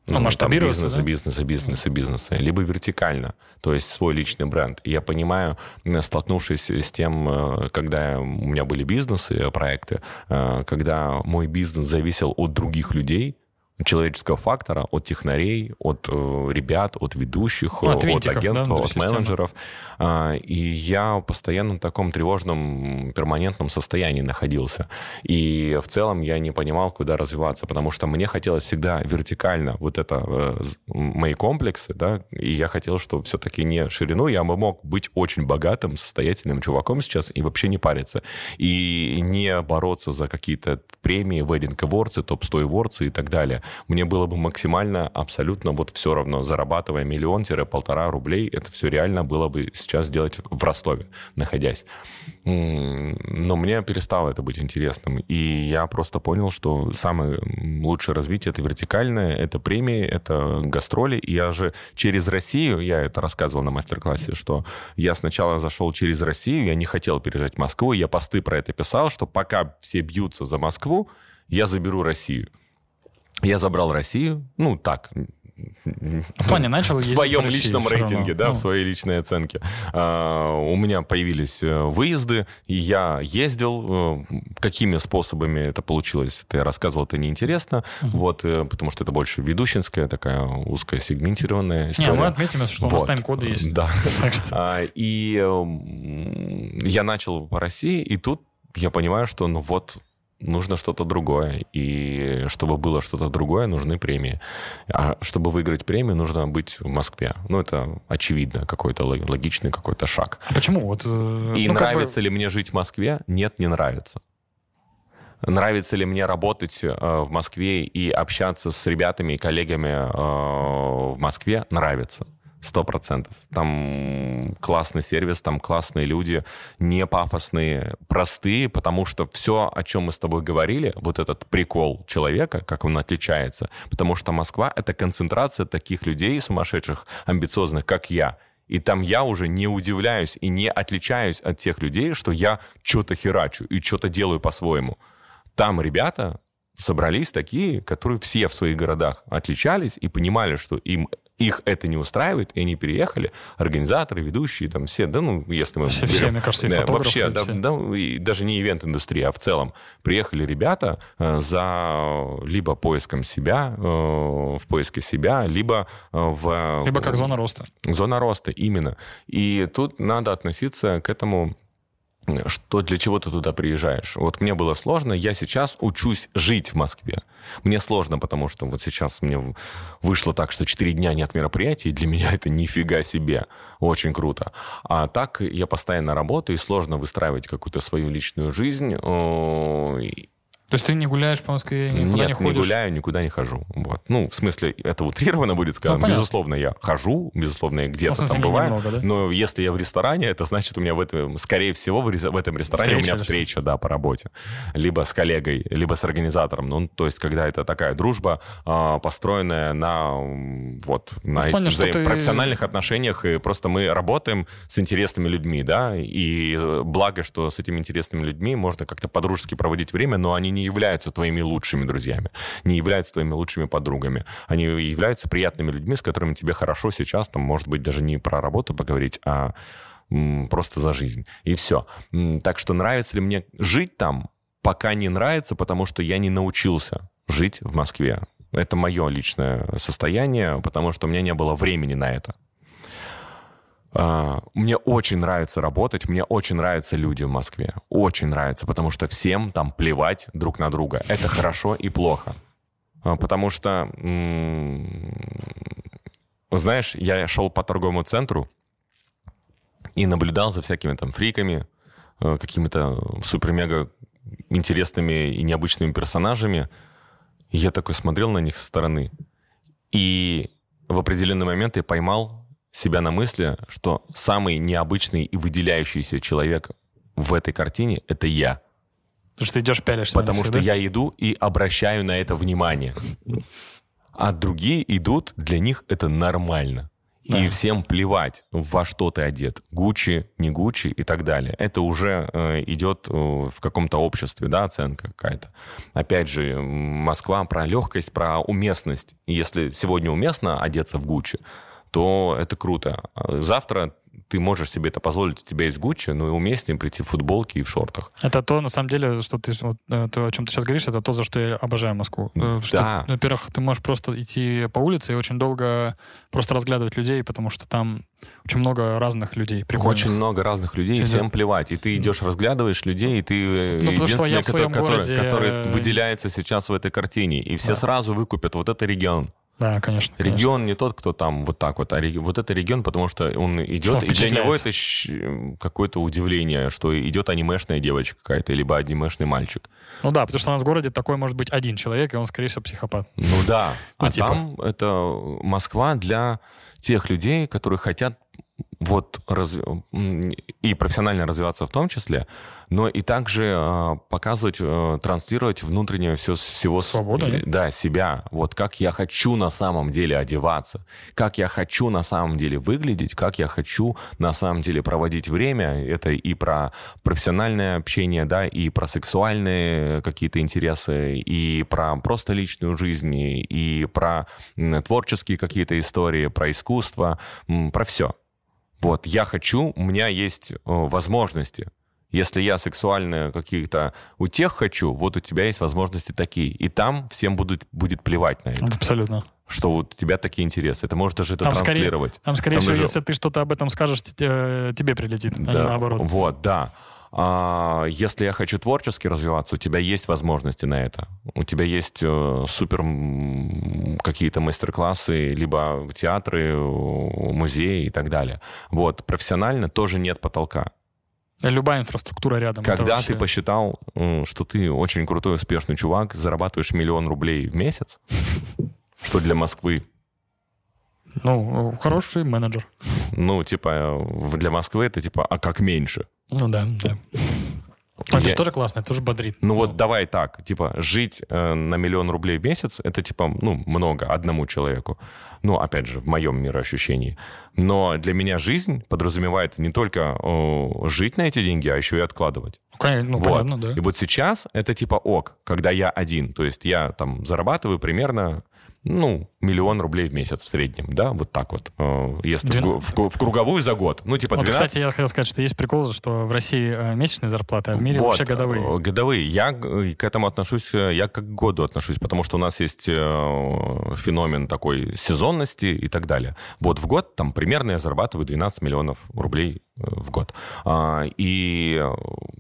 ну, масштабироваться, бизнеса, да? бизнеса, бизнеса, бизнеса, либо вертикально, то есть свой личный бренд. И я понимаю, э, столкнувшись с тем, э, когда у меня были бизнесы, э, проекты, когда мой бизнес зависел от других людей, человеческого фактора, от технарей, от э, ребят, от ведущих, Ну, от от, винтиков, да, агентства, внутри от системы. менеджеров. А, и я постоянно в таком тревожном, перманентном состоянии находился. И в целом я не понимал, куда развиваться, потому что мне хотелось всегда вертикально вот это э, мои комплексы, да, и я хотел, что все-таки не ширину, я бы мог быть очень богатым, состоятельным чуваком сейчас и вообще не париться. И не бороться за какие-то премии, wedding awards, топ-100 awards и так далее. Мне было бы максимально, абсолютно вот все равно, зарабатывая миллион-полтора рублей, это все реально было бы сейчас делать в Ростове, находясь. Но мне перестало это быть интересным. И я просто понял, что самое лучшее развитие — это вертикальное, это премии, это гастроли. И я же через Россию, я это рассказывал на мастер-классе, что я сначала зашел через Россию, я не хотел переезжать в Москву, я посты про это писал, что пока все бьются за Москву, я заберу Россию. Я забрал Россию, ну так, В плане начал в своем личном рейтинге, да, Ну, в своей личной оценке. А, у меня появились э, выезды, и я ездил. э, Какими способами это получилось, я рассказывал, это неинтересно, вот, э, потому что это больше ведущинская, такая узкая сегментированная Не, история. мы отметим, что у нас Вот. тайм-коды есть. Да. А, И я начал по России, и тут я понимаю, что ну вот нужно что-то другое. И чтобы было что-то другое, нужны премии. А чтобы выиграть премию, нужно быть в Москве. Ну, это очевидно, какой-то лог- логичный какой-то шаг. А почему? Вот, э, И ну, как бы- нравится ли мне жить в Москве? Нет, не нравится. Нравится ли мне работать э, в Москве и общаться с ребятами и коллегами э, в Москве? Нравится. Сто процентов. Там классный сервис, там классные люди, не пафосные, простые, потому что все, о чем мы с тобой говорили, вот этот прикол человека, как он отличается, потому что Москва — это концентрация таких людей сумасшедших, амбициозных, как я. И там я уже не удивляюсь и не отличаюсь от тех людей, что я что-то херачу и что-то делаю по-своему. Там ребята собрались такие, которые все в своих городах отличались и понимали, что им их это не устраивает, и они переехали, организаторы, ведущие, там все, да, ну, если мы... Все- все, мне кажется, и Да, фотографы, Вообще, и да, все. да, и даже не ивент-индустрия, а в целом. Приехали ребята э, за либо поиском себя, э, в поиске себя, либо э, в... Либо как зона роста. Зона роста, именно. И тут надо относиться к этому что для чего ты туда приезжаешь. Вот мне было сложно, я сейчас учусь жить в Москве. Мне сложно, потому что вот сейчас мне вышло так, что 4 дня нет мероприятий, и для меня это нифига себе. Очень круто. А так я постоянно работаю, и сложно выстраивать какую-то свою личную жизнь. То есть ты не гуляешь по Москве, никуда нет, не ходишь? гуляю, никуда не хожу. Вот. Ну, в смысле, это утрированно будет сказано. Ну, понятно. безусловно, я хожу, безусловно, я Ну, где-то смысле, там не- бываю. немного, да? Но если я в ресторане, это значит, у меня в этом, скорее всего, в, этом ресторане у Встреча меня или что? встреча, да, по работе. Либо с коллегой, либо с организатором. Ну, то есть, когда это такая дружба, а, построенная на вот на Ну, плане, взаим- ты- профессиональных отношениях, и просто мы работаем с интересными людьми, да, и благо, что с этими интересными людьми можно как-то по-дружески проводить время, но они не являются твоими лучшими друзьями, не являются твоими лучшими подругами. Они являются приятными людьми, с которыми тебе хорошо сейчас, там, может быть, даже не про работу поговорить, а просто за жизнь. И все. Так что нравится ли мне жить там? Пока не нравится, потому что я не научился жить в Москве. Это мое личное состояние, потому что у меня не было времени на это. А, Мне очень нравится работать, мне очень нравятся люди в Москве. Очень нравится, потому что всем там плевать друг на друга. Это хорошо и плохо. А, Потому что, знаешь, я шел по торговому центру и наблюдал за всякими там фриками, э, какими-то супер-мега интересными и необычными персонажами. Я такой смотрел на них со стороны. И в определенный момент я поймал себя на мысли, что самый необычный и выделяющийся человек в этой картине — это я. Потому что ты идешь пялишься. Потому них что всегда. я иду и обращаю на это внимание. А другие идут, для них это нормально. И Да. всем плевать, во что ты одет. Гуччи, не Гуччи и так далее. Это уже э, идет э, в каком-то обществе, да, оценка какая-то. Опять же, Москва про легкость, про уместность. И Если сегодня уместно одеться в Гуччи, то это круто. Завтра ты можешь себе это позволить, у тебя есть Гуччи, но и уместнее прийти в футболке и в шортах. Это то, на самом деле, что ты, вот, э, то, о чем ты сейчас говоришь, это то, за что я обожаю Москву. Э, Что, Да. во-первых, ты можешь просто идти по улице и очень долго просто разглядывать людей, потому что там очень много разных людей. Прикольных. Очень много разных людей, Да. всем плевать. И ты идешь, разглядываешь людей, и ты э, Ну, что единственный, в своем который, городе, который выделяется сейчас в этой картине. И все Да. сразу выкупят вот это регион. Да, конечно. конечно. Регион не тот, кто там вот так вот, а реги- вот это регион, потому что он Что идет, и для него это какое-то удивление, что идет анимешная девочка какая-то, либо анимешный мальчик. Ну да, потому что у нас в городе такой может быть один человек, и он, скорее всего, психопат. Ну да, Ну, а типа. там это Москва для тех людей, которые хотят вот раз- и профессионально развиваться в том числе, но и также э, показывать, э, транслировать внутреннее все, всего с- Свободу, да? да, себя. Вот как я хочу на самом деле одеваться, как я хочу на самом деле выглядеть, как я хочу на самом деле проводить время. Это и про профессиональное общение, да, и про сексуальные какие-то интересы, и про просто личную жизнь, и, про творческие какие-то истории, про искусство, про все. Вот, я хочу, у меня есть э, возможности. Если я сексуально каких-то утех хочу, вот у тебя есть возможности такие. И там всем будут, будет плевать на это, Абсолютно. что вот у тебя такие интересы. Ты можешь даже это Там скорее, транслировать. там, скорее Там всего, даже- если ты что-то об этом скажешь, те- тебе прилетит, а не Да, наоборот. Вот, да. А, если я хочу творчески развиваться, у тебя есть возможности на это. У тебя есть э, супер какие-то мастер-классы, либо театры, э, музеи и так далее. Вот, профессионально тоже нет потолка. Любая инфраструктура рядом. Когда вообще- ты посчитал, м, что ты очень крутой, успешный чувак, зарабатываешь миллион рублей в месяц, что для Москвы, Ну, хороший менеджер. ну, типа, э, для Москвы это типа, а как меньше? Ну да, да. Это Я- же тоже классно, это тоже бодрит. Ну вот давай так, типа, жить э, на миллион рублей в месяц, это типа, ну, много одному человеку. Ну, опять же, в моем мироощущении. Но для меня жизнь подразумевает не только э, жить на эти деньги, а еще и откладывать. Ну, конечно, ну, Вот. понятно, да. И вот сейчас это типа ок, когда я один. То есть я там зарабатываю примерно, ну, миллион рублей в месяц в среднем, да, вот так вот. э, Если в, Двен- гу- в гу- в круговую за год. Ну, типа Вот, 12 кстати, я хотел сказать, что есть прикол, что в России э, месячные зарплаты, а в мире Вот, вообще годовые. э, Годовые. Я к этому отношусь, я как к году отношусь, потому что у нас есть феномен такой сезонности и так далее. Вот в год там примерно я зарабатываю 12 миллионов рублей в год. А, И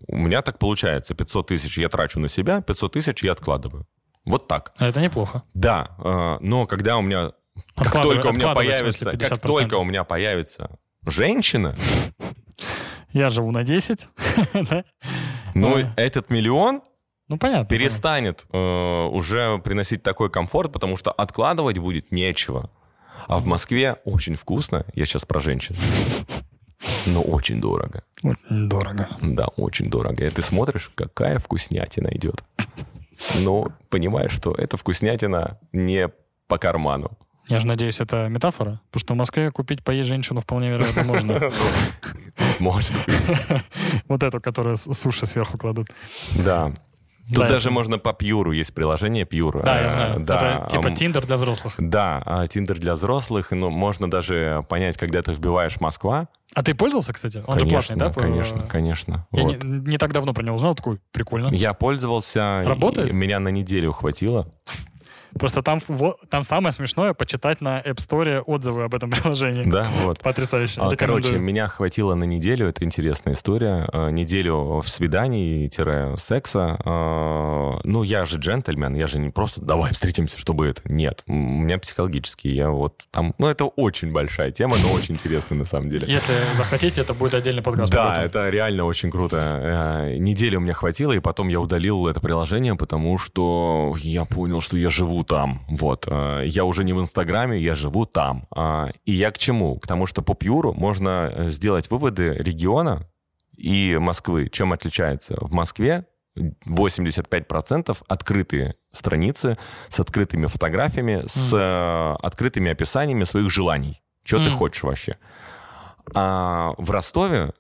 у меня так получается, 500 тысяч я трачу на себя, 500 тысяч я откладываю. Вот так. А Это неплохо. Да, э, но когда у меня как только у меня появится, смысле, как 50%. только у меня появится женщина, Я живу на 10. да? ну этот миллион Ну, понятно. перестанет э, уже приносить такой комфорт, потому что откладывать будет нечего. А в Москве очень вкусно. Я сейчас про женщин. Но очень дорого. понятно. Очень дорого. Да, очень дорого. И ты смотришь, какая вкуснятина идет. Но понимаешь, что эта вкуснятина не по карману. Я же надеюсь, это метафора. Потому что в Москве купить поесть женщину вполне вероятно можно. Быть. Вот эту, которую с- суши сверху кладут. Да. Тут Да, даже это- можно по Пьюру. Есть приложение Пьюр. Да, я знаю. Да, Это типа м, Тиндер для взрослых. Да, а, Тиндер для взрослых. Но можно даже понять, когда ты вбиваешь Москва. А ты пользовался, кстати? Он же конечно, платный, да? конечно, конечно. Я Вот. не, не так давно про него узнал, такой, прикольно. Я пользовался. Работает? меня на неделю хватило. Просто там, во- там самое смешное почитать на App Store отзывы об этом приложении. Да, вот. Потрясающе. А, Короче, меня хватило на неделю, это интересная история. А, Неделю в свидании-секса. А, Ну, я же джентльмен, я же не просто давай встретимся, чтобы это. Нет, у меня психологически, я вот там... Ну, это очень большая тема, но очень интересная на самом деле. Если захотите, это будет отдельный подкаст. Да, это реально очень круто. Э, Недели у меня хватило, и потом я удалил это приложение, потому что я понял, что я живу там. Вот. Э, Я уже не в Инстаграме, я живу там. А, И я к чему? К тому, что по Пьюру можно э, сделать выводы региона и Москвы. Чем отличается? В Москве 85% открытые страницы с открытыми фотографиями, с э, открытыми описаниями своих желаний. Что ты хочешь вообще? А в Ростове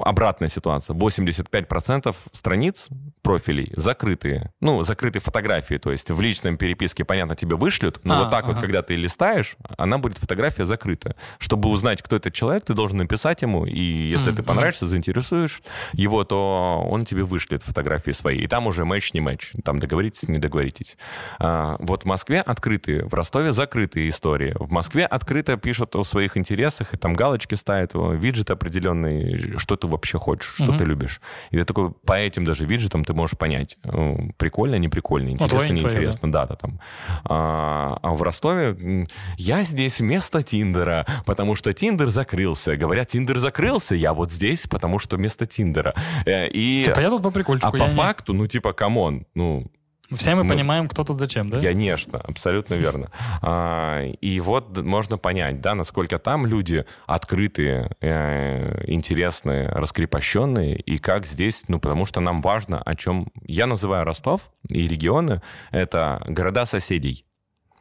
обратная ситуация. 85% страниц профилей закрытые. Ну, закрытые фотографии. То есть в личном переписке, понятно, тебе вышлют, но А, вот так вот, ага. когда ты листаешь, она будет фотография закрыта. Чтобы узнать, кто этот человек, ты должен написать ему, и если Мгм, ты понравишься, заинтересуешь его, то он тебе вышлет фотографии свои. И там уже матч, не матч. Там договоритесь, не договоритесь. А, вот в Москве открытые, в Ростове закрытые истории. В Москве открыто пишут о своих интересах, и там галочки ставят, виджет определенный, что ты вообще хочешь, что Мгм. ты любишь. И ты такой, по этим даже виджетам ты можешь понять, э, прикольно, не прикольно, твои, интересно, не твои, неинтересно. Да, да, там. А, а в Ростове я здесь вместо Тиндера, потому что Тиндер закрылся. Говорят, Тиндер закрылся, я вот здесь, потому что вместо Тиндера. Э, И... Типа я тут по А прикольчику. по я не- факту, ну, типа, come on, ну, Все мы мы- понимаем, кто тут зачем, да? Конечно, абсолютно верно. А, И вот можно понять, да, насколько там люди открытые, э, интересные, раскрепощенные, и как здесь, ну, потому что нам важно, о чем... Я называю Ростов и регионы, это города соседей.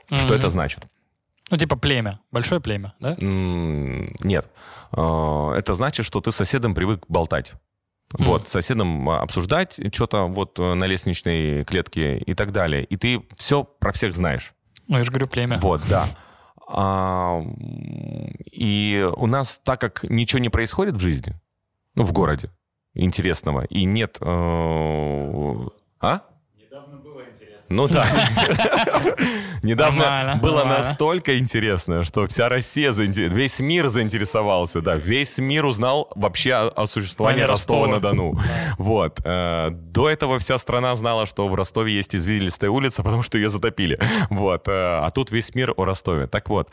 Что Мгм. это значит? Ну, типа племя. Большое племя, да? Нет. А, Это значит, что ты с соседом привык болтать. Вот, с соседом а, обсуждать что-то вот э, на лестничной клетке и так далее. И ты все про всех знаешь. Ну, я же говорю племя. Вот, да. А, и у нас, так как ничего не происходит в жизни, ну, в городе, интересного, и нет... э, А? Ну да. Недавно Нормально, было нормально. настолько интересно, что вся Россия, весь мир заинтересовался, да, весь мир узнал вообще о, о существовании. Ростова-на-Дону. Вот. Э, До этого вся страна знала, что в Ростове есть извилистая улица, потому что ее затопили. Вот. э, А тут весь мир о Ростове. Так вот.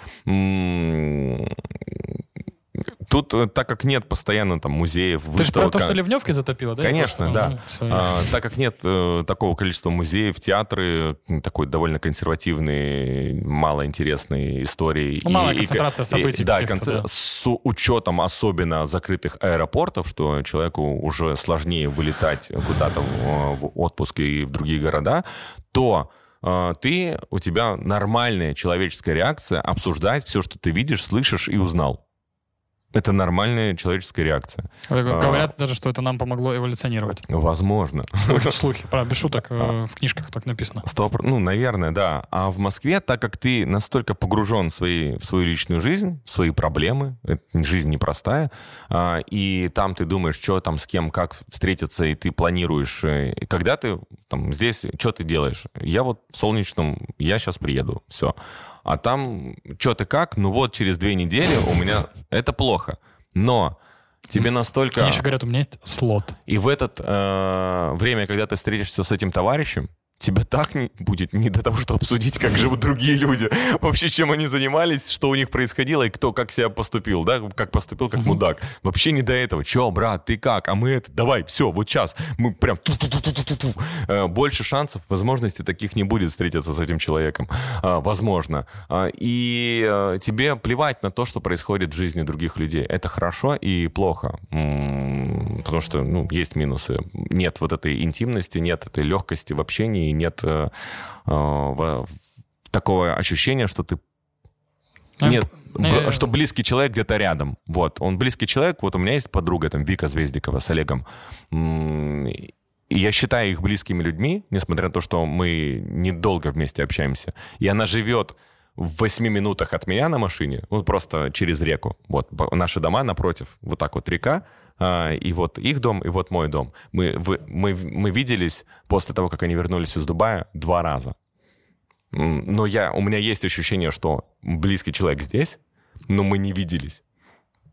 Тут, э, так как нет постоянно там музеев, Ты же про то, выставок, что Ливневки затопило, да? Конечно, да. А, так как нет э, такого количества музеев, театры, такой довольно консервативные, малоинтересные истории. Ну, малая И- и- концентрация и- событий да, каких-то, конце- да. с учетом особенно закрытых аэропортов, что человеку уже сложнее вылетать куда-то в, в отпуск и в другие города, то э, ты, у тебя нормальная человеческая реакция обсуждать все, что ты видишь, слышишь и узнал. Это нормальная человеческая реакция. Вот А. Говорят даже, что это нам помогло эволюционировать. Возможно. Слухи, слухи. Правда, без шуток, э, в книжках так написано. Сто про- Ну, наверное, да. А в Москве, так как ты настолько погружен в, свои, в свою личную жизнь, в свои проблемы, это жизнь непростая, а, и там ты думаешь, что там, с кем, как встретиться, и ты планируешь. э, и когда ты там здесь, что ты делаешь? Я вот в Солнечном, я сейчас приеду, все. А там, что ты как? Ну вот, через две недели у меня... Это плохо. Но тебе настолько... Они еще говорят, у меня есть слот. И в это э, время, когда ты встретишься с этим товарищем, тебе так будет не до того, что обсудить, как живут другие люди, вообще чем они занимались, что у них происходило и кто как себя поступил, да, как поступил как мудак. Вообще не до этого. Че, брат, ты как? А мы это, давай, все, вот сейчас. Мы прям. Э, больше шансов, возможностей таких не будет встретиться с этим человеком. А, Возможно. А, И э, тебе плевать на то, что происходит в жизни других людей. Это хорошо и плохо. Потому что, ну, есть минусы. Нет вот этой интимности, нет этой легкости в общении, нет э, э, такого ощущения, что ты Ну, нет, б- я- что близкий человек где-то рядом. Вот, он близкий человек. Вот у меня есть подруга, там, Вика Звездикова с Олегом. И я считаю их близкими людьми, несмотря на то, что мы недолго вместе общаемся. И она живет в восьми минутах от меня на машине, ну, просто через реку. Вот, наши дома напротив, вот так вот река, а, и вот их дом, и вот мой дом. Мы, вы- мы, мы виделись после того, как они вернулись из Дубая, два раза. Но я, у меня есть ощущение, что близкий человек здесь, но мы не виделись.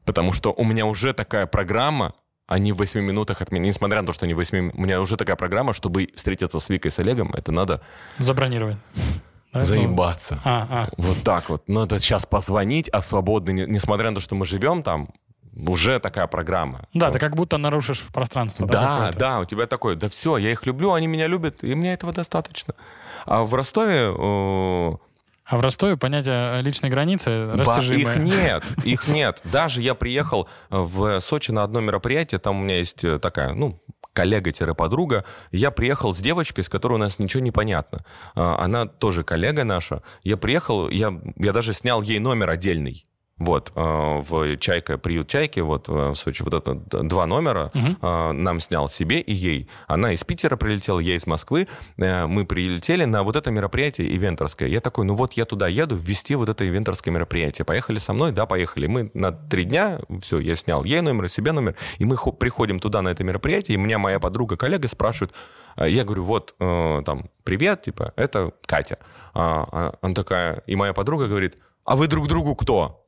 Потому что у меня уже такая программа, они в 8 минутах от меня, несмотря на то, что они в 8, у меня уже такая программа, чтобы встретиться с Викой, с Олегом, это надо Забронировать. Заебаться. А, а. Вот так вот. Надо сейчас позвонить, а свободно, не- несмотря на то, что мы живем там, уже такая программа. Да, Вот. ты как будто нарушишь пространство. Да, какое-то. да, у тебя такое, да все, я их люблю, они меня любят, и мне этого достаточно. А в Ростове э, А в Ростове понятие личной границы растяжимое. Их нет, их нет. Даже я приехал в Сочи на одно мероприятие, там у меня есть э, такая, ну, коллега-подруга. Я приехал с девочкой, с которой у нас ничего не понятно. А, Она тоже коллега наша. Я приехал, я, я даже снял ей номер отдельный. Вот, э, в Чайка, приют Чайки, вот э, в Сочи, вот это два номера э, нам снял себе и ей. Она из Питера прилетела, я из Москвы. Мы прилетели на вот это мероприятие ивенторское. Я такой, ну вот я туда еду ввести вот это ивенторское мероприятие. Поехали со мной? Да, поехали. Мы на три дня, все, я снял ей номер, себе номер, и мы хо- приходим туда на это мероприятие, и меня моя подруга, коллега спрашивает, я говорю, вот, там, привет, типа, это Катя. А, а она такая, и моя подруга говорит, а вы друг другу кто?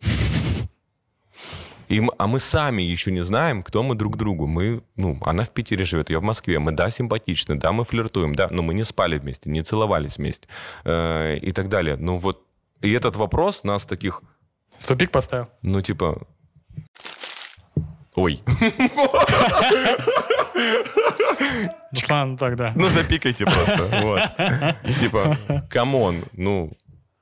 И, а мы сами еще не знаем, кто мы друг другу. Мы, ну, она в Питере живет, я в Москве. Мы, да, симпатичны, да, мы флиртуем, да, но мы не спали вместе, не целовались вместе э, и так далее. Ну вот, и этот вопрос нас таких, В тупик поставил. ну типа, ой, Руслан, ну так, да. ну запикайте просто, вот. Типа, come on, ну,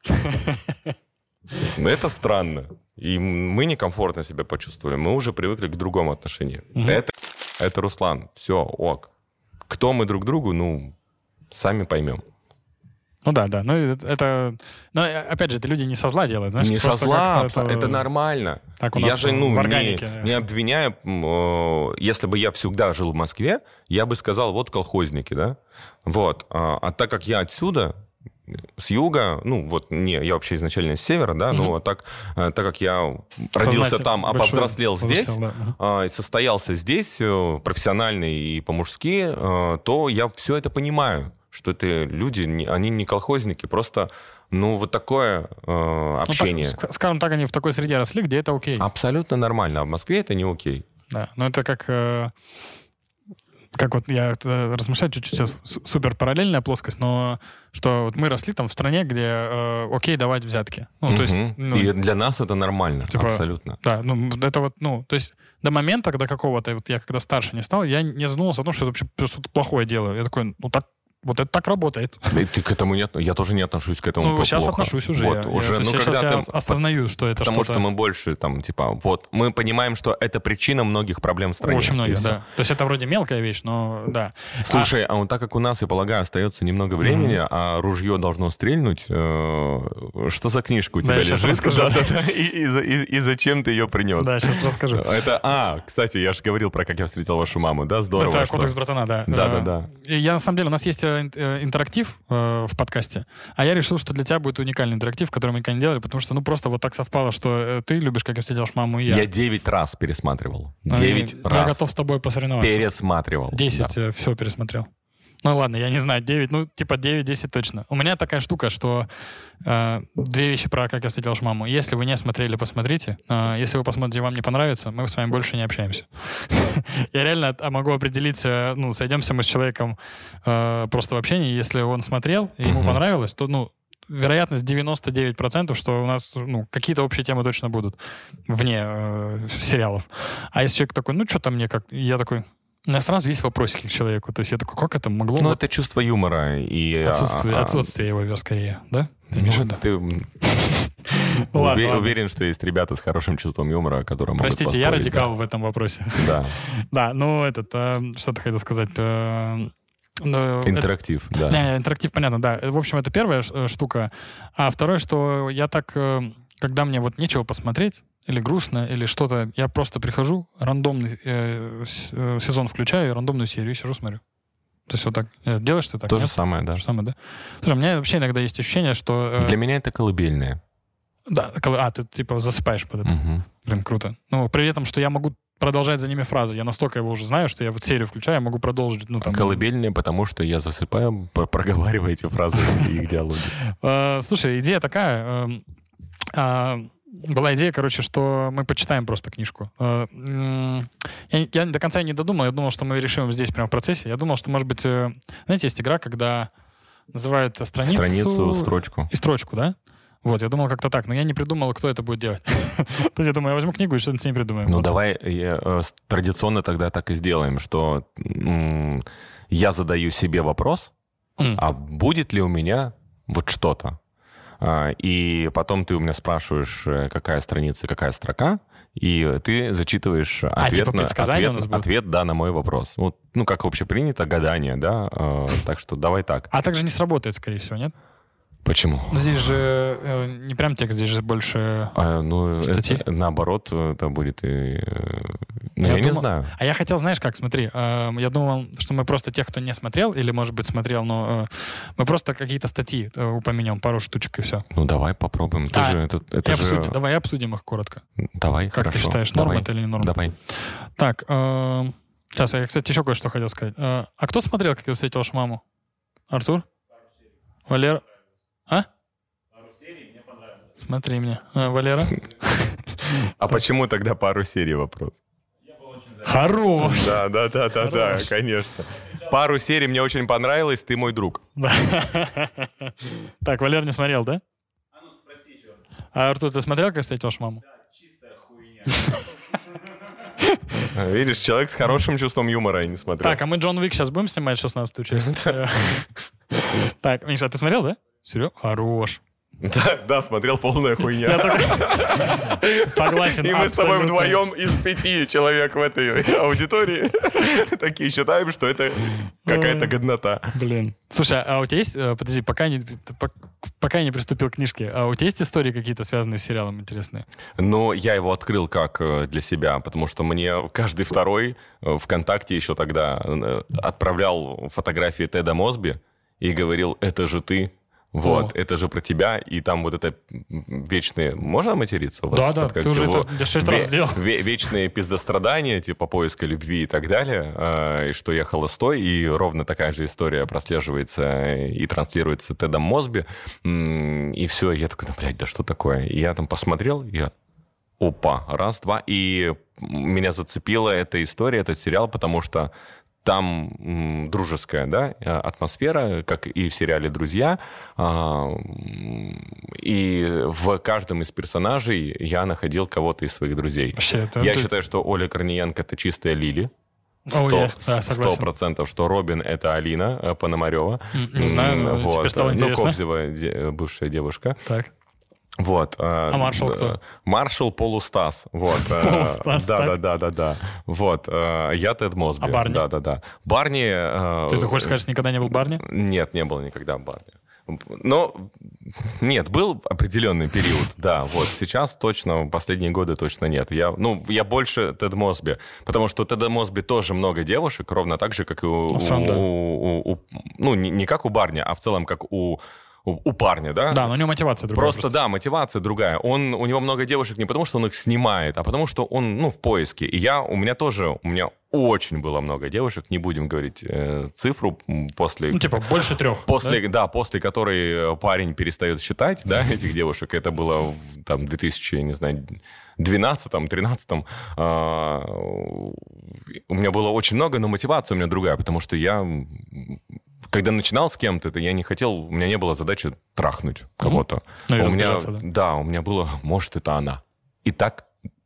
ну, это странно. И мы некомфортно себя почувствовали. Мы уже привыкли к другому отношению. Это, это Руслан. Все, ок. Кто мы друг другу, ну, сами поймем. Ну да, да. Ну это, это- но э, опять же, это люди не со зла делают, знаешь, не со зла, абсо- это нормально. Так у я нас же, ну, в не, органике. не обвиняю. м, э, Если бы я всегда жил в Москве, я бы сказал, вот колхозники, да? Вот. А, а так как я отсюда, с юга, ну, вот, не, я вообще изначально с севера, да, ну, а так, э, так как я родился там, а повзрослел здесь, повзрослел, да. А, и состоялся здесь э, профессионально и по-мужски, э, то я все это понимаю, что это люди, они не колхозники, просто, ну, вот такое э, Ну, так, общение. ск- скажем так, они в такой среде росли, где это окей. Абсолютно нормально, а в Москве это не окей. Да. Но это как... э, как вот я размышляю чуть-чуть супер параллельная плоскость, но что вот мы росли там в стране, где э, окей давать взятки. Ну, то есть, ну, и для нас это нормально, типа, абсолютно. Да, ну, это вот, ну, то есть до момента, когда какого-то, вот я когда старше не стал, я не задумывался о том, что это вообще что-то плохое делаю. Я такой, ну, так, вот это так работает. И ты к этому не от- Я тоже не отношусь к этому ну, сейчас плохо. отношусь уже. Вот, я, уже, я, ну, я когда сейчас я ты... осознаю, что это Потому что-то... что мы больше, там, типа, вот, мы понимаем, что это причина многих проблем в стране. Очень И многие, всё. да. То есть это вроде мелкая вещь, но да. Слушай, а, вот так как у нас, я полагаю, остается немного времени, а ружье должно стрельнуть, э, что за книжка у Да, тебя щас лежит? расскажу. Да-да-да. И, и за- и- и зачем ты ее принес? Да, сейчас расскажу. Это, а, кстати, я же говорил про как я встретил вашу маму, да, здорово. Это что- кодекс братана, да. Да-да-да. Э, Я на самом деле, у нас есть э, э, интерактив э, в подкасте, а я решил, что для тебя будет уникальный интерактив, который мы никогда не делали, потому что, ну, просто вот так совпало, что э, ты любишь, как я встретил маму, и я. Я 9 раз пересматривал. Ну, и 9 Я раз готов с тобой посоревноваться. пересматривал. 10 все пересмотрел. Ну ладно, я не знаю, 9, ну типа 9-10 точно. У меня такая штука, что э, две вещи про «Как я встретил вашу маму». Если вы не смотрели, посмотрите. Э, если вы посмотрите, вам не понравится, мы с вами больше не общаемся. Я реально от- могу определиться, ну, сойдемся мы с человеком э, просто в общении. Если он смотрел, и ему понравилось, то, ну, вероятность 99%, что у нас ну, какие-то общие темы точно будут вне э, сериалов. А если человек такой, ну, что-то мне как... Я такой, у меня сразу есть вопросики к человеку. То есть я такой, как это могло? Ну, вот это чувство юмора и... а, отсутствие, а, отсутствие его скорее, да? Ты ну? Ты Ну, ладно, уве- ладно. уверен, что есть ребята с хорошим чувством юмора, которые могут Простите, я поспорить, радикал в этом вопросе. Да, да. Да, ну этот, э, что ты хотел сказать? э, ну, это- Интерактив, да. Не, интерактив, понятно, да. В общем, это первая э, штука. А второе, что я так, э, когда мне вот нечего посмотреть, или грустно, или что-то, я просто прихожу, рандомный э, э, сезон включаю, рандомную серию и сижу, смотрю. То есть вот так. Э, Делаешь ты так? То же нет? самое, да. То же самое, да? Слушай, у меня вообще иногда есть ощущение, что... э, Для меня это колыбельное. да, кол- а, ты типа засыпаешь под это. Мгм. Блин, круто. Ну, при этом, что я могу продолжать за ними фразы. Я настолько его уже знаю, что я вот серию включаю, я могу продолжить. Ну, там, Колыбельное, потому что я засыпаю, про- проговаривая эти фразы и их диалоги. Э, слушай, идея такая. Была идея, короче, что мы почитаем просто книжку. Э, я, я до конца не додумал. Я думал, что мы решим здесь прямо в процессе. Я думал, что, может быть, э, знаете, есть игра, когда называют страницу... Страницу, строчку. И строчку, да? Вот, я думал как-то так, но я не придумал, кто это будет делать. То есть я думаю, я возьму книгу и что-то с ней придумаем. Ну, давай э, традиционно тогда так и сделаем, что я задаю себе вопрос, а будет ли у меня вот что-то? А, И потом ты у меня спрашиваешь, э, какая страница, какая строка, и ты зачитываешь ответ, типа на, ответ, у нас ответ, да, на мой вопрос. Вот, ну, как общепринято, гадание, да, э, так что давай так. А также не сработает, скорее всего, нет? Почему? Ну, Здесь же э, не прям текст, здесь же больше... А, ну, Статьи? это, наоборот, это будет и... э, Ну, я, не думал- знаю. А я хотел, знаешь, как, смотри, э, я думал, что мы просто тех, кто не смотрел, или, может быть, смотрел, но э, мы просто какие-то статьи э, упомянем, пару штучек и все. Ну, давай попробуем. Ты А, же, это, это же... обсудим. Давай обсудим их коротко. Давай, Как ты хорошо. считаешь, норма Давай. это или не норма? Давай. Так, э, сейчас, я, кстати, еще кое-что хотел сказать. Э, а кто смотрел, как я встретил вашу маму? Артур? Валера? А? Смотри мне. Э, Валера? А почему тогда пару серий вопрос? Хорош! Да, да, да, да, да, конечно. Пару серий мне очень понравилось, ты мой друг. Так, Валер не смотрел, да? А Артур, ты смотрел, как встретил вашу маму? Видишь, человек с хорошим чувством юмора я не смотрел. Так, а мы Джон Уик сейчас будем снимать 16-ю часть? Так, Миша, а ты смотрел, да? Серьезно? Хорош. Да, да, смотрел полная Я хуйня. только- Согласен. И мы с тобой вдвоем из пяти человек в этой аудитории такие считаем, что это какая-то годнота. Блин. Слушай, а у тебя есть... э, Подожди, пока не, пок- пока я не приступил к книжке, а у тебя есть истории какие-то, связанные с сериалом интересные? Но я его открыл как э, для себя, потому что мне каждый второй э, ВКонтакте еще тогда отправлял фотографии Теда Мосби и говорил, это же ты, вот, О. это же про тебя, и там вот это вечные... Можно материться у вас? Да, да, ты уже Вот. это шесть раз Ве- сделал. ве- Вечные пиздострадания, типа поиска любви и так далее, э, и что я холостой, и ровно такая же история прослеживается и транслируется Тедом Мосби, и все, я такой, да, блядь, да что такое? И я там посмотрел, и я опа, раз, два. И меня зацепила эта история, этот сериал, потому что там дружеская да, э, атмосфера, как и в сериале «Друзья». А, И в каждом из персонажей я находил кого-то из своих друзей. Вообще, это... Я ты- считаю, что Оля Корниенко — это чистая Лили. Сто процентов, что Робин — это Алина э, Пономарева. Не знаю, но М, теперь стало Ну, интересно. Кобзева, де- бывшая девушка. Так. Вот. А Маршал кто? Маршал Полустас. Вот. э, Полустас, Да, да, да, да, да. Вот. э, Я Тед Мосби. А Барни? Да, да, да. Барни... э, Ты, ты хочешь сказать, что никогда не был Барни? Нет, не было никогда Барни. Но нет, был определенный период, да. Вот сейчас точно, последние годы точно нет. Я, ну, я больше Тед Мосби, потому что у Теда Мосби тоже много девушек, ровно так же, как и у... Ну, сам, у- да. у- у- ну, не, не как у Барни, а в целом как у, у, у парня, да? Да, но у него мотивация другая. Просто, да, мотивация другая. Он, у него много девушек не потому, что он их снимает, а потому, что он, ну, в поиске. И я, у меня тоже, у меня очень было много девушек, не будем говорить э, цифру, после... Ну, типа, больше трех. После, да? после которой э, парень перестает считать, да, этих девушек, это было в там 2000, не знаю, 12 13 а, у меня было очень много, но мотивация у меня другая, потому что я, когда начинал с кем-то, это я не хотел, у меня не было задачи трахнуть кого-то. Ну, и у меня, разбежаться, да. у меня было, может, это она. И так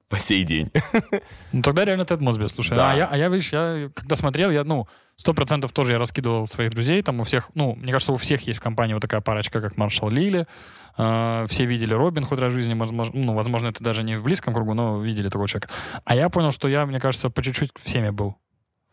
по сей день. Ну, тогда реально Тед Мосби, слушай. Да. А, я, а я, видишь, я когда смотрел, я, ну, сто процентов тоже я раскидывал своих друзей, там у всех, ну, мне кажется, у всех есть в компании вот такая парочка, как Маршал Лили, Э, все видели Робин хоть раз в жизни, возможно, ну, возможно, это даже не в близком кругу, но видели такого человека. А я понял, что я, мне кажется, по чуть-чуть всеми был.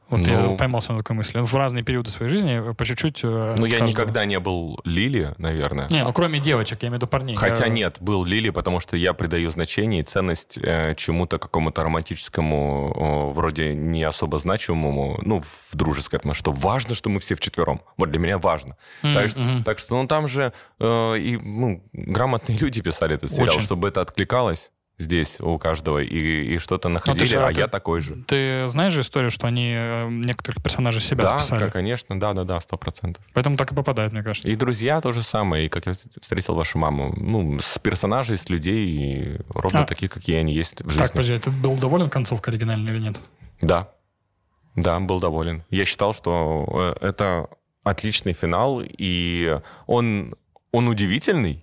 Вот я Ну. поймался на такой мысли. В разные периоды своей жизни э, по чуть-чуть. э, Ну, я каждого. никогда не был Лили, наверное. Не, ну кроме девочек, я имею в виду парней. Хотя Я- нет, был Лили, потому что я придаю значение и ценность э, чему-то какому-то романтическому, э, вроде не особо значимому, ну, в дружеской атмосфере, что важно, что мы все вчетвером. Вот для меня важно. М, так, что, так что, ну, там же э, и ну, грамотные люди писали этот сериал, Очень. чтобы это откликалось здесь у каждого и, и что-то находили, же, а ты- я такой же. Ты знаешь же историю, что они э, некоторых персонажей себя да, списали? да, конечно, да-да-да, сто процентов. Поэтому так и попадает, мне кажется. И друзья то же самое, и как я встретил вашу маму. Ну, с персонажей, с людей, и ровно А. такие, какие они есть в жизни. Так, подожди, ты был доволен концовкой оригинальной или нет? Да. Да, был доволен. Я считал, что э, это отличный финал, и он, он удивительный.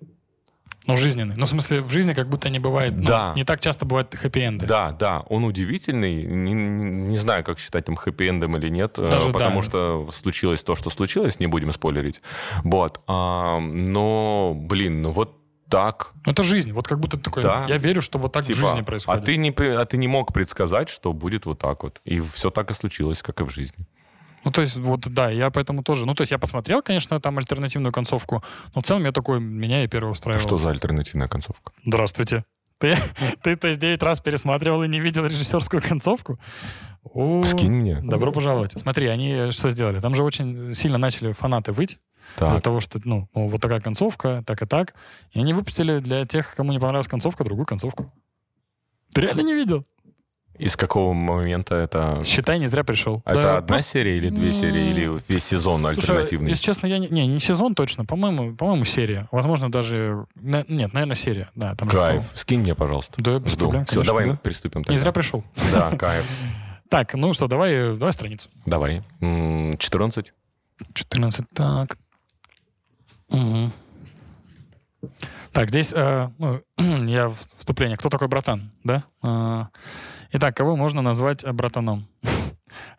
Ну, жизненный. Ну, в смысле, в жизни как будто не бывает. ну, Да. Не так часто бывают хэппи-энды. Да, да, он удивительный. Не, не- знаю, как считать им хэппи-эндом или нет, э, Даже потому да. что случилось то, что случилось, не будем спойлерить. Вот. А, но, блин, ну вот так. Ну, Это жизнь. Вот как будто ты такой, Да. я верю, что вот так Типа, в жизни а происходит. ты, не, а ты не мог предсказать, что будет вот так вот. И все так и случилось, как и в жизни. Ну, то есть, вот, да, я поэтому тоже... Ну, то есть, я посмотрел, конечно, там альтернативную концовку, но в целом я такой, меня и первый устраивал. Что за альтернативная концовка? Здравствуйте. Ты, ты, то есть, 9 раз пересматривал и не видел режиссерскую концовку? О, Скинь мне. Добро пожаловать. Смотри, они что сделали? Там же очень сильно начали фанаты выть для Так, того, что, ну, вот такая концовка, так и так. И они выпустили для тех, кому не понравилась концовка, другую концовку. Ты реально не видел? Из какого момента это... Считай, не зря пришел. А Это Да, одна просто- серия или две серии, или весь сезон Слушай, альтернативный? если честно, я не, не, не сезон точно, по-моему, по-моему, серия. Возможно, даже... на- нет, наверное, серия. Да, там же, Кайф. по-моему. Скинь мне, пожалуйста. Да, без Жду. проблем, Все, конечно, давай да. приступим Не тогда. зря пришел. Да, кайф. Так, ну что, давай, давай страницу. Давай. М, 14? 14, так. Мгм. Так, здесь э, ну, я вступление. Кто такой братан, да? А, Итак, кого можно назвать э, братаном?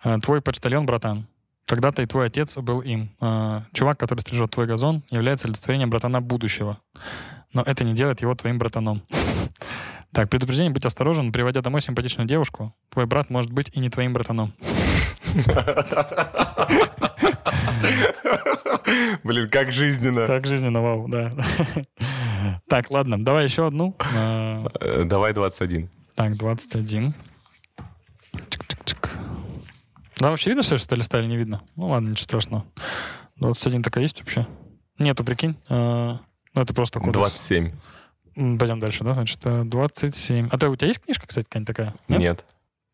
А, Твой почтальон братан. Когда-то и твой отец был им. А, Чувак, который стрижет твой газон, является олицетворением братана будущего. Но это не делает его твоим братаном. Так, предупреждение, будь осторожен, приводя домой симпатичную девушку, твой брат может быть и не твоим братаном. Блин, как жизненно. Так жизненно, вау, да. Так, ладно, давай еще одну. Э, Давай 21. Так, 21. Чик-чик-чик. Да, вообще видно, что что-то листали, не видно? Ну ладно, ничего страшного. 21 такая есть вообще? Нету, прикинь. А, Ну, это просто кодекс. 27. М, Пойдем дальше, да? Значит, э, 27. А ты, у тебя есть книжка, кстати, какая-нибудь такая? Нет.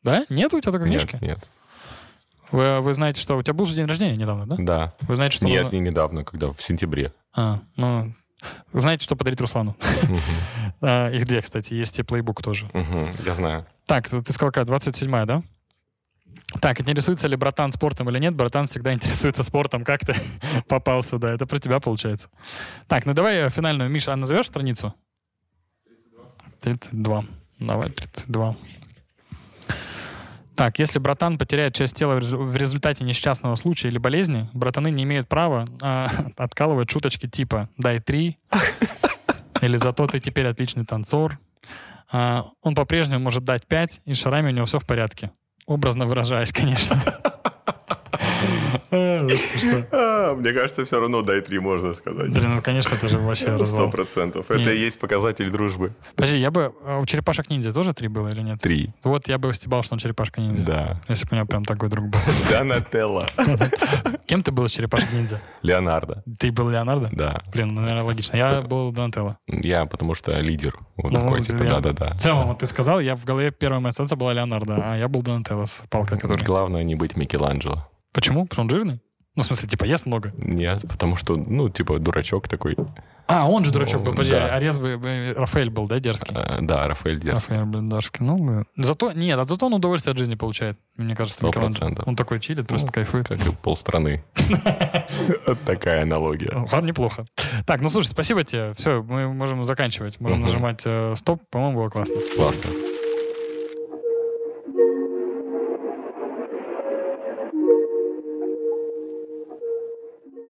Да? Нет у тебя такой книжки? Нет, нет. Вы, вы знаете, что... У тебя был же день рождения недавно, да? Да. Вы знаете, что... Нет, нужно- не недавно, когда в сентябре. А, ну... Знаете, что подарить Руслану? А, Их две, кстати. Есть и плейбук тоже. Я знаю. Так, ты сказал, какая? 27 да? Так, интересуется ли братан спортом или нет? Братан всегда интересуется спортом. Как ты попал сюда? Это про тебя получается. Так, ну давай э, финальную. Миша, а назовешь страницу? 32. Давай, 32. Так, если братан потеряет часть тела в резу- в результате несчастного случая или болезни, братаны не имеют права а, откалывать шуточки типа «дай три» или «зато ты теперь отличный танцор». А, он по-прежнему может дать 5, и шарами у него все в порядке. Образно выражаясь, конечно. А, смешно. Мне кажется, все равно дай три можно сказать. Блин, ну, конечно, это же вообще Сто развал. процентов. Не. Это и есть показатель дружбы. Подожди, я бы... а У черепашек ниндзя тоже три было или нет? Три. Вот я бы стебал, что он черепашка ниндзя. Да. Если бы у меня прям такой друг был. Донателло. Кем ты был из черепашек ниндзя? Леонардо. Ты был Леонардо? Да. Блин, ну, наверное, логично. Я был Донателло. Я потому что лидер. Вот Ну, такой, типа, да-да-да. В целом, вот ты сказал, я в голове первая моя ассоциация была Леонардо, а я был Донателло с палкой, который... Главное не быть Микеланджело. Почему? Потому что он жирный? Ну, в смысле, типа, ест много. Нет, потому что, ну, типа, дурачок такой. А, он же дурачок был. Подожди, Да. а резвый э, Рафаэль был, да, дерзкий? Э, Да, Рафаэль Диас. Рафаэль был дерзкий. Ну, зато, нет, а зато он удовольствие от жизни получает, мне кажется, Сто Микеланджело. процентов. Он такой чилит, просто Ну, кайфует. Как и полстраны. Такая аналогия. Ладно, неплохо. Так, ну слушай, спасибо тебе. Все, мы можем заканчивать. Можем нажимать э, стоп. По-моему, было классно. Классно.